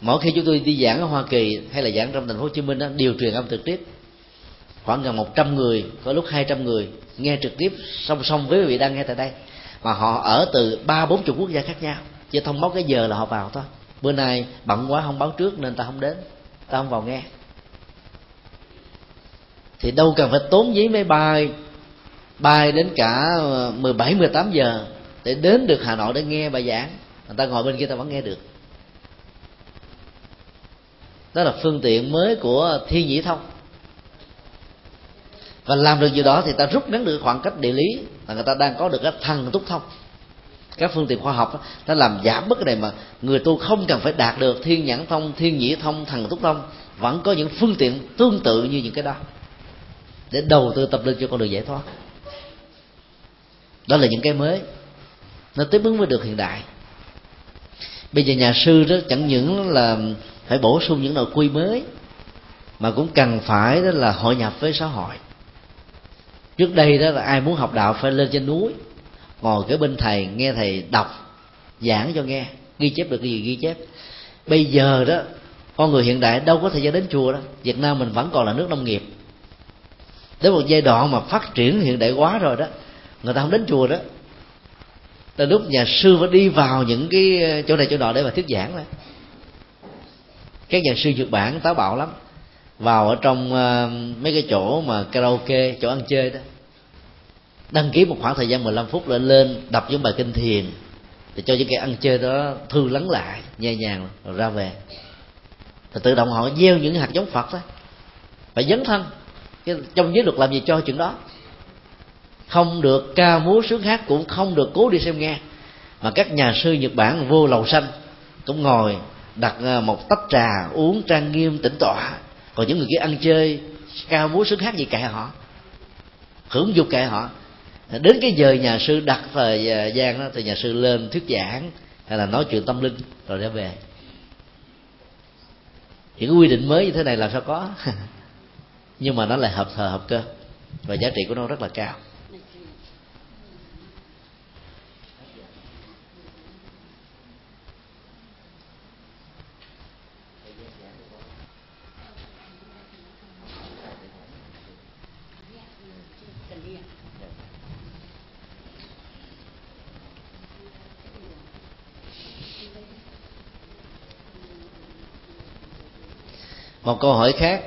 Mỗi khi chúng tôi đi giảng ở Hoa Kỳ hay là giảng trong thành phố Hồ Chí Minh đó, điều truyền âm trực tiếp. Khoảng gần 100 người có lúc 200 người nghe trực tiếp song song với quý vị đang nghe tại đây. Mà họ ở từ ba bốn chục quốc gia khác nhau chỉ thông báo cái giờ là họ vào thôi. Bữa nay bận quá không báo trước nên ta không đến. Ta không vào nghe. Thì đâu cần phải tốn giấy máy bay bay đến cả ờ, 17 18 giờ để đến được Hà Nội để nghe bài giảng. Người ta ngồi bên kia ta vẫn nghe được. Đó là phương tiện mới của thiên nhĩ thông. Và làm được điều đó thì ta rút ngắn được khoảng cách địa lý là người ta đang có được cái thần túc thông các phương tiện khoa học nó làm giảm bớt cái này mà người tu không cần phải đạt được thiên nhãn thông, thiên nhĩ thông, thần túc thông, vẫn có những phương tiện tương tự như những cái đó để đầu tư tập luyện cho con đường giải thoát. Đó là những cái mới. Nó tiếp ứng với được hiện đại. Bây giờ nhà sư đó chẳng những là phải bổ sung những nội quy mới, mà cũng cần phải đó là hội nhập với xã hội. Trước đây đó là ai muốn học đạo phải lên trên núi ngồi kế bên thầy nghe thầy đọc giảng cho nghe ghi chép được cái gì ghi chép. Bây giờ đó con người hiện đại đâu có thời gian đến chùa đó việt nam mình vẫn còn là nước nông nghiệp. Đến một giai đoạn mà phát triển hiện đại quá rồi đó người ta không đến chùa đó. Là lúc nhà sư phải đi vào những cái ờ, chỗ này chỗ nọ để mà thuyết giảng đó. Các nhà sư nhật bản táo bạo lắm. Vào ở trong uh, mấy cái chỗ mà karaoke chỗ ăn chơi đó đăng ký một khoảng thời gian 15 phút lên lên, đọc những bài kinh thiền thì cho những cái ăn chơi đó thư lắng lại, nhẹ nhàng rồi ra về. Thì tự động họ gieo những hạt giống phật đó phải dấn thân. Cái trong giới luật làm gì cho chuyện đó. Không được ca múa sướng hát, cũng không được cố đi xem nghe. Mà các nhà sư nhật bản vô lầu xanh cũng ngồi đặt ờ, một tách trà uống trang nghiêm tĩnh tọa. Còn những người kia ăn chơi, ca múa sướng hát gì kệ họ, hưởng dục kệ họ đến cái giờ nhà sư đặt thời à, gian đó, thì nhà sư lên thuyết giảng, hay là nói chuyện tâm linh, rồi để về. Thì cái quy định mới như thế này làm sao có? Nhưng mà nó lại hợp thờ hợp cơ, và giá trị của nó rất là cao. Một câu hỏi khác.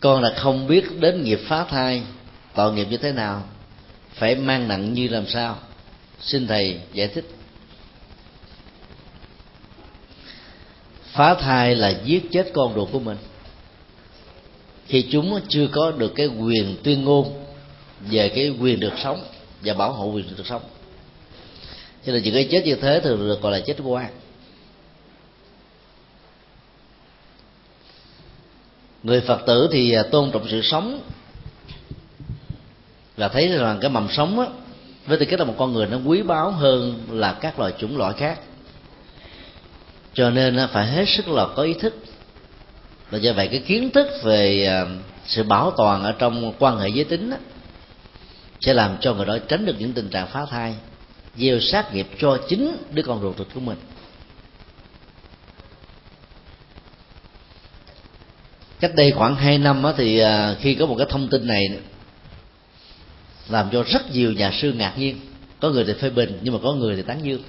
Con là không biết đến nghiệp phá thai, tội nghiệp như thế nào, phải mang nặng như làm sao? Xin thầy giải thích. Phá thai là giết chết con ruột của mình. Khi chúng chưa có được cái quyền tuyên ngôn về cái quyền được sống và bảo hộ quyền được sống. Cho nên những cái chết như thế thường được gọi là chết quan người phật tử thì à, tôn trọng sự sống và thấy rằng cái mầm sống á, với tư cách là một con người nó quý báu hơn là các loài chủng loại khác. Cho nên phải hết sức là có ý thức. Và do vậy cái kiến thức về à, sự bảo toàn ở trong quan hệ giới tính sẽ làm cho người đó tránh được những tình trạng phá thai, gieo sát nghiệp cho chính đứa con ruột thịt của mình. Cách đây khoảng 2 năm đó, thì à, khi có một cái thông tin này làm cho rất nhiều nhà sư ngạc nhiên. Có người thì phê bình nhưng mà có người thì tán dương.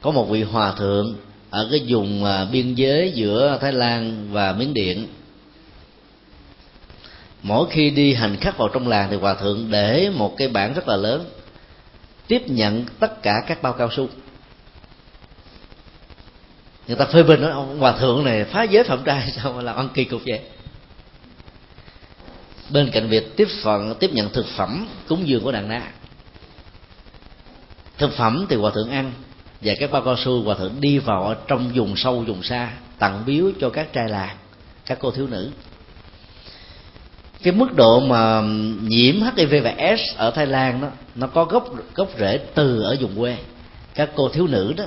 Có một vị hòa thượng ở cái vùng à, biên giới giữa Thái Lan và Miến Điện. Mỗi khi đi hành khắc vào trong làng thì hòa thượng để một cái bảng rất là lớn tiếp nhận tất cả các bao cao su người ta phê bình nói, ông hòa thượng này phá giới phạm trai sao mà làm ăn kỳ cục vậy? Bên cạnh việc tiếp phận, tiếp nhận thực phẩm cúng dường của đàn na thực phẩm thì hòa thượng ăn và các bao cao su, hòa thượng đi vào ở trong vùng sâu, vùng xa, tặng biếu cho các trai làng, các cô thiếu nữ. Cái mức độ mà nhiễm HIV và S ở Thái Lan đó, nó có gốc gốc rễ từ ở vùng quê. Các cô thiếu nữ đó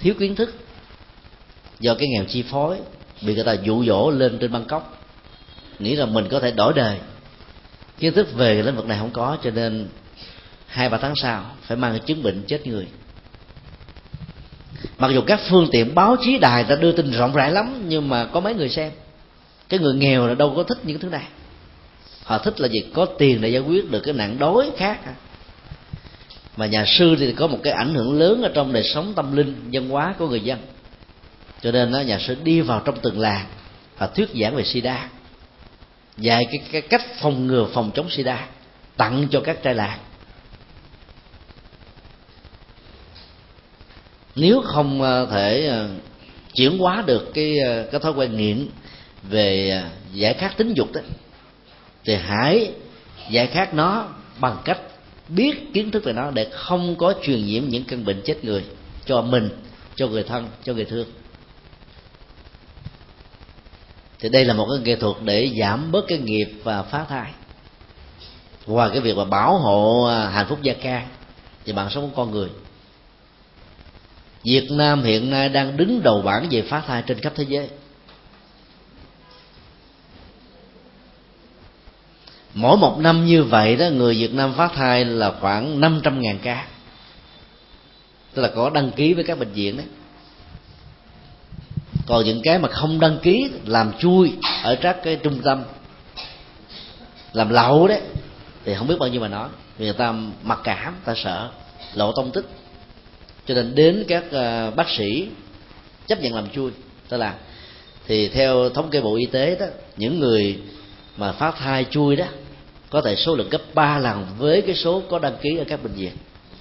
thiếu kiến thức do cái nghèo chi phối bị người ta dụ dỗ lên trên Bangkok, nghĩ là mình có thể đổi đời. Kiến thức về lĩnh vực này không có, cho nên hai, ba tháng sau phải mang chứng bệnh chết người. Mặc dù các phương tiện báo chí đài đã đưa tin rộng rãi lắm, nhưng mà có mấy người xem, cái người nghèo là đâu có thích những thứ này. Họ thích là gì? Có tiền để giải quyết được cái nạn đói khác mà nhà sư thì có một cái ảnh hưởng lớn ở trong đời sống tâm linh, văn hóa của người dân cho nên đó, nhà sư đi vào trong từng làng và thuyết giảng về sida. Dạy cái, cái cách phòng ngừa phòng chống sida tặng cho các trai làng. Nếu không ờ, thể ờ, chuyển hóa được cái ờ, cái thói quen nghiện về giải khát tính dục đó thì hãy giải khát nó bằng cách biết kiến thức về nó để không có truyền nhiễm những căn bệnh chết người cho mình cho người thân cho người thương thì đây là một cái nghệ thuật để giảm bớt cái nghiệp và phá thai. Ngoài cái việc mà bảo hộ à, hạnh phúc gia ca thì bạn sống của con người. Việt Nam hiện nay đang đứng đầu bảng về phá thai trên khắp thế giới. Mỗi một năm như vậy đó, người Việt Nam phá thai là khoảng 500 ngàn ca. Tức là có đăng ký với các bệnh viện đấy còn những cái mà không đăng ký làm chui ở các cái trung tâm, làm lậu đấy, thì không biết bao nhiêu mà nói. Vì người ta mặc cảm ta sợ, lộ tông tích. Cho nên đến các ờ, bác sĩ chấp nhận làm chui tức là thì theo thống kê bộ y tế đó, những người mà phá thai chui đó, có thể số lượng gấp 3 lần với cái số có đăng ký ở các bệnh viện.